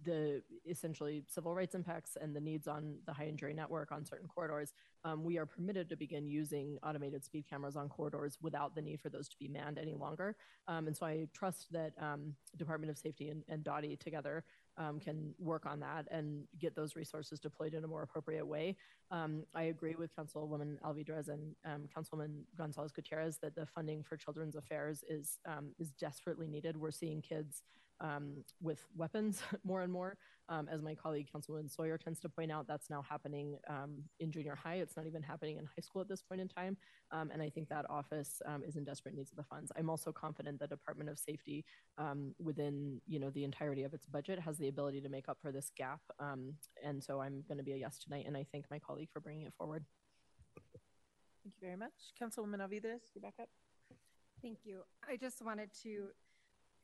the essentially civil rights impacts and the needs on the high injury network on certain corridors, um, we are permitted to begin using automated speed cameras on corridors without the need for those to be manned any longer. Um, and so I trust that um, Department of Safety and, and together um, can work on that and get those resources deployed in a more appropriate way. Um, I agree with Councilwoman Alvidrez and um, Councilman Gonzales Gutierrez that the funding for children's affairs is um, is desperately needed. We're seeing kids um, with weapons more and more. Um, as my colleague Councilwoman Sawyer tends to point out, that's now happening um, in junior high. It's not even happening in high school at this point in time. Um, and I think that office um, is in desperate needs of the funds. I'm also confident the Department of Safety, um, within you know the entirety of its budget, has the ability to make up for this gap. Um, and so I'm going to be a yes tonight. And I thank my colleague for bringing it forward. Thank you very much. Councilwoman Alvidrez, you're back up. Thank you. I just wanted to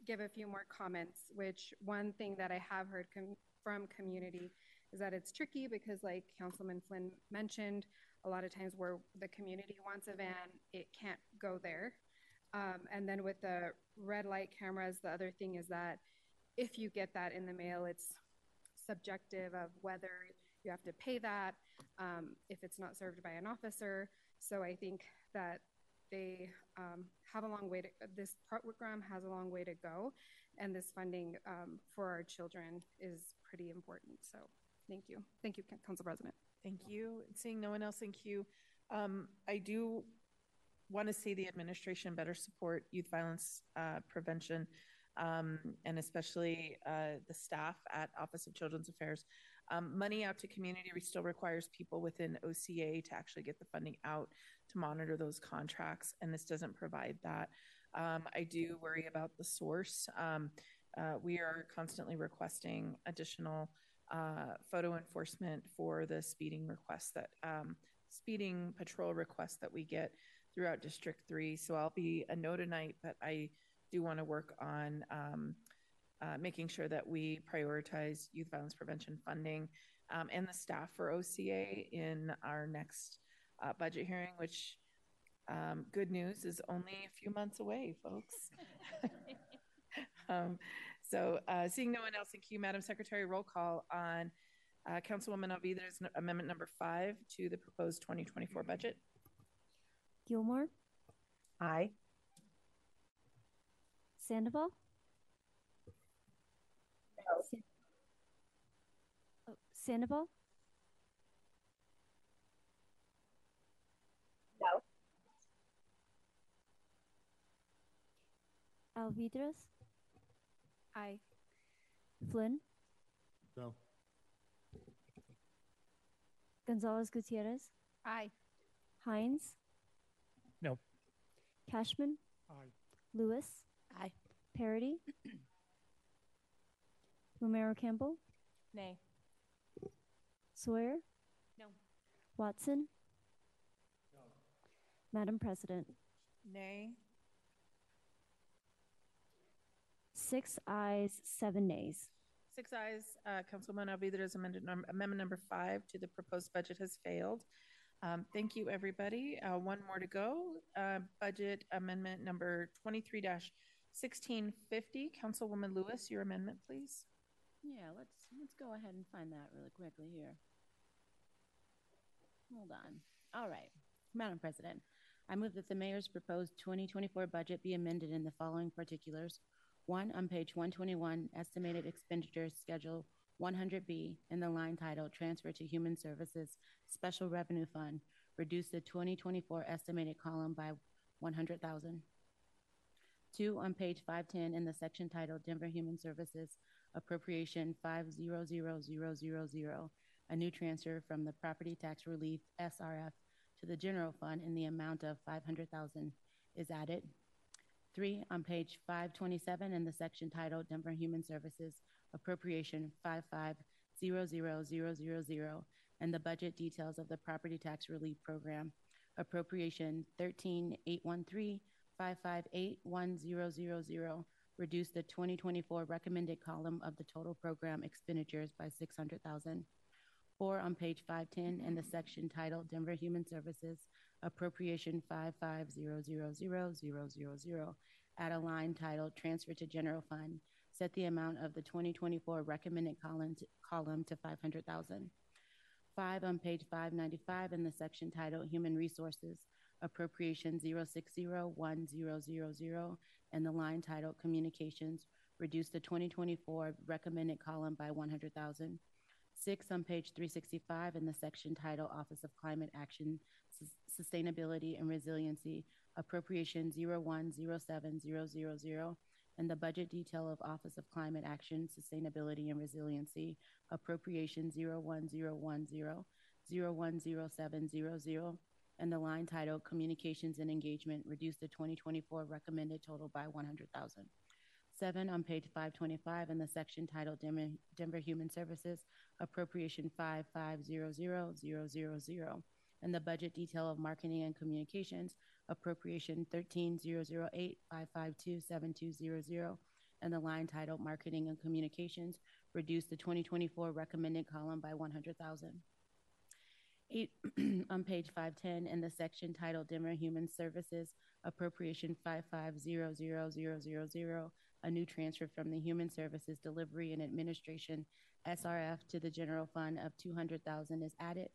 give a few more comments, which one thing that I have heard com- from community is that it's tricky because, like Councilman Flynn mentioned, a lot of times where the community wants a van, it can't go there. Um, and then with the red light cameras, the other thing is that if you get that in the mail, it's subjective of whether you have to pay that um, if it's not served by an officer. So I think that they um, have a long way to, this program has a long way to go. And this funding um, for our children is pretty important. So thank you. Thank you, Council President. Thank you. Seeing no one else in queue, um, I do want to see the administration better support youth violence uh, prevention um, and especially uh, the staff at Office of Children's Affairs. Um, money out to community still requires people within OCA to actually get the funding out to monitor those contracts, and this doesn't provide that. Um, I do worry about the source. Um, uh, we are constantly requesting additional uh, photo enforcement for the speeding requests that um, speeding patrol requests that we get throughout District 3. So I'll be a no tonight, but I do want to work on um, uh, making sure that we prioritize youth violence prevention funding um, and the staff for OCA in our next uh, budget hearing, which um, good news is only a few months away, folks. um, so, uh, seeing no one else in queue, Madam Secretary, roll call on uh, Councilwoman Alvidrez amendment number five to the proposed 2024 budget. Gilmore, Aye. Sandoval, Sa- oh, Sandoval, No. Alvidrez, Aye. Flynn, No. Gonzales Gutierrez, Aye. Hinds, No. Kashmann, Aye. Lewis, Aye. Parady, Romero Campbell, Nay. Sawyer, No. Watson, No. Madam President, Nay. six ayes, seven nays. Six ayes. Uh, Councilwoman Alvidrez amended num- amendment number five to the proposed budget has failed. Um, thank you, everybody. Uh, one more to go. Uh, budget amendment number 23 1650. Councilwoman Lewis, your amendment, please. Yeah, let's let's go ahead and find that really quickly here. Hold on. All right. Madam President, I move that the mayor's proposed 2024 budget be amended in the following particulars. One, on page 121, estimated expenditures schedule 100B in the line titled Transfer to Human Services Special Revenue Fund, reduce the 2024 estimated column by 100,000. Two, on page 510 in the section titled Denver Human Services Appropriation 500000, a new transfer from the Property Tax Relief SRF to the general fund in the amount of 500,000 is added. Three, on page 527 in the section titled Denver Human Services Appropriation 5500000 and the budget details of the Property Tax Relief Program, appropriation 13813-558-1000, reduce the 2024 recommended column of the total program expenditures by 600,000. Four on page 510 in the section titled Denver Human Services, appropriation 5500000, add a line titled Transfer to General Fund, set the amount of the 2024 recommended column to, column to 500,000. Five on page 595 in the section titled Human Resources, appropriation 0601000, and the line titled Communications, reduce the 2024 recommended column by 100,000. Six on page 365 in the section titled Office of Climate Action, Sus- Sustainability and Resiliency, appropriation 0107000, and the budget detail of Office of Climate Action, Sustainability and Resiliency, appropriation 01010, 010700, and the line titled Communications and Engagement, reduced the 2024 recommended total by 100,000. Seven on page 525 in the section titled Denver, Denver Human Services, appropriation 5500000, and the budget detail of Marketing and Communications, appropriation 13008-552-7200, and the line titled Marketing and Communications, reduced the 2024 recommended column by 100,000. Eight on page 510 in the section titled Denver Human Services, appropriation 5500000, a new transfer from the Human Services Delivery and Administration SRF to the general fund of 200,000 is added.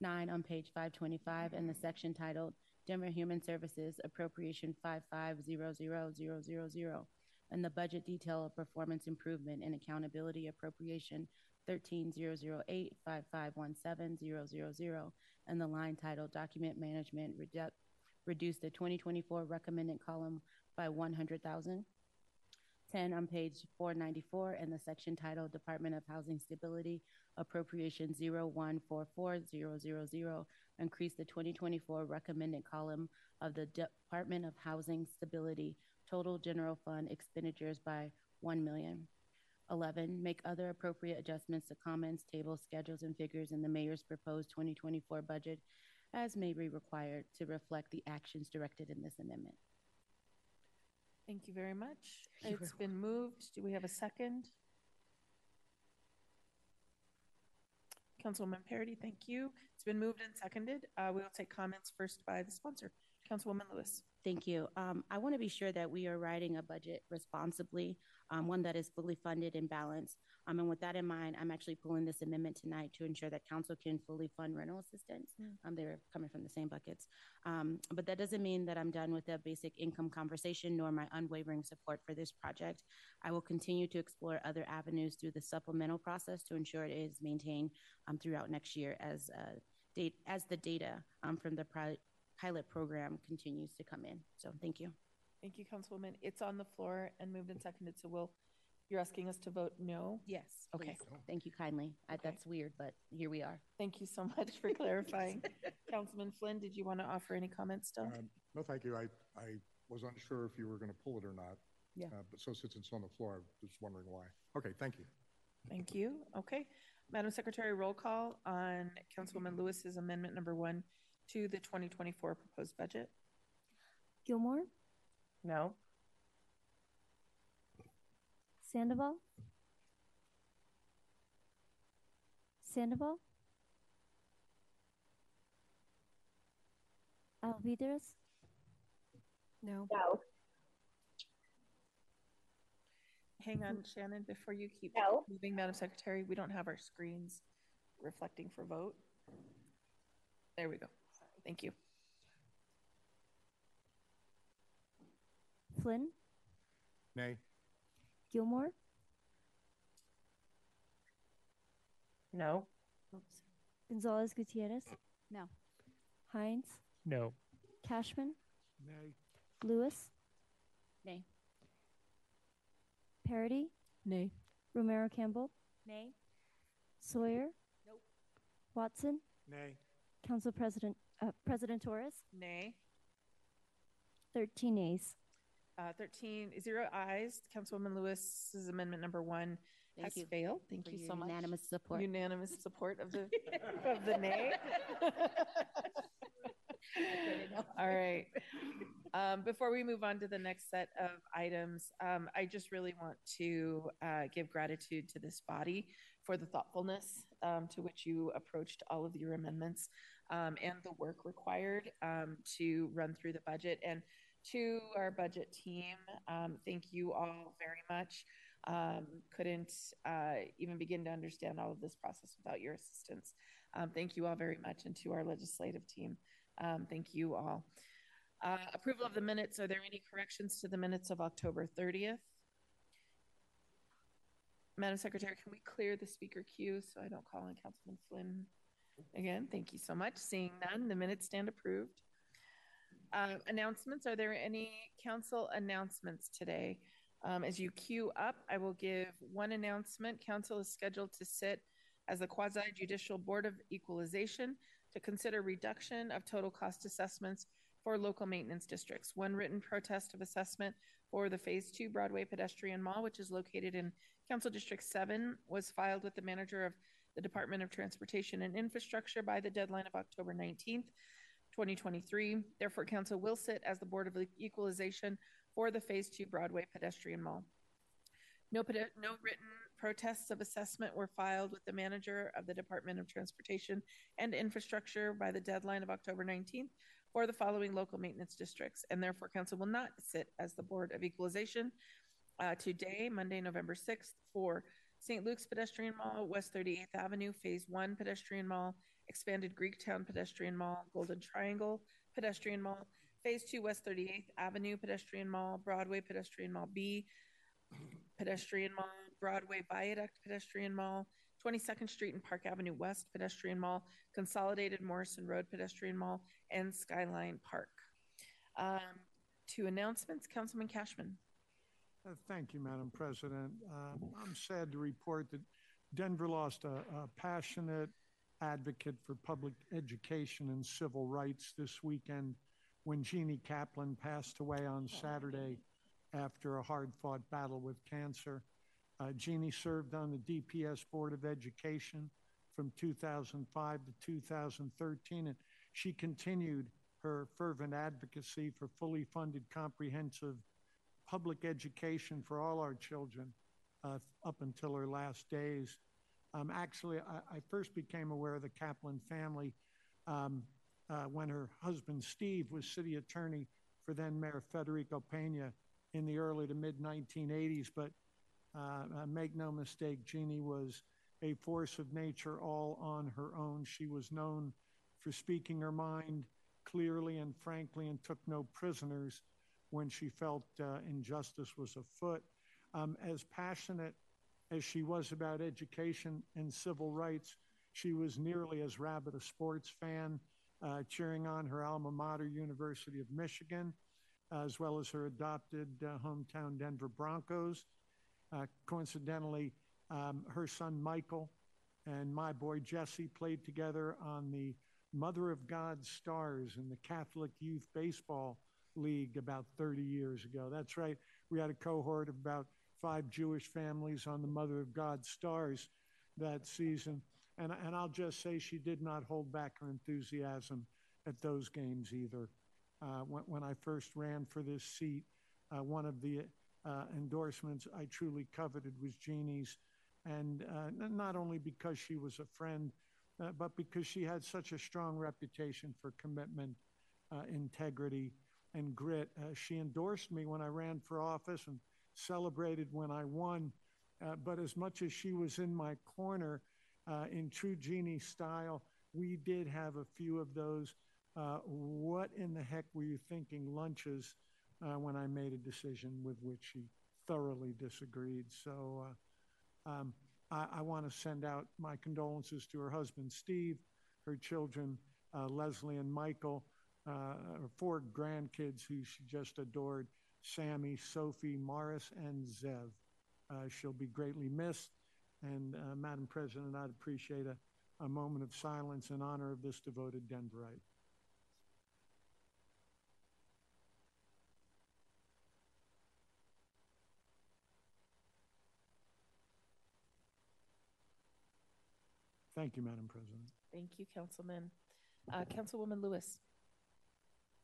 Nine on page 525 in the section titled Denver Human Services Appropriation 5500000, and the budget detail of performance improvement and accountability appropriation 13008551700, and the line titled Document Management redu- reduce the 2024 recommended column by 100,000. 10 on page 494 and the section titled Department of Housing Stability Appropriation 0144000, increase the 2024 recommended column of the Department of Housing Stability total general fund expenditures by 1 million. 11, make other appropriate adjustments to comments, tables, schedules, and figures in the mayor's proposed 2024 budget as may be required to reflect the actions directed in this amendment. Thank you very much. It's been moved. Do we have a second? Councilwoman Parady, thank you. It's been moved and seconded. Uh, we will take comments first by the sponsor, Councilwoman Lewis. Thank you. Um, I want to be sure that we are writing a budget responsibly, um, one that is fully funded and balanced. Um, and with that in mind, I'm actually pulling this amendment tonight to ensure that council can fully fund rental assistance. Um, they're coming from the same buckets. Um, but that doesn't mean that I'm done with the basic income conversation nor my unwavering support for this project. I will continue to explore other avenues through the supplemental process to ensure it is maintained um, throughout next year as uh, date as the data um, from the pri- pilot program continues to come in. So thank you. Thank you, Councilwoman. It's on the floor and moved and seconded. So will you're asking us to vote no? Yes. Okay. please. Thank you kindly. I, that's weird, but here we are. Thank you so much for clarifying. Councilman Flynn, did you want to offer any comments still? Um, No, thank you. I, I was unsure if you were going to pull it or not. Yeah. Uh, But so since it's on the floor, I was just wondering why. Okay, thank you. Thank you. Okay. Madam Secretary, roll call on Councilwoman Lewis's amendment number one to the 2024 proposed budget. Gilmore, No. Sandoval, Sandoval, Alvidrez, No. No. Hang on, Shannon, before you keep No. moving, Madam Secretary, we don't have our screens reflecting for vote. There we go. Thank you. Flynn, Nay? Gilmore, No. Gonzales Gutierrez, No. Hinds, No. Kashmann, Nay. Lewis, Nay. Parady, Nay. Romero Campbell, Nay. Sawyer, Nope. Watson, Nay. Council President, uh, President Torres, Nay. 13 nays. Uh, 13, zero ayes. Councilwoman Lewis's amendment number one Thank has you failed. Thank for you so much. unanimous support. Unanimous support of the of the nay. All right. Um, before we move on to the next set of items, um, I just really want to uh, give gratitude to this body for the thoughtfulness um, to which you approached all of your amendments um, and the work required um, to run through the budget. And to our budget team, um, thank you all very much. Um, couldn't uh, even begin to understand all of this process without your assistance. Um, thank you all very much. And to our legislative team, um, thank you all. Uh, approval of the minutes. Are there any corrections to the minutes of October 30th? Madam Secretary, can we clear the speaker queue so I don't call on Councilman Flynn again? Thank you so much. Seeing none, the minutes stand approved. Uh, announcements. Are there any council announcements today? Um, as you queue up, I will give one announcement. Council is scheduled to sit as the quasi judicial board of equalization to consider reduction of total cost assessments for local maintenance districts. One written protest of assessment for the Phase 2 Broadway Pedestrian Mall, which is located in Council District 7, was filed with the manager of the Department of Transportation and Infrastructure by the deadline of October 19th, 2023. Therefore, Council will sit as the Board of Equalization for the Phase 2 Broadway Pedestrian Mall. No, no written protests of assessment were filed with the manager of the Department of Transportation and Infrastructure by the deadline of October 19th for the following local maintenance districts, and therefore council will not sit as the Board of Equalization uh, today, Monday, November 6th, for St. Luke's Pedestrian Mall, West 38th Avenue, Phase 1 Pedestrian Mall, Expanded Greektown Pedestrian Mall, Golden Triangle Pedestrian Mall, Phase 2 West 38th Avenue Pedestrian Mall, Broadway Pedestrian Mall B, Pedestrian Mall, Broadway Viaduct Pedestrian Mall, 22nd Street and Park Avenue West Pedestrian Mall, Consolidated Morrison Road Pedestrian Mall, and Skyline Park. Um, two announcements, Councilman Kashmann. Uh, Thank you, Madam President. Um, I'm sad to report that Denver lost a, a passionate advocate for public education and civil rights this weekend when Jeannie Kaplan passed away on Saturday after a hard fought battle with cancer. Uh, Jeannie served on the DPS Board of Education from 2005 to 2013, and she continued her fervent advocacy for fully funded, comprehensive public education for all our children uh, up until her last days. Um, actually, I, I, first became aware of the Kaplan family um, uh, when her husband Steve was city attorney for then Mayor Federico Pena in the early to mid 1980s. But uh, make no mistake, Jeannie was a force of nature all on her own. She was known for speaking her mind clearly and frankly and took no prisoners when she felt uh, injustice was afoot. Um, as passionate as she was about education and civil rights, she was nearly as rabid a sports fan, uh, cheering on her alma mater, University of Michigan, as well as her adopted uh, hometown Denver Broncos. Uh, coincidentally, um, her son Michael and my boy Jesse played together on the Mother of God Stars in the Catholic Youth Baseball League about 30 years ago. That's right. We had a cohort of about five Jewish families on the Mother of God Stars that season. And, and I'll just say she did not hold back her enthusiasm at those games either. Uh, when, when, I first ran for this seat, uh, one of the uh, endorsements I truly coveted was Jeannie's. And uh, not only because she was a friend, uh, but because she had such a strong reputation for commitment, uh, integrity, and grit. she endorsed me when I ran for office and celebrated when I won. but as much as she was in my corner, in true Jeannie style, we did have a few of those uh, what in the heck were you thinking lunches uh, when I made a decision with which she thoroughly disagreed. So uh, um, I, I want to send out my condolences to her husband, Steve, her children, uh, Leslie and Michael, uh, four grandkids who she just adored Sammy, Sophie, Morris, and Zev. Uh, she'll be greatly missed. And Madam President, I'd appreciate a, a moment of silence in honor of this devoted Denverite. Thank you, Madam President. Thank you, Councilman. Uh, Councilwoman Lewis.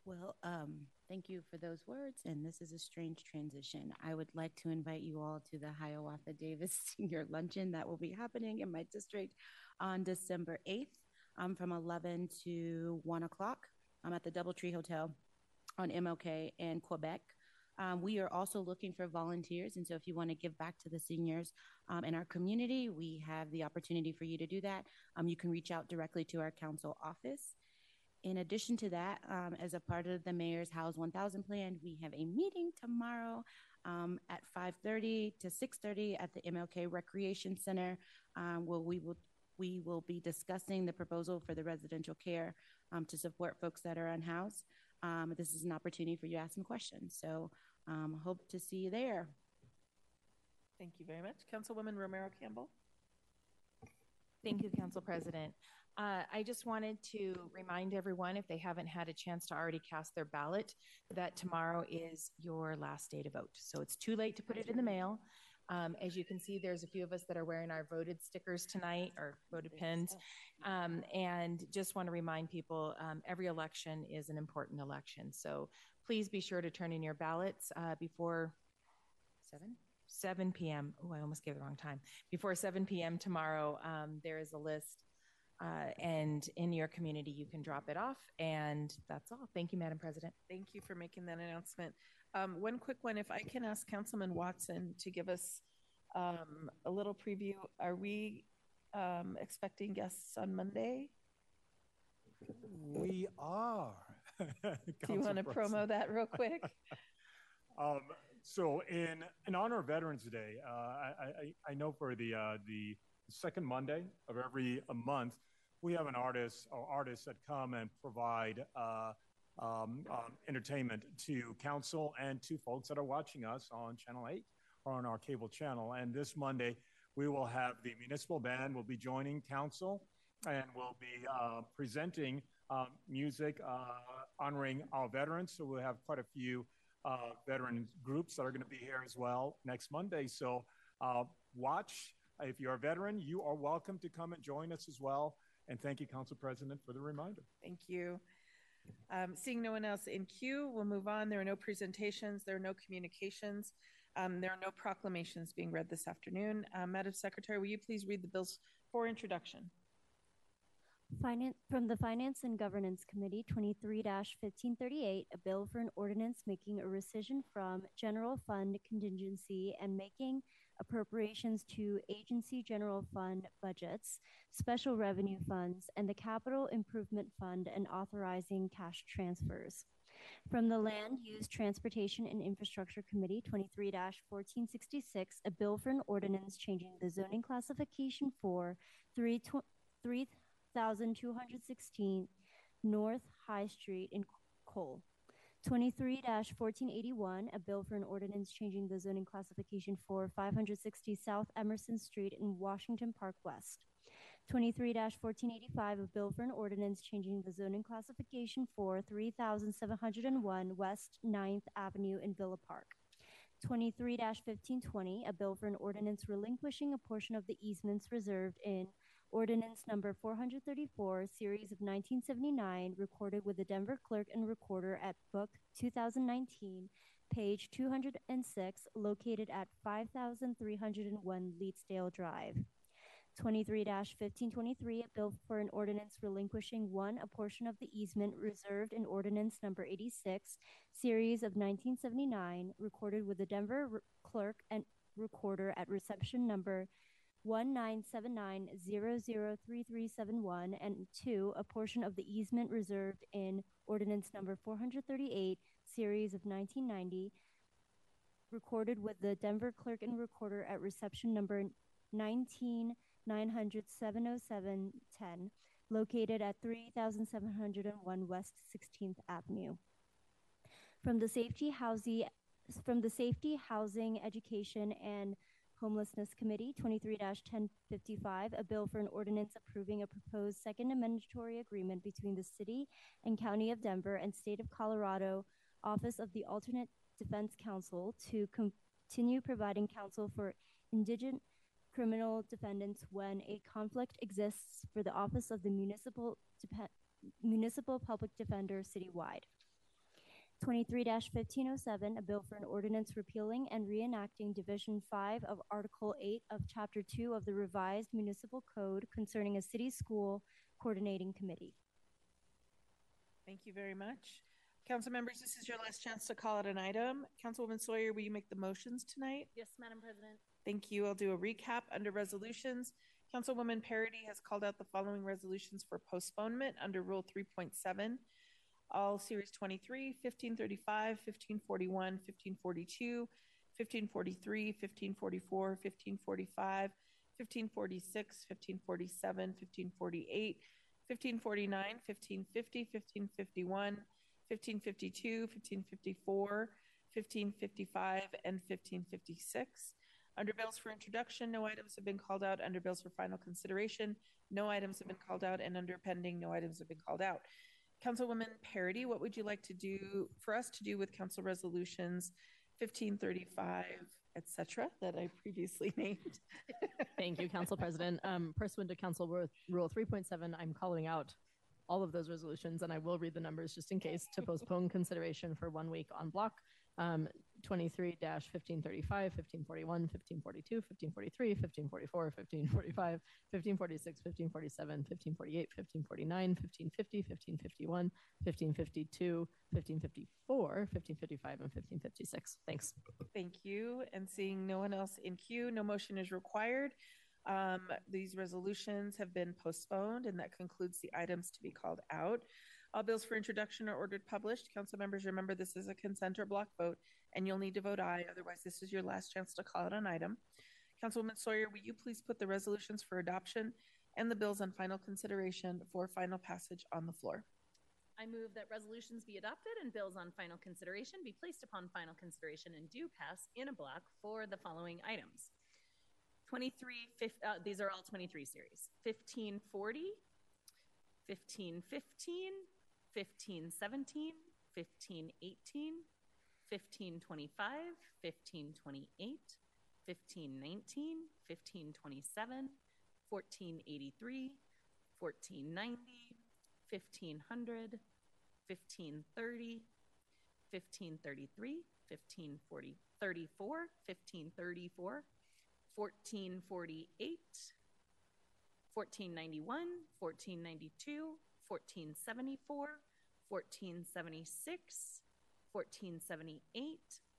Well, um, thank you for those words. And this is a strange transition. I would like to invite you all to the Hiawatha Davis Senior Luncheon that will be happening in my district on December 8th um, from 11 to 1 o'clock. I'm at the Doubletree Hotel on MLK in Quebec. Um, we are also looking for volunteers. And so if you want to give back to the seniors um, in our community, we have the opportunity for you to do that. Um, you can reach out directly to our council office. In addition to that, um, as a part of the mayor's House 1000 plan, we have a meeting tomorrow um, at 5:30 to 6:30 at the MLK Recreation Center, um, where we will we will be discussing the proposal for the residential care um, to support folks that are unhoused. Um, this is an opportunity for you to ask some questions. So, um, hope to see you there. Thank you very much, Councilwoman Romero Campbell. Thank you, Council President. Uh, I just wanted to remind everyone, if they haven't had a chance to already cast their ballot, that tomorrow is your last day to vote. So it's too late to put it in the mail. Um, as you can see, there's a few of us that are wearing our voted stickers tonight or voted pins. Um, and just want to remind people um, every election is an important election. So please be sure to turn in your ballots uh, before 7? 7 p.m. Oh, I almost gave the wrong time. Before 7 p.m. tomorrow, um, there is a list. Uh, and in your community, you can drop it off. And that's all. Thank you, Madam President. Thank you for making that announcement. Um, one quick one, if I can ask Councilman Watson to give us um, a little preview. Are we um, expecting guests on Monday? We are. Do you want to promo that real quick? um, so, in in honor of Veterans Day, uh, I, I, I know for the uh, the second Monday of every month, we have an artist or artists that come and provide uh, um, um, entertainment to council and to folks that are watching us on Channel 8 or on our cable channel. And this Monday, we will have the municipal band will be joining council and will be uh, presenting uh, music uh, honoring our veterans. So we'll have quite a few uh, veteran groups that are going to be here as well next Monday. So uh, watch. If you're a veteran, you are welcome to come and join us as well. And thank you, Council President, for the reminder. Thank you. Um, seeing no one else in queue, we'll move on. There are no presentations, there are no communications, um, there are no proclamations being read this afternoon. Uh, Madam Secretary, will you please read the bills for introduction? Finance, from the Finance and Governance Committee, 23-1538, a bill for an ordinance making a rescission from general fund contingency and making appropriations to agency general fund budgets, special revenue funds, and the capital improvement fund and authorizing cash transfers. From the Land Use, Transportation, and Infrastructure Committee, 23 1466, a bill for an ordinance changing the zoning classification for 3216 North High Street in Cole. 23 1481, a bill for an ordinance changing the zoning classification for 560 South Emerson Street in Washington Park West. 23 1485, a bill for an ordinance changing the zoning classification for 3701 West 9th Avenue in Villa Park. 23 1520, a bill for an ordinance relinquishing a portion of the easements reserved in Ordinance number 434, series of 1979, recorded with the Denver Clerk and Recorder at Book 2019, page 206, located at 5301 Leedsdale Drive. 23 1523, a bill for an ordinance relinquishing one, a portion of the easement reserved in Ordinance number 86, series of 1979, recorded with the Denver Clerk and Recorder at reception number 1979003371 and 2 a portion of the easement reserved in ordinance number 438 series of 1990 recorded with the Denver clerk and recorder at reception number 19900 located at 3701 West 16th Avenue. From the safety housing from the safety housing education and Homelessness Committee, 23-1055, a bill for an ordinance approving a proposed second amendatory agreement between the City and County of Denver and State of Colorado Office of the Alternate Defense Counsel to continue providing counsel for indigent criminal defendants when a conflict exists for the office of the municipal Dep- municipal public defender citywide. 23-1507, a bill for an ordinance repealing and reenacting Division 5 of Article 8 of Chapter 2 of the revised municipal code concerning a city school coordinating committee. Thank you very much. Council members, this is your last chance to call out an item. Councilwoman Sawyer, will you make the motions tonight? Yes, Madam President. Thank you. I'll do a recap under resolutions. Councilwoman Parady has called out the following resolutions for postponement under Rule 3.7. All Series 23, 1535, 1541, 1542, 1543, 1544, 1545, 1546, 1547, 1548, 1549, 1550, 1551, 1552, 1554, 1555, and 1556. Under bills for introduction, no items have been called out. Under bills for final consideration, no items have been called out. And under pending, no items have been called out. Councilwoman Parady, what would you like to do for us to do with council resolutions 1535, et cetera, that I previously named? Thank you, Council President. Um, pursuant to Council Rule 3.7, I'm calling out all of those resolutions, and I will read the numbers just in case to postpone consideration for one week on block. Um, 23 1535, 1541, 1542, 1543, 1544, 1545, 1546, 1547, 1548, 1549, 1550, 1551, 1552, 1554, 1555, and 1556. Thanks. Thank you. And seeing no one else in queue, no motion is required. Um, these resolutions have been postponed, and that concludes the items to be called out. All bills for introduction are ordered published. Council members, remember this is a consent or block vote, and you'll need to vote aye. Otherwise, this is your last chance to call out an item. Councilwoman Sawyer, will you please put the resolutions for adoption and the bills on final consideration for final passage on the floor? I move that resolutions be adopted and bills on final consideration be placed upon final consideration and do pass in a block for the following items. 23, fif- uh, these are all 23 series. 1540, 1515, 1517, 1518, 1525, 1528, 1519, 1527, 1483, 1490, 1500, 1530, 1533, 1540, 34, 1534, 1448, 1491, 1492, 1474, 1476, 1478,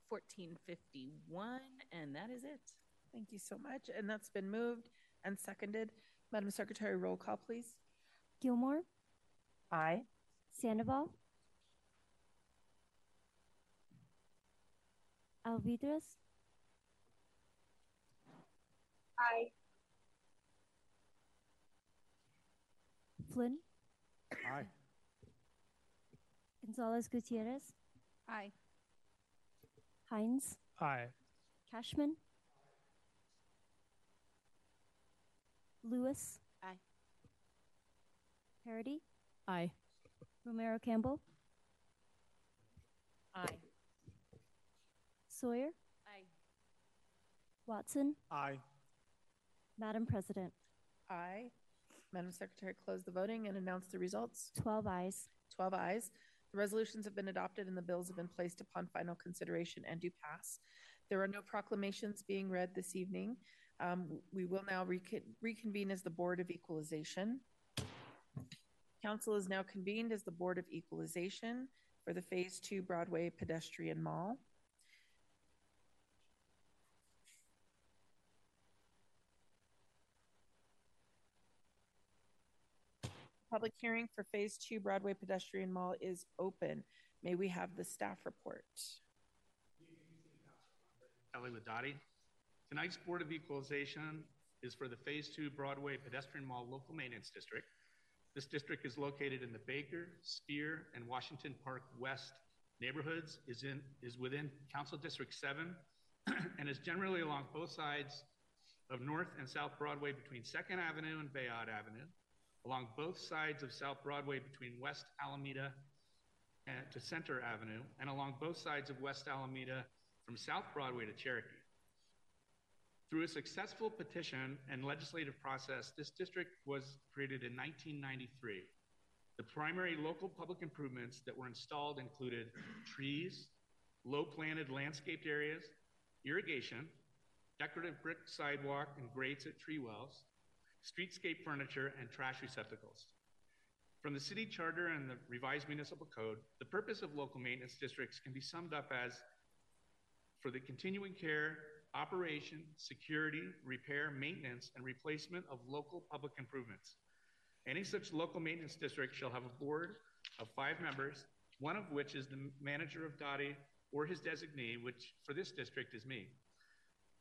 1451, and that is it. Thank you so much. And that's been moved and seconded. Madam Secretary, roll call, please. Gilmore, Aye. Sandoval, Alvidrez, Aye. Flynn, Aye. Gonzales Gutierrez, Aye. Hinds, Aye. Kashmann, Lewis, Aye. Parady, Aye. Romero Campbell, Aye. Sawyer, Aye. Watson, Aye. Madam President. Aye. Madam Secretary, close the voting and announce the results. 12 ayes. 12 ayes. The resolutions have been adopted and the bills have been placed upon final consideration and do pass. There are no proclamations being read this evening. Um, we will now recon- reconvene as the Board of Equalization. Council is now convened as the Board of Equalization for the Phase Two Broadway Pedestrian Mall. Public hearing for Phase Two Broadway Pedestrian Mall is open. May we have the staff report? Ellie Ladati. Tonight's Board of Equalization is for the Phase Two Broadway Pedestrian Mall Local Maintenance District. This district is located in the Baker, Speer, and Washington Park West neighborhoods, is in, is within Council District Seven, and is generally along both sides of North and South Broadway between Second Avenue and Bayard Avenue, along both sides of South Broadway between West Alameda and to Center Avenue, and along both sides of West Alameda from South Broadway to Cherokee. Through a successful petition and legislative process, this district was created in 1993. The primary local public improvements that were installed included trees, low planted landscaped areas, irrigation, decorative brick sidewalk and grates at tree wells, streetscape furniture, and trash receptacles. From the city charter and the revised municipal code, the purpose of local maintenance districts can be summed up as for the continuing care, operation, security, repair, maintenance, and replacement of local public improvements. Any such local maintenance district shall have a board of five members, one of which is the manager of DOTI or his designee, which for this district is me.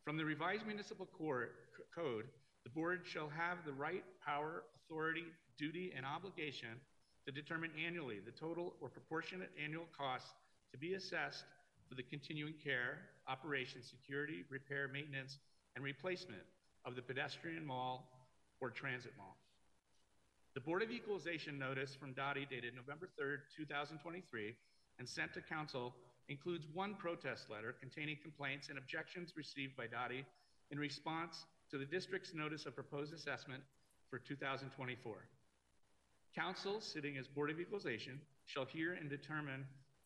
From the revised municipal court, code, the board shall have the right, power, authority, duty, and obligation to determine annually the total or proportionate annual costs to be assessed for the continuing care, operation, security, repair, maintenance, and replacement of the pedestrian mall or transit mall. The Board of Equalization notice from DOTI dated November 3rd, 2023, and sent to council includes one protest letter containing complaints and objections received by DOTI in response to the district's notice of proposed assessment for 2024. Council, sitting as Board of Equalization, shall hear and determine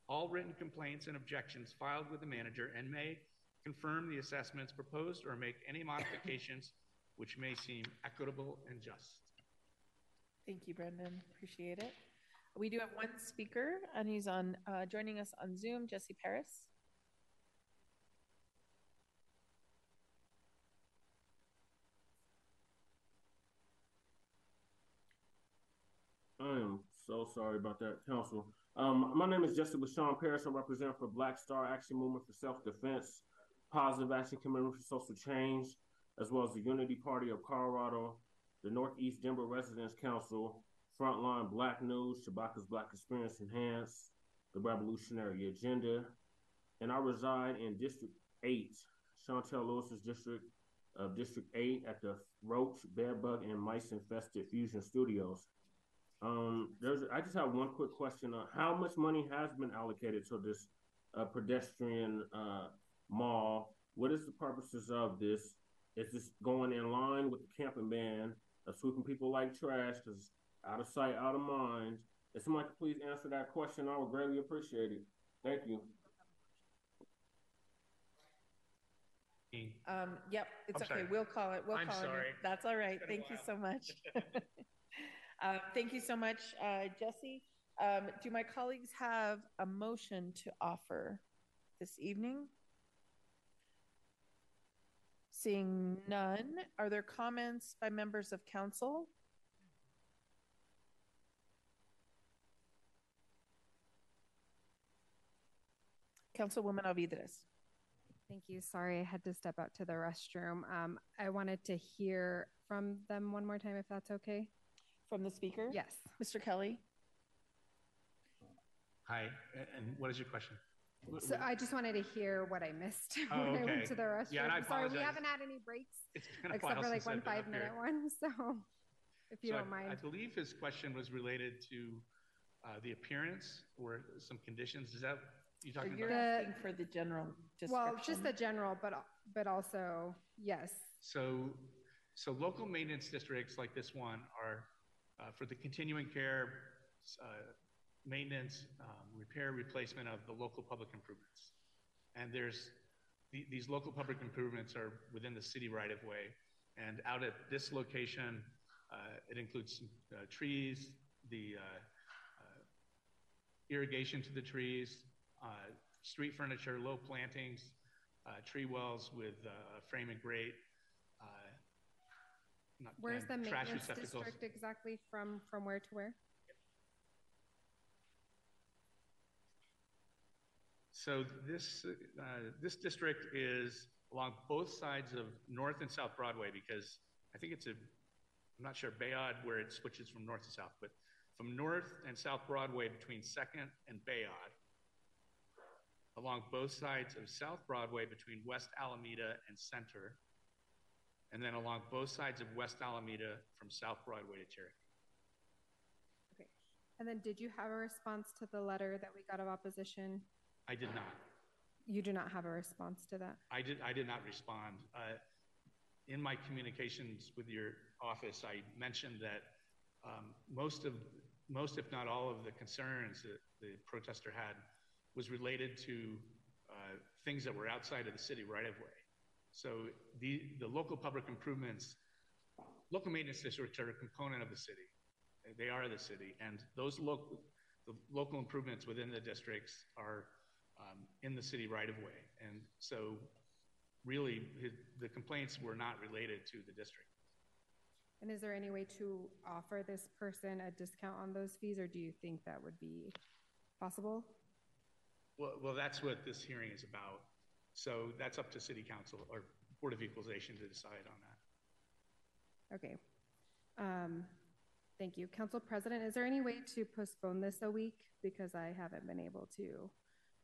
all written complaints and objections filed with the manager and may confirm the assessments proposed or make any modifications which may seem equitable and just. Thank you, Brendan. Appreciate it. We do have one speaker, and he's on uh, joining us on Zoom, Jesse Paris. I am so sorry about that, Council. Um, my name is Jesse LaShawn Paris. I represent for Black Star Action Movement for Self-Defense, Positive Action Committee for Social Change, as well as the Unity Party of Colorado, the Northeast Denver Residents Council, Frontline Black News, Shabaka's Black Experience Enhanced, the Revolutionary Agenda, and I reside in District 8, Shontel Lewis's district of District 8 at the Roach, Bedbug, and Mice Infested Fusion Studios. Um, there's, I just have one quick question. Uh, how much money has been allocated to this uh, pedestrian uh, mall? What is the purposes of this? Is this going in line with the camping ban of sweeping people like trash? Because out of sight, out of mind. If somebody could please answer that question, I would greatly appreciate it. Thank you. Um, yep, it's I'm okay. sorry. We'll call it. We'll I'm call sorry. it. That's all right. It's been a Thank you so much. uh, thank you so much, uh, Jesse. Um, do my colleagues have a motion to offer this evening? Seeing none, are there comments by members of council? Councilwoman Alvidrez. Thank you. Sorry, I had to step out to the restroom. Um, I wanted to hear from them one more time, if that's okay. From the speaker? Yes. Mr. Kelly? Hi, and what is your question? So I just wanted to hear what I missed Oh, when I went to the restroom. Yeah, and I Sorry, we haven't had any breaks It's been a except for like one I've been up five minute here. one. So if you So don't mind. I believe his question was related to uh, the appearance or some conditions. Is that, you talking You're about? asking for the general well, description. just the general, but but also yes. So, so local maintenance districts like this one are uh, for the continuing care, uh, maintenance, um, repair, replacement of the local public improvements. And there's, the- these local public improvements are within the city right of way. And out at this location, uh, it includes uh, trees, the uh, uh, irrigation to the trees, street furniture, low plantings, tree wells with frame and grate. Not- Where's the trash maintenance receptacles. district exactly from from where to where? So this, uh, this district is along both sides of North and South Broadway because I think it's a, I'm not sure Bayard where it switches from north to south, but from North and South Broadway between Second and Bayard, along both sides of South Broadway between West Alameda and Center, and then along both sides of West Alameda from South Broadway to Cherokee. Okay. And then did you have a response to the letter that we got of opposition? I did not. You do not have a response to that. I did, I did not respond. Uh, in my communications with your office, I mentioned that um, most of, most if not all of the concerns that the protester had was related to uh, things that were outside of the city right of way. So the, the local public improvements, local maintenance districts are a component of the city. They are the city, and those local, the local improvements within the districts are um, in the city right of way. And so really the complaints were not related to the district. And is there any way to offer this person a discount on those fees, or do you think that would be possible? Well, well, that's what this hearing is about. So that's up to City Council or Board of Equalization to decide on that. Okay. Um, thank you. Council President, is there any way to postpone this a week? Because I haven't been able to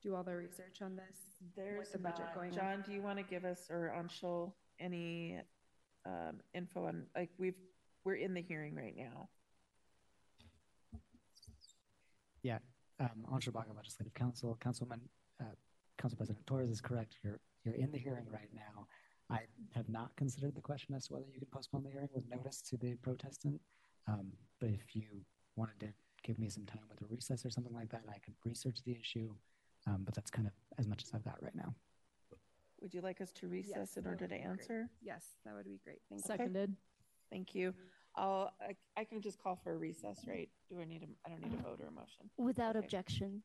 do all the research on this. There's the budget not. going John, on. do you want to give us or Anshul any um, info on like we've we're in the hearing right now. Yeah, um, Anshul Baga, Legislative Council, Councilman, Council President Torres is correct. You're you're in the hearing right now. I have not considered the question as to whether you can postpone the hearing with notice to the protestant. Um, but if you wanted to give me some time with a recess or something like that, I could research the issue. Um, but that's kind of as much as I've got right now. Would you like us to recess Yes, in order to be great. answer? Yes, that would be great. Thank you. Seconded. Thank you. I'll I, I can just call for a recess, right? Do I need a I don't need a vote or a motion. Without Okay. objection.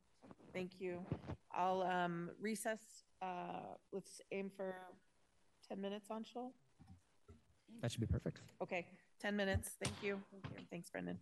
Thank you. I'll um recess uh let's aim for 10 minutes Anshul. That should be perfect. Okay, 10 minutes. Thank you. Thank you. Thanks, Brendan.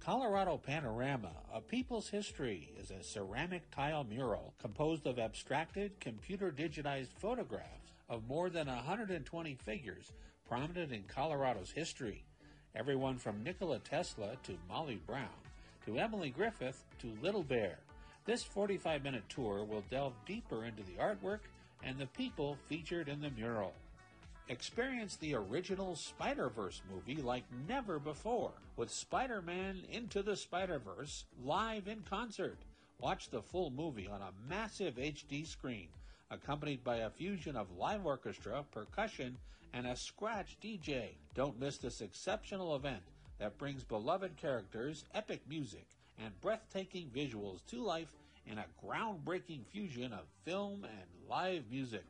Colorado Panorama, A People's History, is a ceramic tile mural composed of abstracted, computer digitized photographs of more than 120 figures prominent in Colorado's history. Everyone from Nikola Tesla to Molly Brown, to Emily Griffith to Little Bear. This 45 minute tour will delve deeper into the artwork and the people featured in the mural. Experience the original Spider Verse movie like never before with Spider Man Into the Spider Verse live in concert. Watch the full movie on a massive HD screen, accompanied by a fusion of live orchestra, percussion, and a scratch DJ. Don't miss this exceptional event that brings beloved characters, epic music, and breathtaking visuals to life in a groundbreaking fusion of film and live music.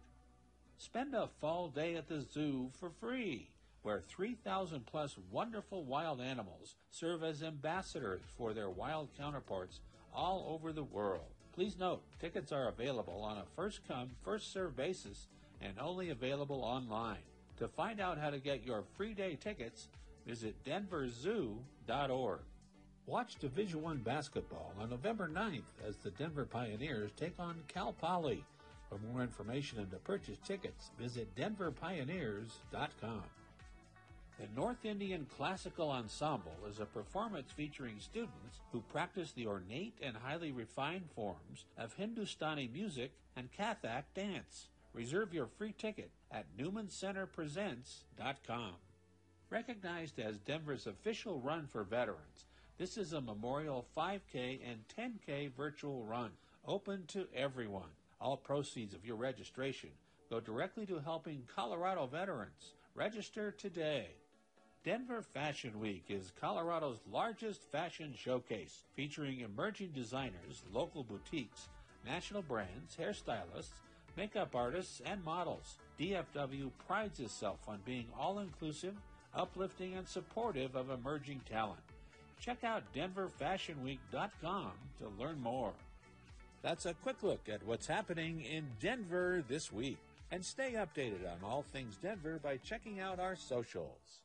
Spend a fall day at the zoo for free, where 3,000 plus wonderful wild animals serve as ambassadors for their wild counterparts all over the world. Please note, tickets are available on a first come, first served basis and only available online. To find out how to get your free day tickets, visit denverzoo.org. Watch Division One basketball on November 9th as the Denver Pioneers take on Cal Poly. For more information and to purchase tickets, visit denverpioneers.com. The North Indian Classical Ensemble is a performance featuring students who practice the ornate and highly refined forms of Hindustani music and Kathak dance. Reserve your free ticket at newmancenterpresents.com. Recognized as Denver's official run for veterans, this is a memorial 5K and 10K virtual run open to everyone. All proceeds of your registration go directly to helping Colorado veterans. Register today. Denver Fashion Week is Colorado's largest fashion showcase, featuring emerging designers, local boutiques, national brands, hairstylists, makeup artists, and models. DFW prides itself on being all inclusive, uplifting, and supportive of emerging talent. Check out denverfashionweek.com to learn more. That's a quick look at what's happening in Denver this week. And stay updated on all things Denver by checking out our socials.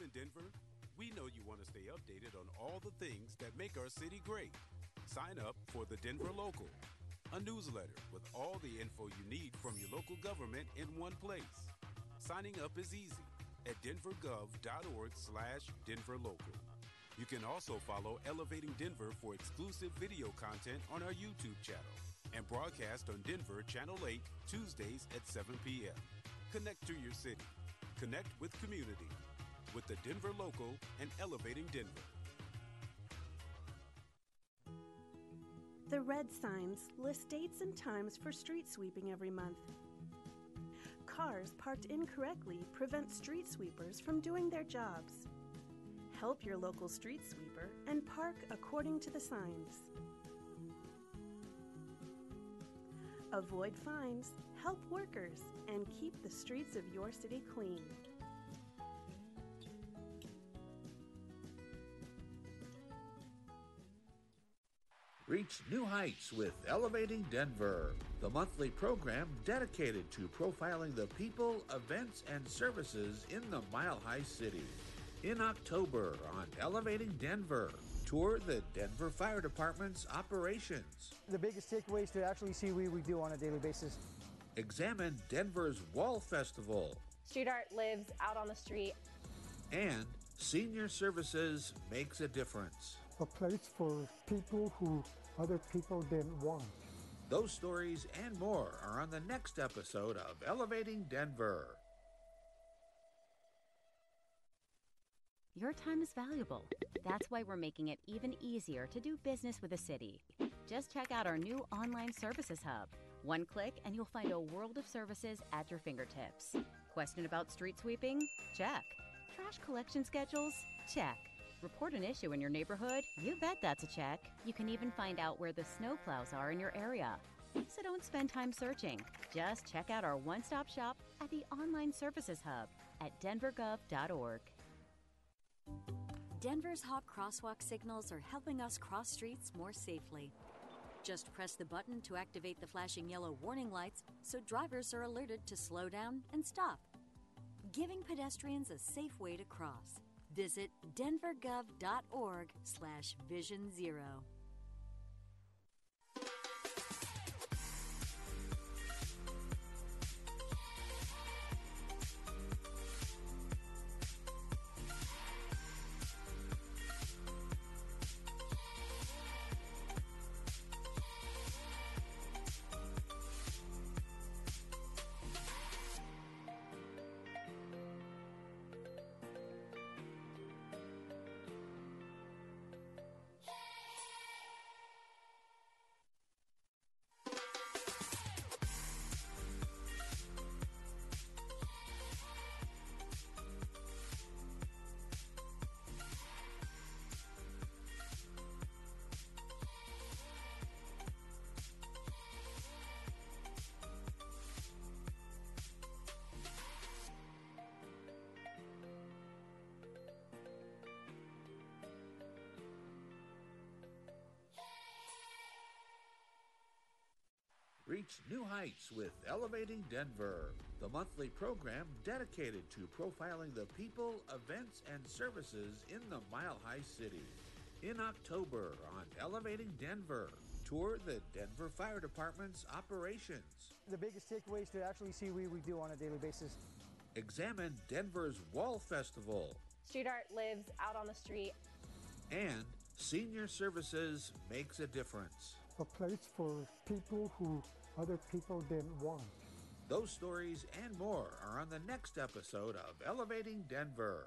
Live in Denver? We know you want to stay updated on all the things that make our city great. Sign up for the Denver Local, a newsletter with all the info you need from your local government in one place. Signing up is easy at denvergov.org slash denverlocal. You can also follow Elevating Denver for exclusive video content on our YouTube channel and broadcast on Denver Channel 8 Tuesdays at 7 p.m. Connect to your city. Connect with community with the Denver Local and Elevating Denver. The red signs list dates and times for street sweeping every month. Cars parked incorrectly prevent street sweepers from doing their jobs. Help your local street sweeper and park according to the signs. Avoid fines, help workers, and keep the streets of your city clean. Reach new heights with Elevating Denver, the monthly program dedicated to profiling the people, events, and services in the Mile High City. In October on Elevating Denver, tour the Denver Fire Department's operations. The biggest takeaway is to actually see what we do on a daily basis. Examine Denver's Wall Festival Street art lives out on the street. and Senior Services Makes a Difference. a place for people who other people didn't want. Those stories and more are on the next episode of Elevating Denver. Your time is valuable. That's why we're making it even easier to do business with the city. Just check out our new online services hub. One click, and you'll find a world of services at your fingertips. Question about street sweeping? Check. Trash collection schedules? Check. Report an issue in your neighborhood? You bet that's a check. You can even find out where the snowplows are in your area. So don't spend time searching. Just check out our one stop shop at the Online Services Hub at denvergov.org. Denver's hot crosswalk signals are helping us cross streets more safely. Just press the button to activate the flashing yellow warning lights so drivers are alerted to slow down and stop. Giving pedestrians a safe way to cross. Visit denvergov.org slash vision zero. Reach new heights with Elevating Denver, the monthly program dedicated to profiling the people, events, and services in the Mile High City. In October on Elevating Denver, tour the Denver Fire Department's operations. The biggest takeaway is to actually see what we do on a daily basis. Examine Denver's Wall Festival Street art lives out on the street. and Senior Services Makes a Difference. A place for people who other people didn't want. Those stories and more are on the next episode of Elevating Denver.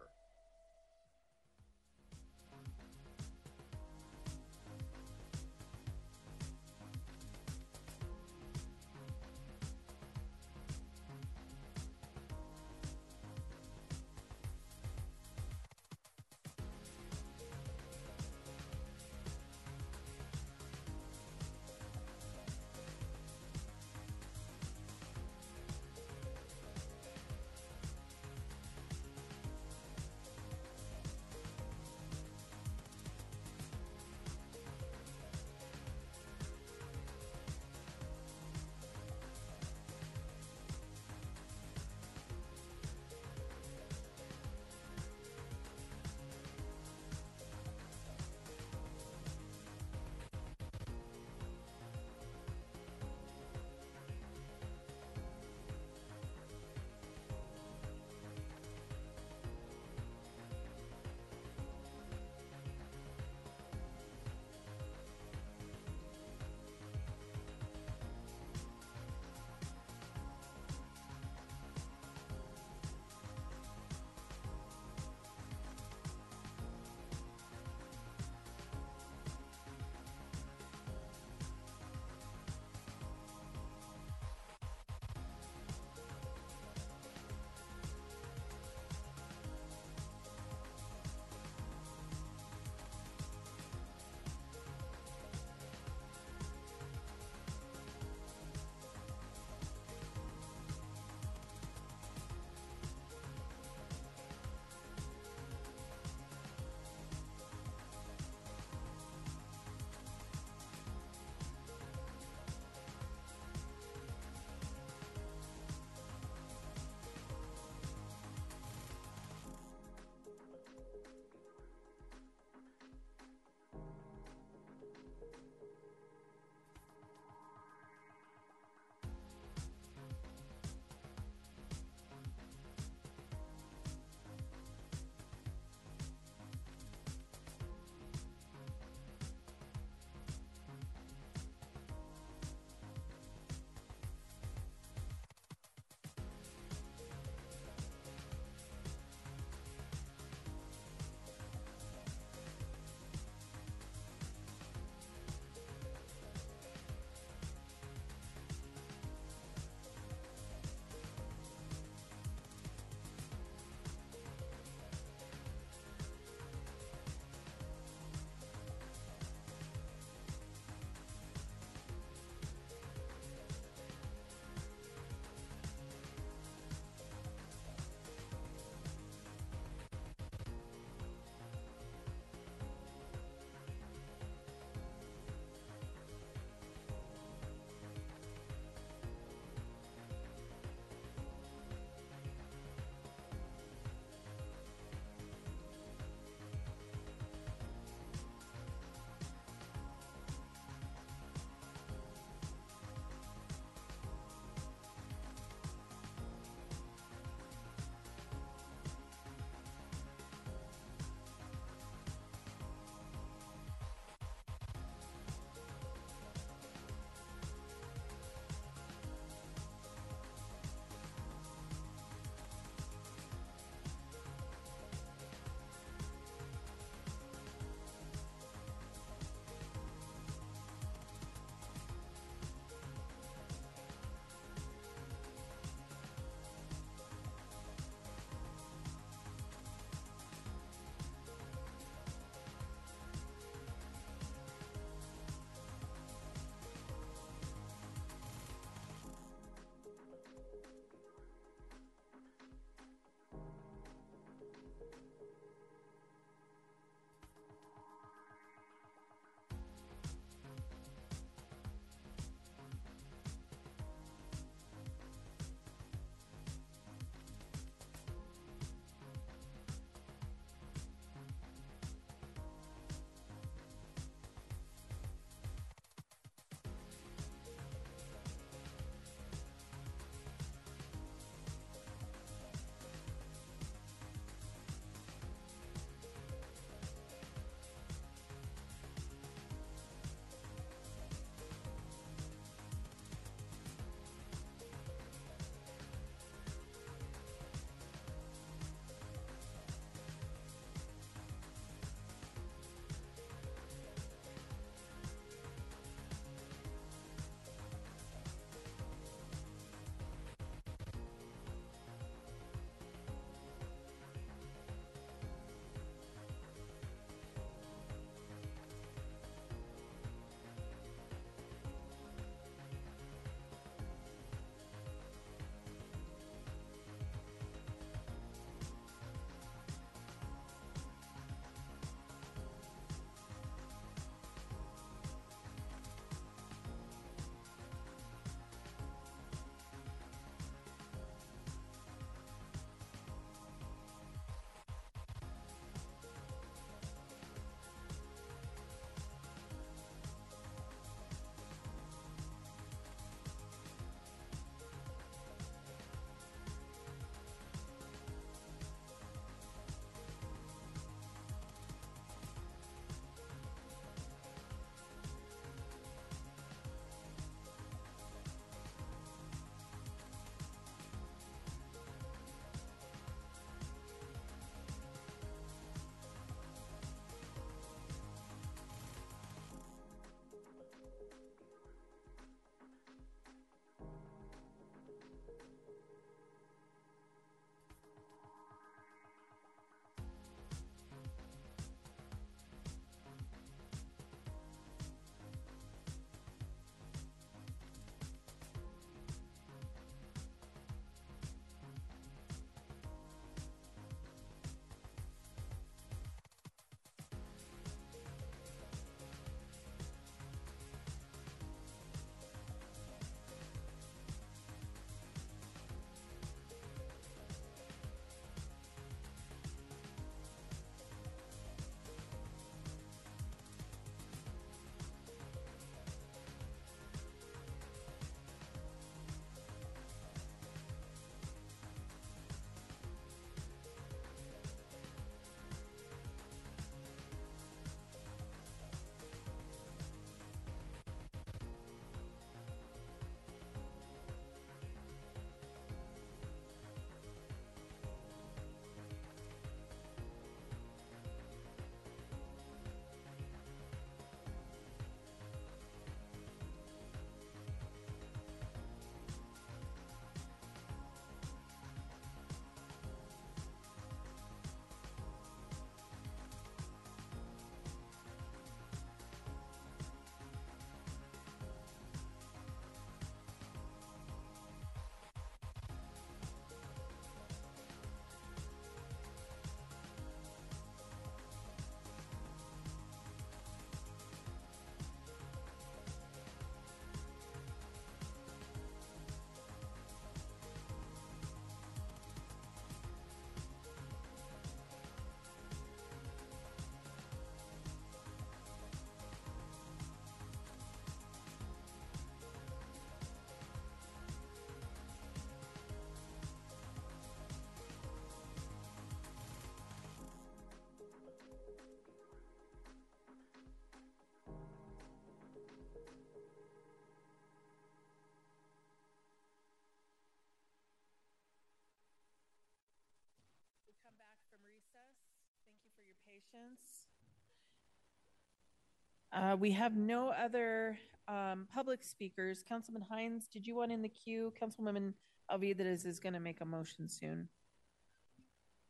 Uh, we have no other um, public speakers. Councilman Hinds, did you want in the queue? Councilwoman Alvidrez is going to make a motion soon.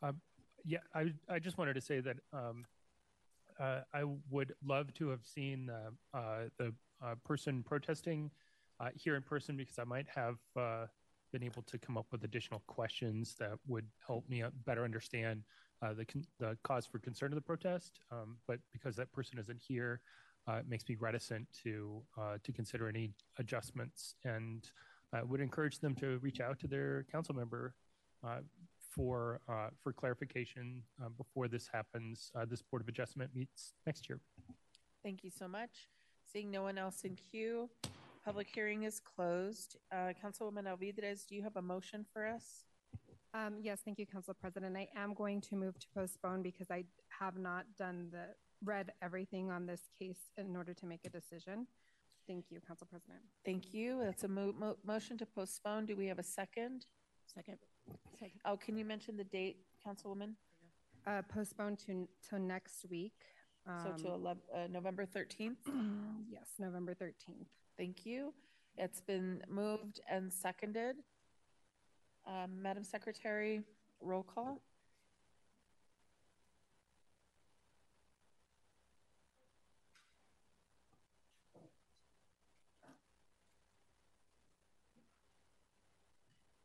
Uh, yeah, I, I just wanted to say that um, uh, I would love to have seen uh, uh, the uh, person protesting uh, here in person because I might have uh, been able to come up with additional questions that would help me better understand the con- the cause for concern of the protest. Um, but because that person isn't here, uh, it makes me reticent to uh, to consider any adjustments, and I would encourage them to reach out to their council member uh, for uh, for clarification uh, before this happens. Uh, this board of adjustment meets next year. Thank you so much. Seeing no one else in queue, public hearing is closed. Uh, Councilwoman Alvidrez, do you have a motion for us? Um, yes, thank you, Council President. I am going to move to postpone because I have not done the, read everything on this case in order to make a decision. Thank you, Council President. Thank you. That's a mo- mo- motion to postpone. Do we have a second? Second. Second. Oh, can you mention the date, Councilwoman? Uh, postpone to, to next week. So to Um, 11, uh, November 13th? Yes, November 13th. Thank you. It's been moved and seconded. Um, Madam Secretary, roll call.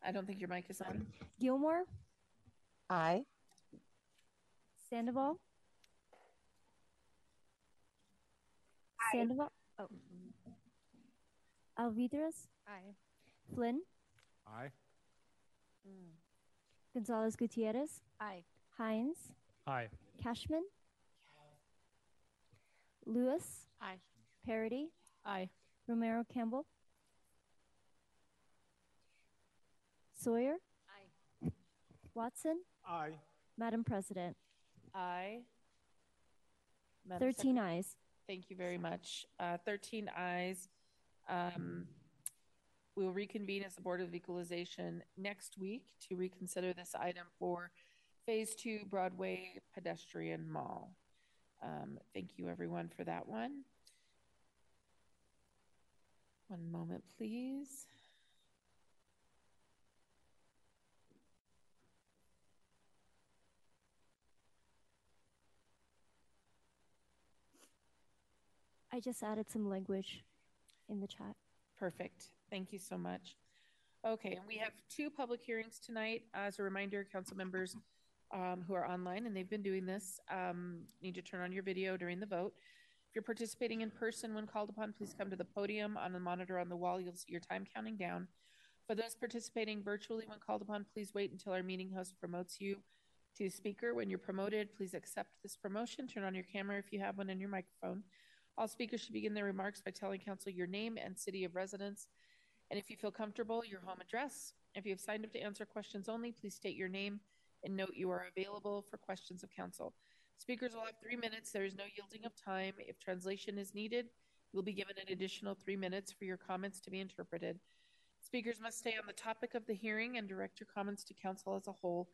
I don't think your mic is on. Gilmore, Aye. Sandoval, Sandoval, oh, Alvidrez, Aye. Flynn, Aye. Mm. Gonzales Gutierrez, Aye. Hinds, Aye. Kashmann, Lewis, Aye. Parady, Aye. Romero Campbell, Sawyer, Aye. Watson, Aye. Madam President. Aye. Madam 13 Secretary? ayes. Thank you very much. Uh, 13 ayes. Um, we will reconvene as the Board of Equalization next week to reconsider this item for Phase Two Broadway Pedestrian Mall. Um, thank you, everyone, for that one. One moment, please. I just added some language in the chat. Perfect. Thank you so much. Okay, and we have two public hearings tonight. As a reminder, council members um, who are online, and they've been doing this, um, need to turn on your video during the vote. If you're participating in person when called upon, please come to the podium. On the monitor on the wall, you'll see your time counting down. For those participating virtually when called upon, please wait until our meeting host promotes you to speaker. When you're promoted, please accept this promotion. Turn on your camera if you have one and your microphone. All speakers should begin their remarks by telling council your name and city of residence. And if you feel comfortable, your home address. If you have signed up to answer questions only, please state your name and note you are available for questions of council. Speakers will have three minutes. There is no yielding of time. If translation is needed, you'll be given an additional three minutes for your comments to be interpreted. Speakers must stay on the topic of the hearing and direct your comments to council as a whole.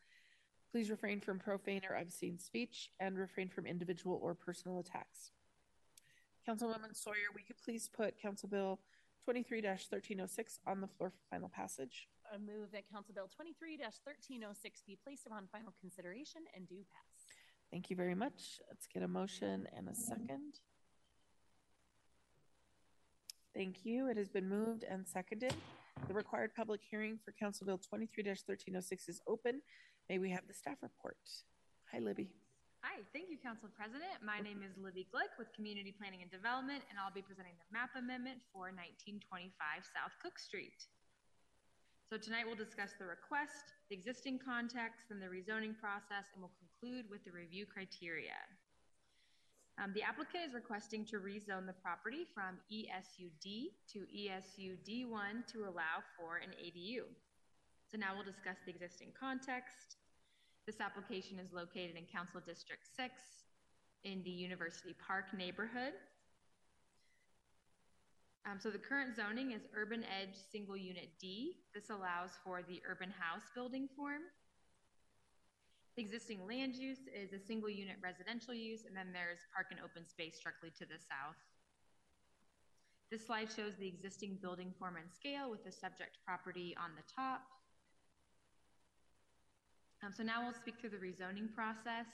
Please refrain from profane or obscene speech and refrain from individual or personal attacks. Councilwoman Sawyer, we could please put Council Bill 23-1306 on the floor for final passage. I move that Council Bill 23-1306 be placed upon final consideration and do pass. Thank you very much. Let's get a motion and a second. Thank you. It has been moved and seconded. The required public hearing for Council Bill 23-1306 is open. May we have the staff report? Hi, Libby. Hi, thank you, Council President. My name is Libby Glick with Community Planning and Development, and I'll be presenting the map amendment for 1925 South Cook Street. So tonight we'll discuss the request, the existing context, and the rezoning process, and we'll conclude with the review criteria. Um, the applicant is requesting to rezone the property from ESUD to E ESUD1 to allow for an ADU. So now we'll discuss the existing context. This application is located in Council District 6 in the University Park neighborhood. Um, so the current zoning is Urban Edge Single Unit D. This allows for the urban house building form. The existing land use is a single unit residential use, and then there's park and open space directly to the south. This slide shows the existing building form and scale with the subject property on the top. Um, so now we'll speak through the rezoning process.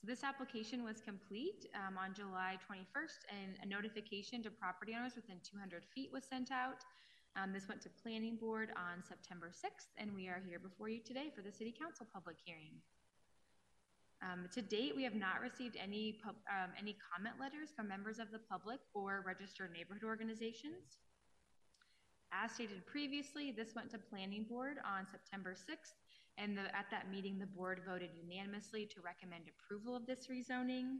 So this application was complete um, on July 21st, and a notification to property owners within 200 feet was sent out. Um, this went to planning board on September 6th, and we are here before you today for the city council public hearing. Um, to date, we have not received any um, any comment letters from members of the public or registered neighborhood organizations. As stated previously, this went to planning board on September 6th, and the, at that meeting, the board voted unanimously to recommend approval of this rezoning.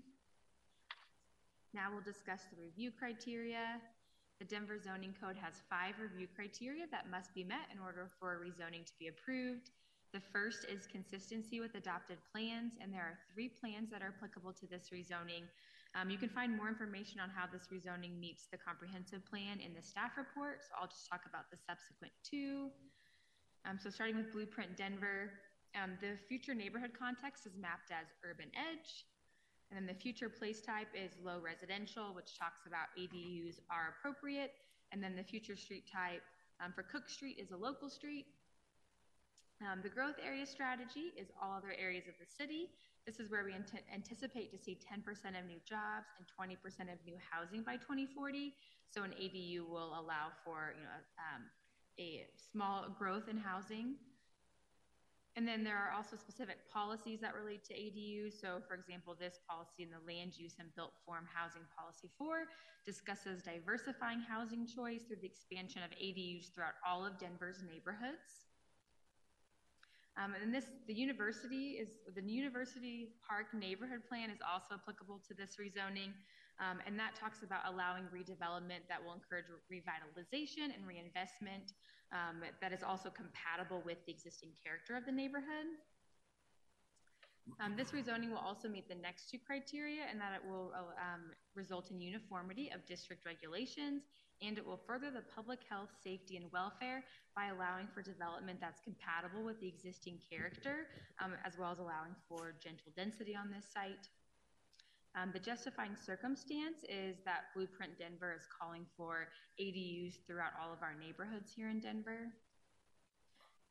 Now we'll discuss the review criteria. The Denver zoning code has five review criteria that must be met in order for a rezoning to be approved. The first is consistency with adopted plans, and there are three plans that are applicable to this rezoning. Um, you can find more information on how this rezoning meets the comprehensive plan in the staff report, so I'll just talk about the subsequent two. Um, so starting with Blueprint Denver, um, the future neighborhood context is mapped as urban edge. And then the future place type is low residential, which talks about ADUs are appropriate. And then the future street type um, for Cook Street is a local street. Um, the growth area strategy is all other areas of the city. This is where we ant anticipate to see 10% of new jobs and 20% of new housing by 2040. So an ADU will allow for you know um, a small growth in housing. And then there are also specific policies that relate to ADUs. So, for example, this policy in the Land Use and Built Form Housing Policy 4 discusses diversifying housing choice through the expansion of ADUs throughout all of Denver's neighborhoods. Um, and this, the university is the University Park Neighborhood Plan is also applicable to this rezoning. Um, and that talks about allowing redevelopment that will encourage revitalization and reinvestment um, that is also compatible with the existing character of the neighborhood. Um, this rezoning will also meet the next two criteria and that it will um, result in uniformity of district regulations and it will further the public health, safety, and welfare by allowing for development that's compatible with the existing character, um, as well as allowing for gentle density on this site. Um, the justifying circumstance is that Blueprint Denver is calling for ADUs throughout all of our neighborhoods here in Denver.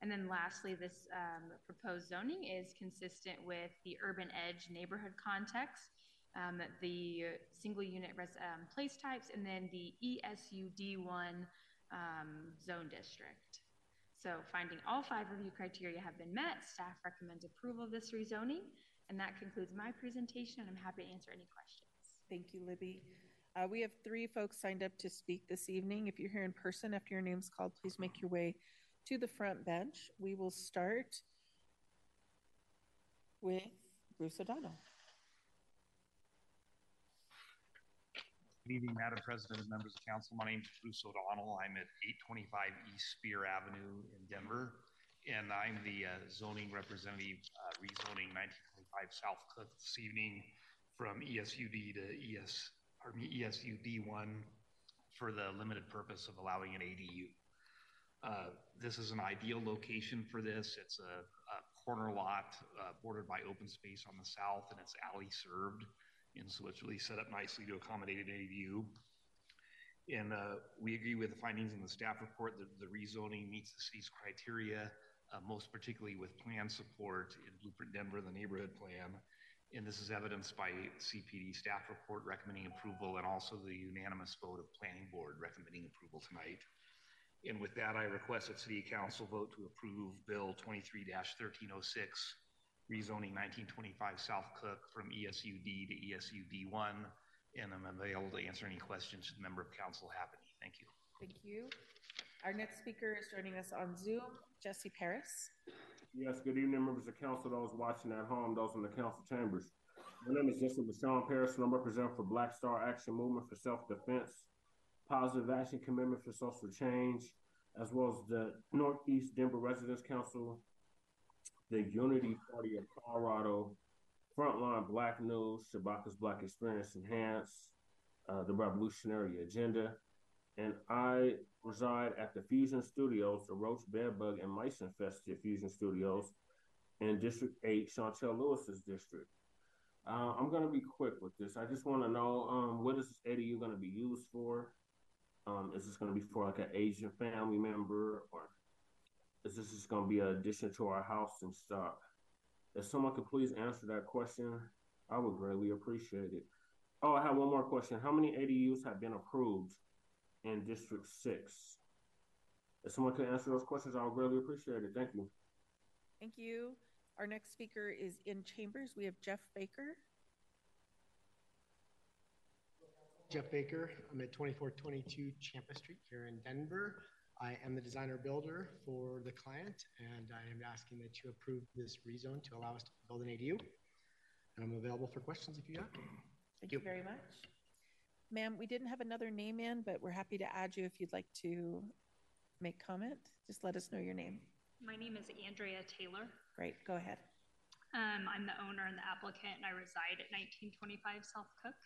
And then lastly, this um, proposed zoning is consistent with the urban edge neighborhood context, um, the single unit res- um, place types, and then the ESUD1 um, zone district. So finding all five review criteria have been met, staff recommends approval of this rezoning. And that concludes my presentation, and I'm happy to answer any questions. Thank you, Libby. Uh, we have three folks signed up to speak this evening. If you're here in person after your name's called, please make your way to the front bench. We will start with Bruce O'Donnell. Good evening, Madam President and members of council. My name is Bruce O'Donnell. I'm at 825 East Speer Avenue in Denver, and I'm the uh, zoning representative uh, rezoning 1925 South Cliff this evening from ESUD to ES, pardon me, ESUD1 for the limited purpose of allowing an ADU. Uh, this is an ideal location for this. It's a, a corner lot uh, bordered by open space on the south, and it's alley served. And so it's really set up nicely to accommodate an ADU. And uh, we agree with the findings in the staff report that the rezoning meets the city's criteria, uh, most particularly with plan support in Blueprint Denver, the neighborhood plan. And this is evidenced by CPD staff report recommending approval and also the unanimous vote of planning board recommending approval tonight. And with that, I request that City Council vote to approve Bill 23-1306, rezoning 1925 South Cook from ESUD to ESUD1. And I'm available to answer any questions the member of council have any. Thank you. Thank you. Our next speaker is joining us on Zoom, Jesse Paris. Yes, good evening, members of council, those watching at home, those in the council chambers. My name is Jesse LaShawn Paris, and I'm representing for Black Star Action Movement for Self-Defense, Positive Action Commitment for Social Change, as well as the Northeast Denver Residents Council, the Unity Party of Colorado, Frontline Black News, Shabaka's Black Experience Enhance, uh, the Revolutionary Agenda, and I reside at the Fusion Studios, the Roach Bedbug and Mice Infested Fusion Studios, in District 8, Shontel Lewis's district. Uh, I'm going to be quick with this. I just want to know um, what is this ADU going to be used for? Um, is this going to be for like an Asian family member or is this just going to be an addition to our house and stock? If someone could please answer that question, I would greatly appreciate it. Oh, I have one more question. How many ADUs have been approved in District 6? If someone could answer those questions, I would greatly appreciate it. Thank you. Thank you. Our next speaker is in chambers. We have Jeff Baker. Jeff Baker. I'm at 2422 Champa Street here in Denver. I am the designer builder for the client, and I am asking that you approve this rezone to allow us to build an ADU. And I'm available for questions if you have. Thank you very much. Ma'am, we didn't have another name in, but we're happy to add you if you'd like to make comment. Just let us know your name. My name is Andrea Taylor. Great, go ahead. Um, I'm the owner and the applicant, and I reside at 1925 South Cook.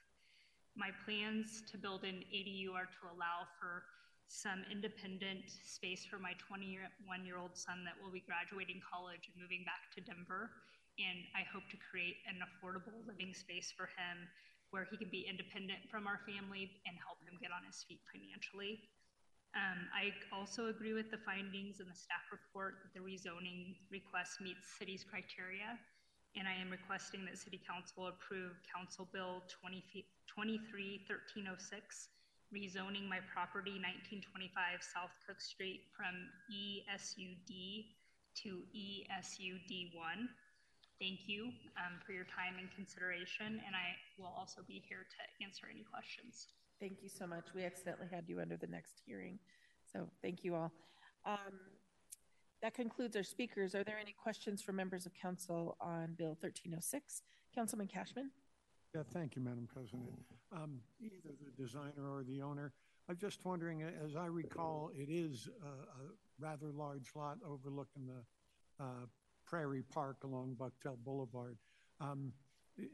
My plans to build an ADU are to allow for some independent space for my 21 year old son that will be graduating college and moving back to Denver. And I hope to create an affordable living space for him where he can be independent from our family and help him get on his feet financially. Um, I also agree with the findings in the staff report that the rezoning request meets city's criteria, and I am requesting that City Council approve Council Bill 20, 231306, rezoning my property 1925 South Cook Street from ESUD to ESUD1. Thank you um, for your time and consideration, and I will also be here to answer any questions. Thank you so much. We accidentally had you under the next hearing. So thank you all. Um, that concludes our speakers. Are there any questions from members of council on Bill 1306? Councilman Kashmann? Yeah, thank you, Madam President. Um, either the designer or the owner, I'm just wondering, as I recall, it is a, a rather large lot overlooking the uh, Prairie Park along Bucktail Boulevard. Um,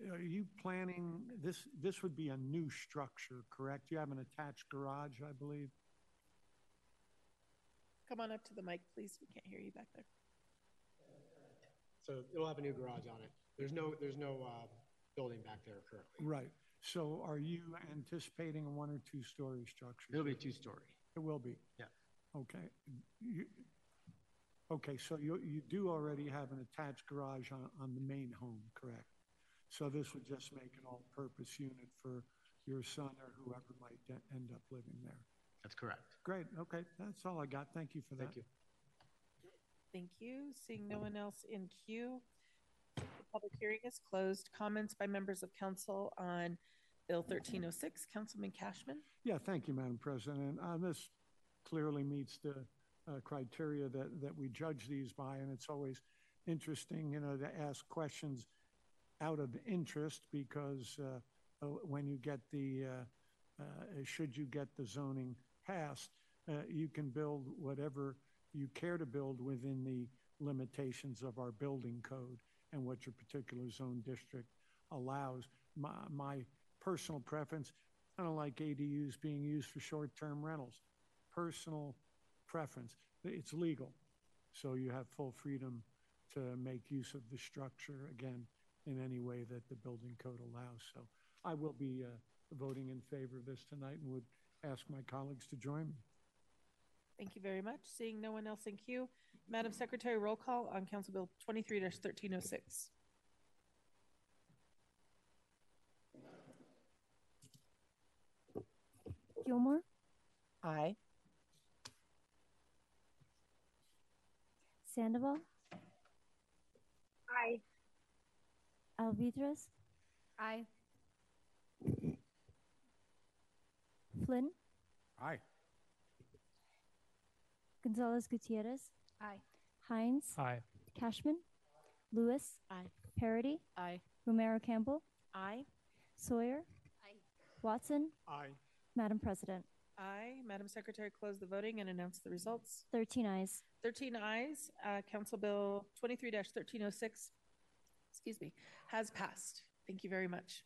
are you planning this? This would be a new structure, correct? You have an attached garage, I believe. Come on up to the mic, please. We can't hear you back there. So it'll have a new garage on it. There's no there's no uh, building back there currently. Right. So are you anticipating a one or two story structure? It'll be two story. It will be. Yeah. Okay. You, okay. So you you do already have an attached garage on, on the main home, correct? So this would just make an all-purpose unit for your son or whoever might end up living there. That's correct. Great. Okay. That's all I got. Thank you for that. Thank you. Thank you. Seeing no one else in queue, the public hearing is closed. Comments by members of council on Bill 1306. Councilman Kashmann? Yeah, thank you, Madam President. Uh, this clearly meets the uh, criteria that, that we judge these by, and it's always interesting, you know, to ask questions out of interest because uh, uh, when you get the, uh, should you get the zoning passed, you can build whatever you care to build within the limitations of our building code and what your particular zone district allows. My, my personal preference, I don't like ADUs being used for short-term rentals. Personal preference. It's legal, so you have full freedom to make use of the structure. Again, in any way that the building code allows. So I will be uh, voting in favor of this tonight and would ask my colleagues to join me. Thank you very much. Seeing no one else in queue, Madam Secretary, roll call on Council Bill 23-1306. Gilmore, Aye. Sandoval, Aye. Alvidrez, Aye. Flynn, Aye. Gonzales Gutierrez, Aye. Hinds, Aye. Kashmann, Lewis, Aye. Parady, Aye. Romero Campbell, Aye. Sawyer, Aye. Watson, Aye. Madam President. Aye. Madam Secretary, close the voting and announce the results. 13 ayes. 13 ayes. Uh, Council Bill 23-1306, excuse me, has passed. Thank you very much.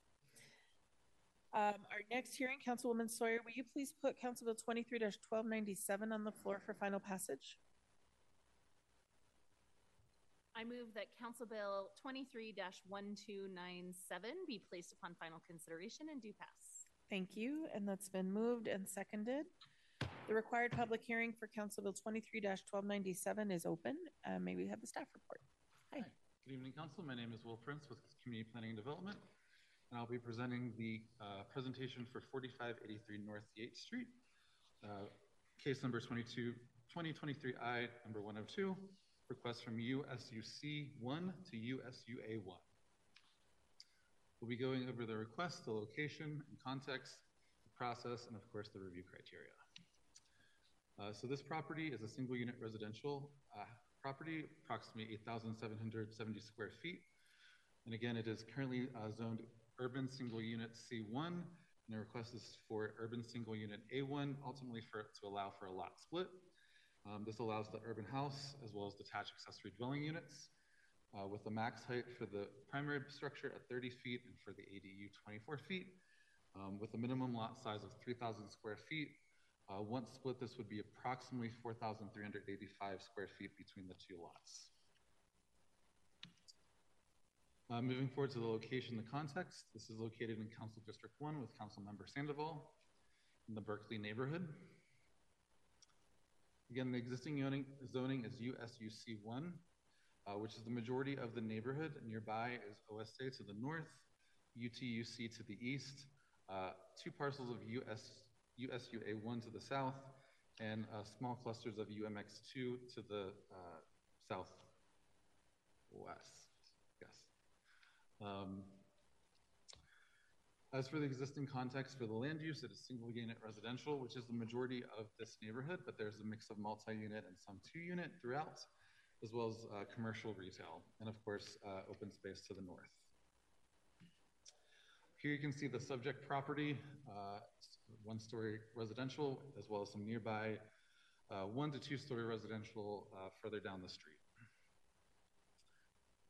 Um, our next hearing, Councilwoman Sawyer, will you please put Council Bill 23-1297 on the floor for final passage? I move that Council Bill 23 1297 be placed upon final consideration and do pass. Thank you, and that's been moved and seconded. The required public hearing for Council Bill 23 1297 is open. Uh, may we have the staff report? Hi. Good evening, Council. My name is Will Prince with Community Planning and Development, and I'll be presenting the uh, presentation for 4583 North Yates Street, uh, case number 22, 2023I, number 102, request from USUC 1 to USUA 1. We'll be going over the request, the location and context, the process, and of course the review criteria. Uh, so this property is a single unit residential uh, property, approximately 8,770 square feet. And again, it is currently uh, zoned urban single unit C1, and the request is for urban single unit A1, ultimately for to allow for a lot split. Um, this allows the urban house as well as detached accessory dwelling units uh, with a max height for the primary structure at 30 feet and for the ADU 24 feet, um, with a minimum lot size of 3,000 square feet uh, once split, this would be approximately 4,385 square feet between the two lots. Uh, moving forward to the location, the context, this is located in Council District 1 with Council Member Sandoval in the Berkeley neighborhood. Again, the existing zoning, zoning is USUC 1, uh, which is the majority of the neighborhood. Nearby is OSA to the north, UTUC to the east, uh, two parcels of US USUA 1 to the south, and uh, small clusters of UMX 2 to the uh, southwest. Yes. Um, as for the existing context for the land use, it is single unit residential, which is the majority of this neighborhood, but there's a mix of multi unit and some two unit throughout, as well as uh, commercial retail, and of course, uh, open space to the north. Here you can see the subject property, uh, one story residential, as well as some nearby uh, one to two story residential uh, further down the street.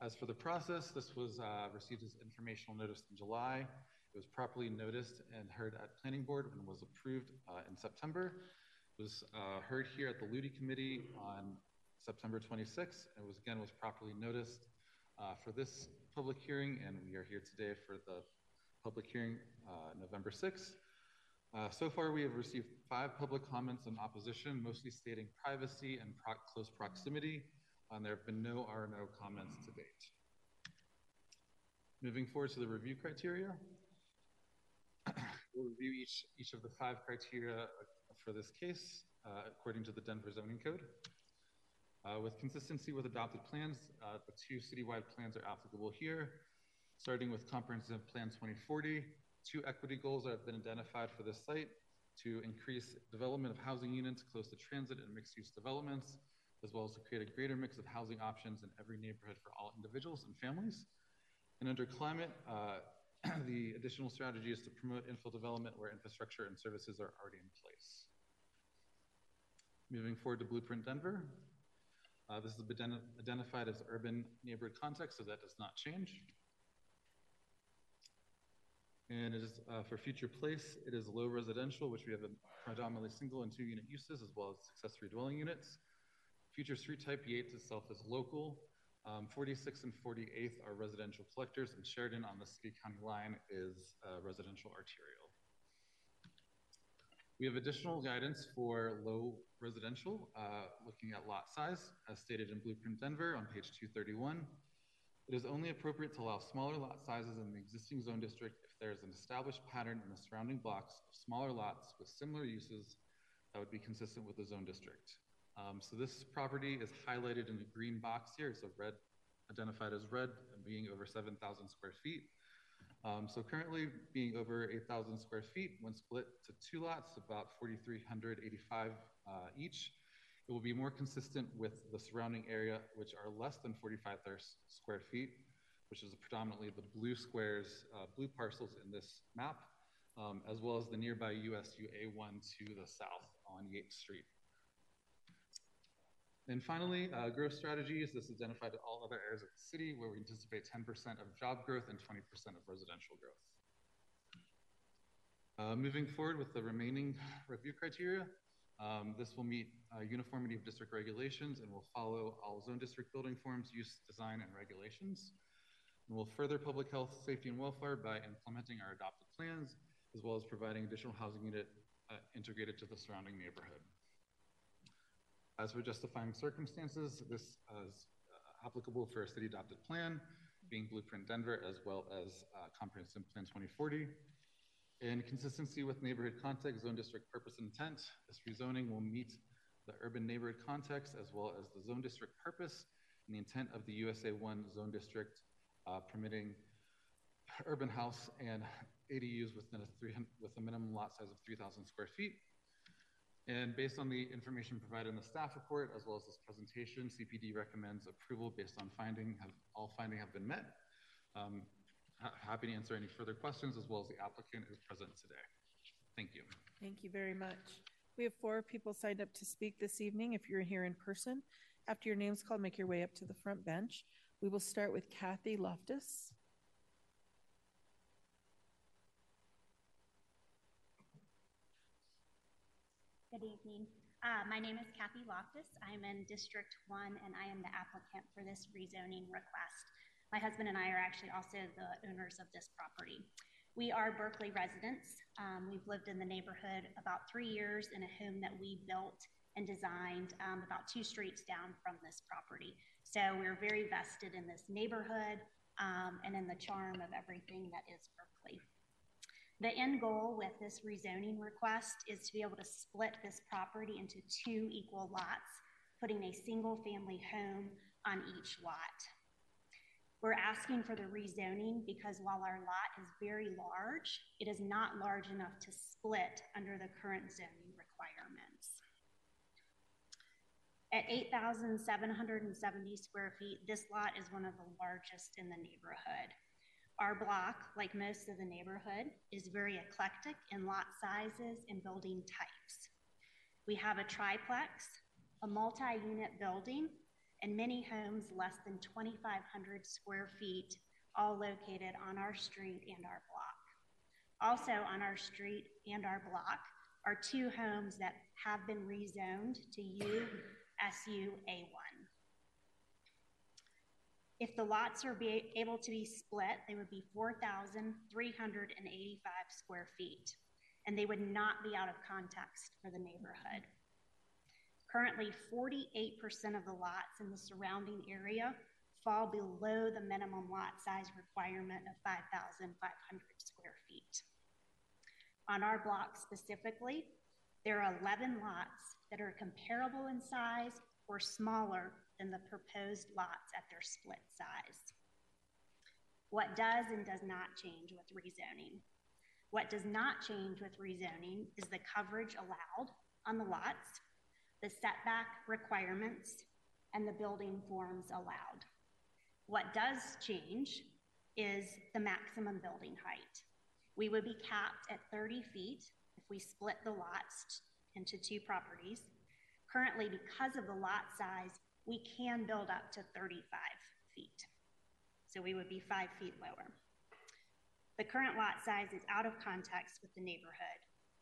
As for the process, this was uh, received as informational notice in July. It was properly noticed and heard at Planning Board and was approved in September. It was heard here at the LUTI Committee on September 26th. It was again was properly noticed for this public hearing, and we are here today for the public hearing November 6th. Uh, so far, we have received five public comments in opposition, mostly stating privacy and pro close proximity, and there have been no R and O comments to date. Moving forward to the review criteria, we'll review each, each of the five criteria uh, for this case uh, according to the Denver Zoning Code. Uh, with consistency with adopted plans, uh, the two citywide plans are applicable here, starting with Comprehensive Plan 2040, two equity goals that have been identified for this site to increase development of housing units close to transit and mixed use developments, as well as to create a greater mix of housing options in every neighborhood for all individuals and families. And under climate, uh, the additional strategy is to promote infill development where infrastructure and services are already in place. Moving forward to Blueprint Denver. Uh, this been identified as urban neighborhood context, so that does not change. And it is uh, for future place, it is low residential, which we have predominantly single and two unit uses, as well as accessory dwelling units. Future street type Yates itself is local. Um, 46 and 48th are residential collectors, and Sheridan on the city county line is uh, residential arterial. We have additional guidance for low residential, uh, looking at lot size, as stated in Blueprint Denver on page 231. It is only appropriate to allow smaller lot sizes in the existing zone district if there is an established pattern in the surrounding blocks of smaller lots with similar uses that would be consistent with the zone district. Um, so this property is highlighted in the green box here, so red identified as red being over 7,000 square feet. Um, so currently being over 8,000 square feet, when split to two lots, about 4,385 uh, each, it will be more consistent with the surrounding area, which are less than 45,000 square feet, which is predominantly the blue squares, uh, blue parcels in this map, um, as well as the nearby USU A1 to the south on Yates Street. And finally, uh, growth strategies. This is identified all other areas of the city where we anticipate 10% of job growth and 20% of residential growth. Uh, moving forward with the remaining review criteria, Um, this will meet uh, uniformity of district regulations and will follow all zone district building forms, use, design, and regulations. And will further public health, safety, and welfare by implementing our adopted plans, as well as providing additional housing unit uh, integrated to the surrounding neighborhood. As for justifying circumstances, this is uh, applicable for a city adopted plan, being Blueprint Denver, as well as uh, Comprehensive Plan 2040. In consistency with neighborhood context, zone district purpose intent, this rezoning will meet the urban neighborhood context as well as the zone district purpose and the intent of the USA 1 zone district uh, permitting urban house and ADUs within a 300, with a minimum lot size of 3,000 square feet. And based on the information provided in the staff report, as well as this presentation, CPD recommends approval based on finding, have, all finding have been met. Um, happy to answer any further questions as well as the applicant is present today. Thank you. Thank you very much. We have four people signed up to speak this evening. If you're here in person, after your name's called, make your way up to the front bench. We will start with Kathy Loftus. Good evening. Uh, my name is Kathy Loftus. I'm in District 1 and I am the applicant for this rezoning request. My husband and I are actually also the owners of this property. We are Berkeley residents. Um, we've lived in the neighborhood about three years in a home that we built and designed um, about two streets down from this property. So we're very vested in this neighborhood um, and in the charm of everything that is Berkeley. The end goal with this rezoning request is to be able to split this property into two equal lots, putting a single family home on each lot. We're asking for the rezoning because while our lot is very large, it is not large enough to split under the current zoning requirements. At 8,770 square feet, this lot is one of the largest in the neighborhood. Our block, like most of the neighborhood, is very eclectic in lot sizes and building types. We have a triplex, a multi unit building, and many homes less than 2,500 square feet, all located on our street and our block. Also on our street and our block are two homes that have been rezoned to USU A1. If the lots are able to be split, they would be 4,385 square feet, and they would not be out of context for the neighborhood. Currently, 48% of the lots in the surrounding area fall below the minimum lot size requirement of 5,500 square feet. On our block specifically, there are 11 lots that are comparable in size or smaller than the proposed lots at their split size. What does and does not change with rezoning? What does not change with rezoning is the coverage allowed on the lots the setback requirements, and the building forms allowed. What does change is the maximum building height. We would be capped at 30 feet if we split the lots into two properties. Currently, because of the lot size, we can build up to 35 feet. So we would be five feet lower. The current lot size is out of context with the neighborhood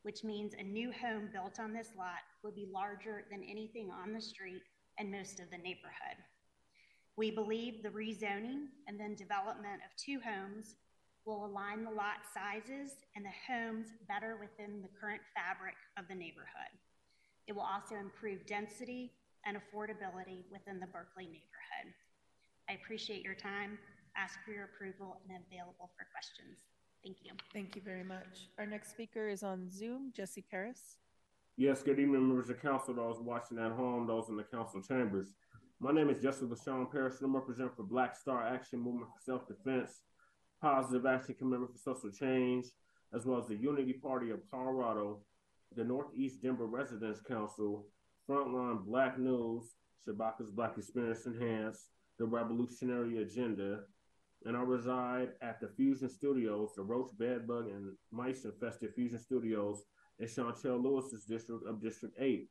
which means a new home built on this lot will be larger than anything on the street and most of the neighborhood. We believe the rezoning and then development of two homes will align the lot sizes and the homes better within the current fabric of the neighborhood. It will also improve density and affordability within the Berkeley neighborhood. I appreciate your time, ask for your approval, and available for questions. Thank you. Thank you very much. Our next speaker is on Zoom, Jesse Paris. Yes, good evening, members of council, those watching at home, those in the council chambers. My name is Jesse LaShawn Paris, and I'm representing for Black Star Action Movement for Self-Defense, Positive Action Commitment for Social Change, as well as the Unity Party of Colorado, the Northeast Denver Residents Council, Frontline Black News, Shabaka's Black Experience Enhanced, the Revolutionary Agenda, and I reside at the Fusion Studios, the Roach Bedbug and Mice Infested Fusion Studios in Shontel Lewis's district of District 8.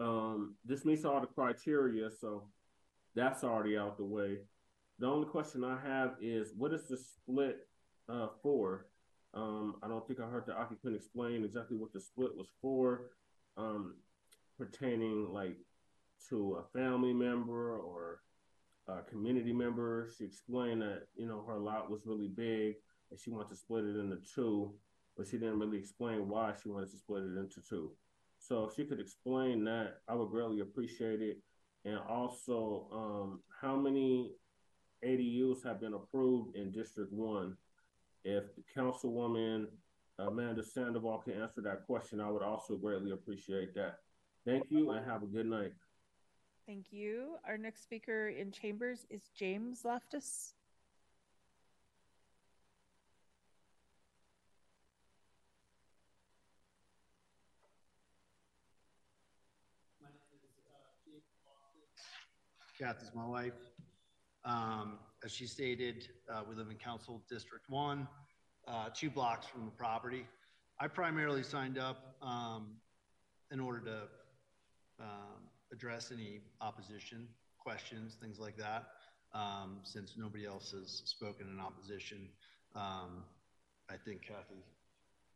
Um, this meets all the criteria, so that's already out the way. The only question I have is what is the split uh, for? Um, I don't think I heard the occupant explain exactly what the split was for. um, pertaining like to a family member or a community member. She explained that you know her lot was really big and she wanted to split it into two, but she didn't really explain why she wanted to split it into two. So if she could explain that, I would greatly appreciate it. And also, um, how many ADUs have been approved in District One? If the Councilwoman Amanda Sandoval can answer that question, I would also greatly appreciate that. Thank you and have a good night. Thank you. Our next speaker in chambers is James Loftus. Kathy's my wife. Um, as she stated, uh, we live in Council District One, uh, two blocks from the property. I primarily signed up um, in order to um, address any opposition questions, things like that. Um, since nobody else has spoken in opposition, um, I think Kathy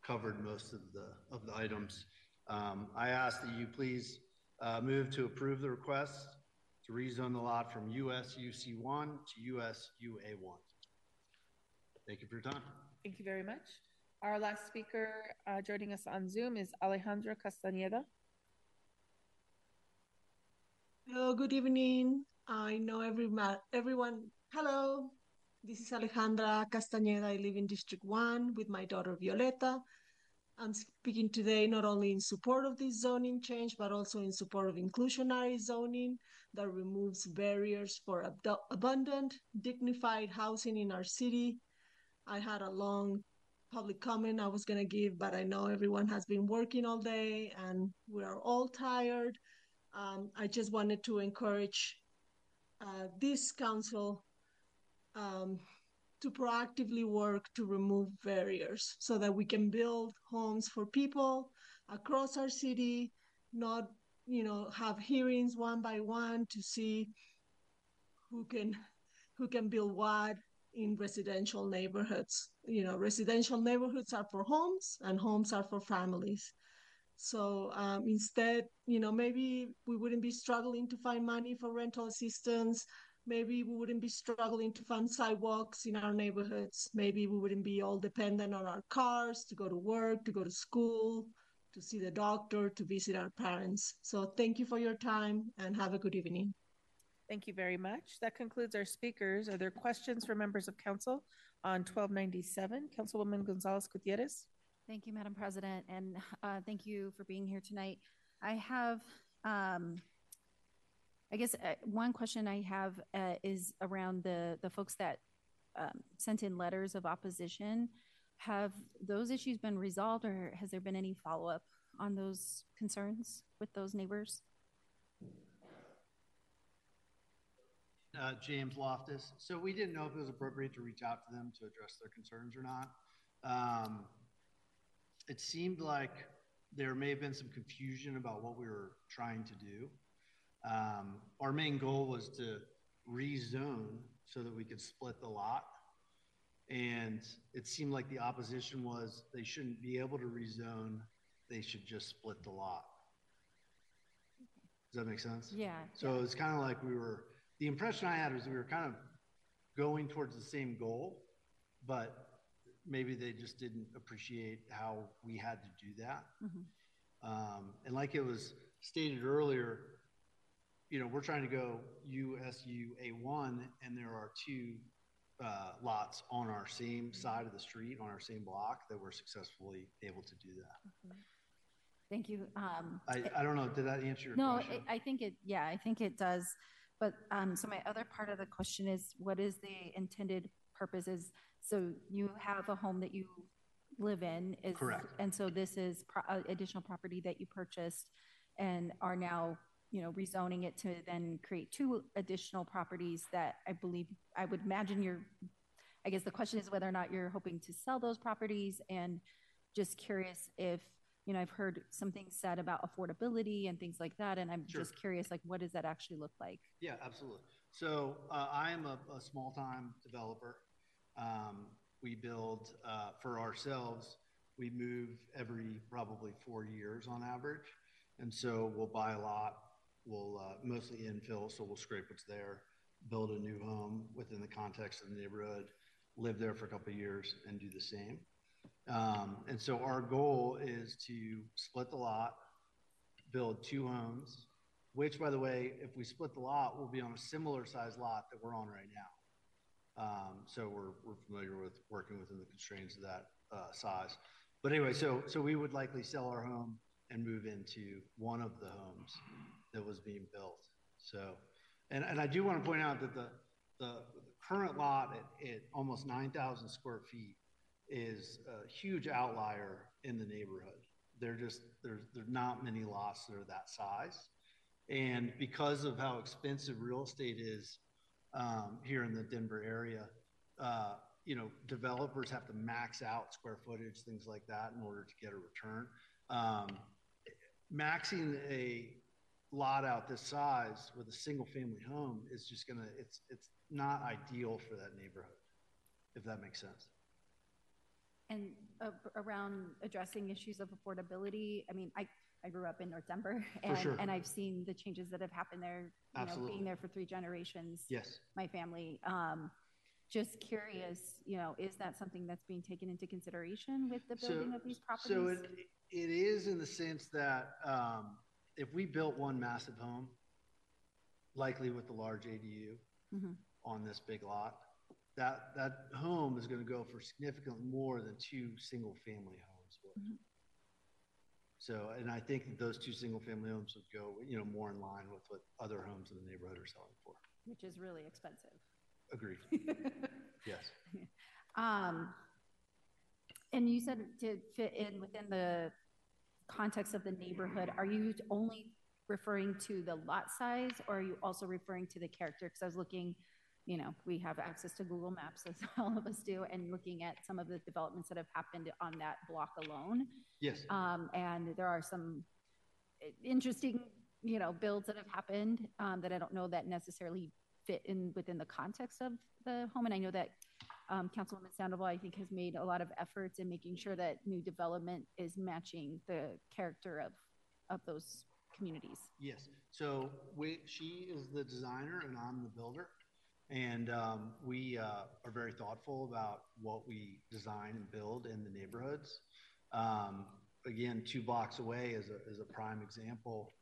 covered most of the of the items. Um, I ask that you please uh, move to approve the request to rezone the lot from USUC one to USUA one. Thank you for your time. Thank you very much. Our last speaker uh, joining us on Zoom is Alejandra Castañeda. Hello, good evening. I know every everyone. Hello, this is Alejandra Castañeda. I live in District 1 with my daughter Violeta. I'm speaking today not only in support of this zoning change, but also in support of inclusionary zoning that removes barriers for ab- abundant, dignified housing in our city. I had a long public comment I was going to give, but I know everyone has been working all day and we are all tired. Um, I just wanted to encourage uh, this council um, to proactively work to remove barriers so that we can build homes for people across our city, not you know have hearings one by one to see who can who can build what in residential neighborhoods. You know residential neighborhoods are for homes and homes are for families so um, instead you know maybe we wouldn't be struggling to find money for rental assistance maybe we wouldn't be struggling to fund sidewalks in our neighborhoods maybe we wouldn't be all dependent on our cars to go to work to go to school to see the doctor, to visit our parents. So thank you for your time and have a good evening. Thank you very much. That concludes our speakers. Are there questions for members of council on 1297? Councilwoman Gonzales Gutierrez. Thank you, Madam President, and uh, thank you for being here tonight. I have, um, I guess, uh, one question I have uh, is around the the folks that um, sent in letters of opposition have those issues been resolved or has there been any follow up on those concerns with those neighbors? Uh, James Loftus. So we didn't know if it was appropriate to reach out to them to address their concerns or not. Um, it seemed like there may have been some confusion about what we were trying to do. Um, our main goal was to rezone so that we could split the lot and it seemed like the opposition was they shouldn't be able to rezone, they should just split the lot. Does that make sense? Yeah. So yeah. it's kind of like we were, the impression I had was we were kind of going towards the same goal, but maybe they just didn't appreciate how we had to do that. Mm-hmm. Um, and like it was stated earlier, you know, we're trying to go USUA1, and there are two uh, lots on our same side of the street, on our same block, that we're successfully able to do that. Mm-hmm. Thank you. Um, I, I don't know. Did that answer your no, question? No, I think it, yeah, I think it does. But um, so my other part of the question is what is the intended purpose? Is so you have a home that you live in is correct and so this is pro- uh, additional property that you purchased and are now you know, rezoning it to then create two additional properties that I believe, I would imagine you're, I guess the question is whether or not you're hoping to sell those properties and just curious if, you know, I've heard something said about affordability and things like that. And I'm sure. just curious, like, what does that actually look like? Yeah, absolutely. So uh, I am a, a small time developer. Um, we build uh, for ourselves, we move every probably four years on average. And so we'll buy a lot, we'll uh, mostly infill, so we'll scrape what's there, build a new home within the context of the neighborhood, live there for a couple years, and do the same. Um, and so our goal is to split the lot, build two homes, which, by the way, if we split the lot, will be on a similar size lot that we're on right now. Um, so we're, we're familiar with working within the constraints of that uh, size. But anyway, so so we would likely sell our home and move into one of the homes that was being built. So, and, I do want to point out that the, current lot at, almost 9,000 square feet is a huge outlier in the neighborhood. There just there's not many lots that are that size, and because of how expensive real estate is um, here in the Denver area, uh, you know, developers have to max out square footage, things like that, in order to get a return. Um, maxing a lot out this size with a single family home is just gonna it's it's not ideal for that neighborhood, if that makes sense. And uh, around addressing issues of affordability, I mean, I, I grew up in North Denver and, sure. and I've seen the changes that have happened there, you know, Absolutely. being there for three generations. Yes. My family. Um, just curious, you know, is that something that's being taken into consideration with the building of these properties? So it, it is in the sense that um, if we built one massive home, likely with the large ADU Mhm. on this big lot, that that home is going to go for significantly more than two single family homes would. So, and I think those two single family homes would go, you know, more in line with what other homes in the neighborhood are selling for. which is really expensive. Agreed. yes. Um, and you said to fit in within the context of the neighborhood, are you only referring to the lot size or are you also referring to the character? Because I was looking, you know, we have access to Google Maps as all of us do, and looking at some of the developments that have happened on that block alone. Yes. Um, and there are some interesting, you know, builds that have happened um, that I don't know that necessarily fit in within the context of the home. And I know that um, Councilwoman Sandoval, I think, has made a lot of efforts in making sure that new development is matching the character of of those communities. Yes. So we, she is the designer and I'm the builder. And um, we uh, are very thoughtful about what we design and build in the neighborhoods. Um, again, two blocks away is a, is a prime example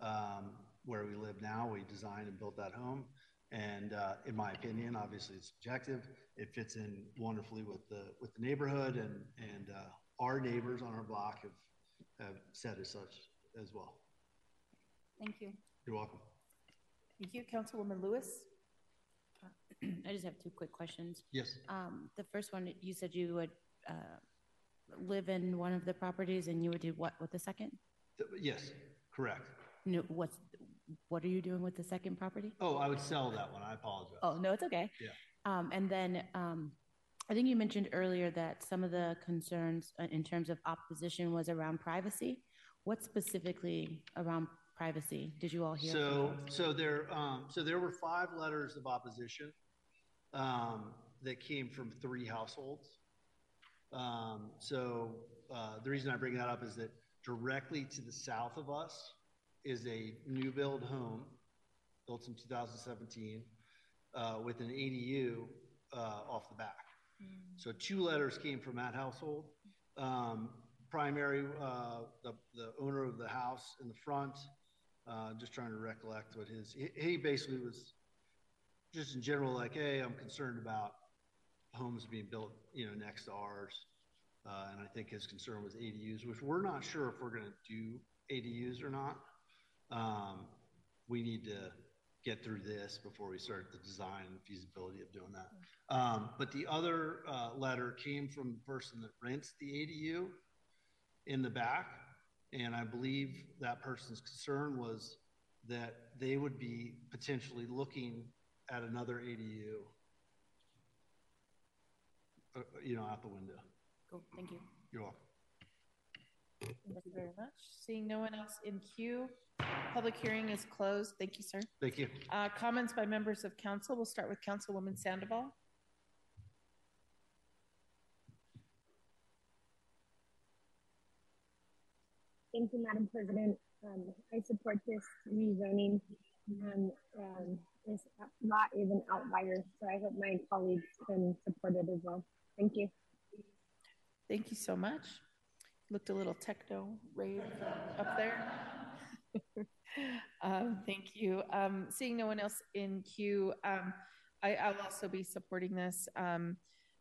um, where we live now. We designed and built that home. And uh, in my opinion, obviously it's subjective. It fits in wonderfully with the with the neighborhood, and and uh, our neighbors on our block have have said as such as well. Thank you. You're welcome. Thank you, Councilwoman Lewis. I just have two quick questions. Yes. Um, the first one, you said you would uh, live in one of the properties, and you would do what with the second? Yes, correct. No, what's what are you doing with the second property? Oh, I would sell that one. I apologize. Oh no, it's okay. Yeah. Um, and then um, I think you mentioned earlier that some of the concerns uh, in terms of opposition was around privacy. What specifically around privacy did you all hear? So, so there, um, so there were five letters of opposition um, that came from three households. Um, so uh, the reason I bring that up is that directly to the south of us is a new build home built in 2017 uh, with an ADU uh, off the back. So two letters came from that household. Um, primary, uh, the, the owner of the house in the front, uh, just trying to recollect what his, he, he basically was just in general like, hey, I'm concerned about homes being built, you know, next to ours. Uh, and I think his concern was ADUs, which we're not sure if we're going to do ADUs or not. Um, we need to get through this before we start the design and feasibility of doing that. Um, but the other uh, letter came from the person that rents the ADU in the back. And I believe that person's concern was that they would be potentially looking at another ADU, uh, you know, out the window. Cool, thank you. You're welcome. Thank you very much. Seeing no one else in queue, public hearing is closed. Thank you, sir. Thank you. Uh, comments by members of council. We'll start with Councilwoman Sandoval. Thank you, Madam President. Um, I support this rezoning. Um, um, this lot is an outlier, so I hope my colleagues can support it as well. Thank you. Thank you so much. Looked a little techno rave up there. um, thank you. Um, seeing no one else in queue, um, I, I'll also be supporting this. Um,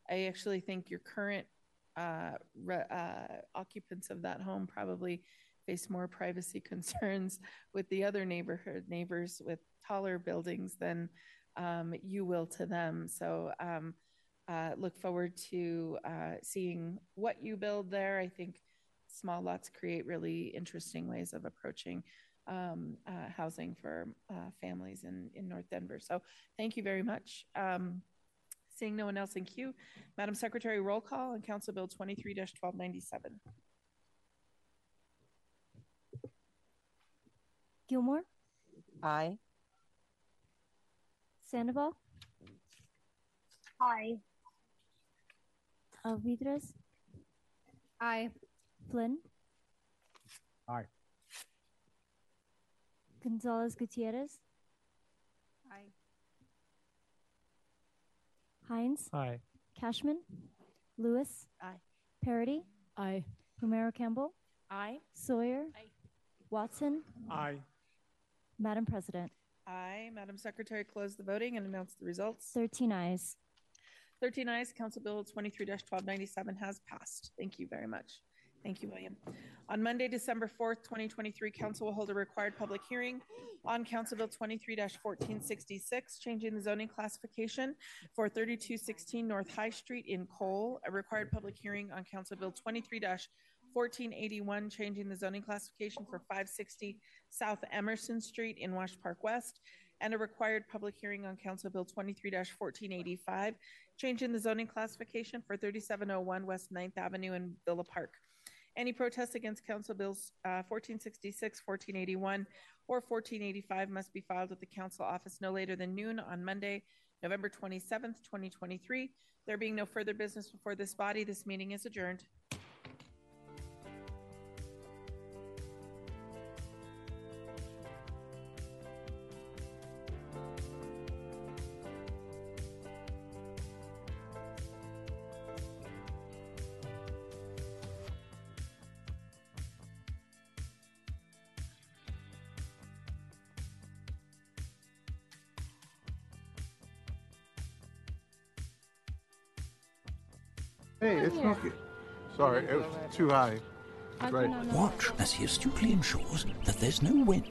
I actually think your current uh, re- uh, occupants of that home probably face more privacy concerns with the other neighborhood neighbors with taller buildings than um, you will to them. So um, uh, look forward to uh, seeing what you build there. I think small lots create really interesting ways of approaching um, uh, housing for uh, families in, in North Denver. So thank you very much. Um, seeing no one else in queue, Madam Secretary, roll call on Council Bill 23 1297. Gilmore, Aye. Sandoval, Aye. Alvidrez, Aye. Flynn, Aye. Gonzales Gutierrez, Aye. Hinds, Aye. Kashmann, Lewis, Aye. Parady, Aye. Romero Campbell, Aye. Sawyer, Aye. Watson, Aye. Madam President. Aye. Madam Secretary, close the voting and announce the results. 13 ayes. 13 ayes. Council Bill 23 1297 has passed. Thank you very much. Thank you, William. On Monday, December 4th, 2023, Council will hold a required public hearing on Council Bill 23 1466, changing the zoning classification for 3216 North High Street in Cole. A required public hearing on Council Bill 23 1481, changing the zoning classification for 560 South Emerson Street in Wash Park West, and a required public hearing on Council Bill 23 1485, changing the zoning classification for 3701 West 9th Avenue in Villa Park. Any protests against Council Bills uh, 1466, 1481, or 1485 must be filed with the Council office no later than noon on Monday, November 27th, 2023. There being no further business before this body, this meeting is adjourned. Sorry, it was too high. Right. Watch as he astutely ensures that there's no wind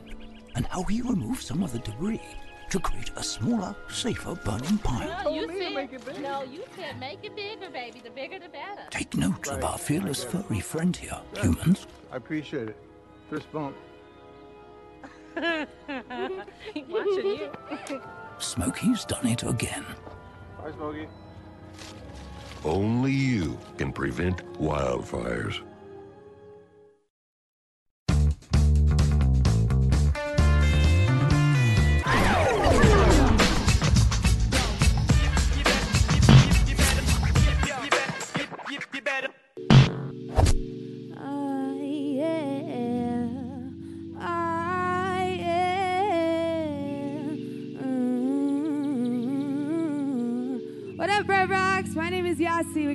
and how he removes some of the debris to create a smaller, safer burning pile. No, you said, no, you said make it bigger, baby. The bigger the better. Take note of our fearless furry friend here, humans. I appreciate it. Fist bump. Watching you. Smokey's done it again. Bye, Smokey. Only you can prevent wildfires.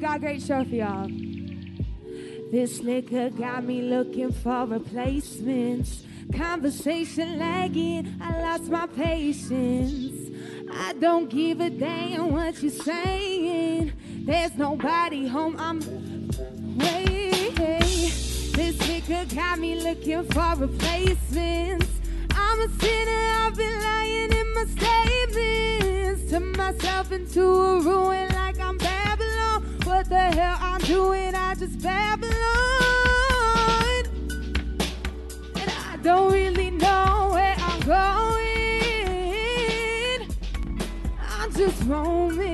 Got a great show for y'all. This liquor got me looking for replacements. Conversation lagging, I lost my patience. I don't give a damn what you're saying. There's nobody home. I'm Wait, this liquor got me looking for replacements. I'm a sinner, I've been lying in my statements. To myself into a ruin the hell I'm doing, I just Babylon. And I don't really know where I'm going. I'm just roaming.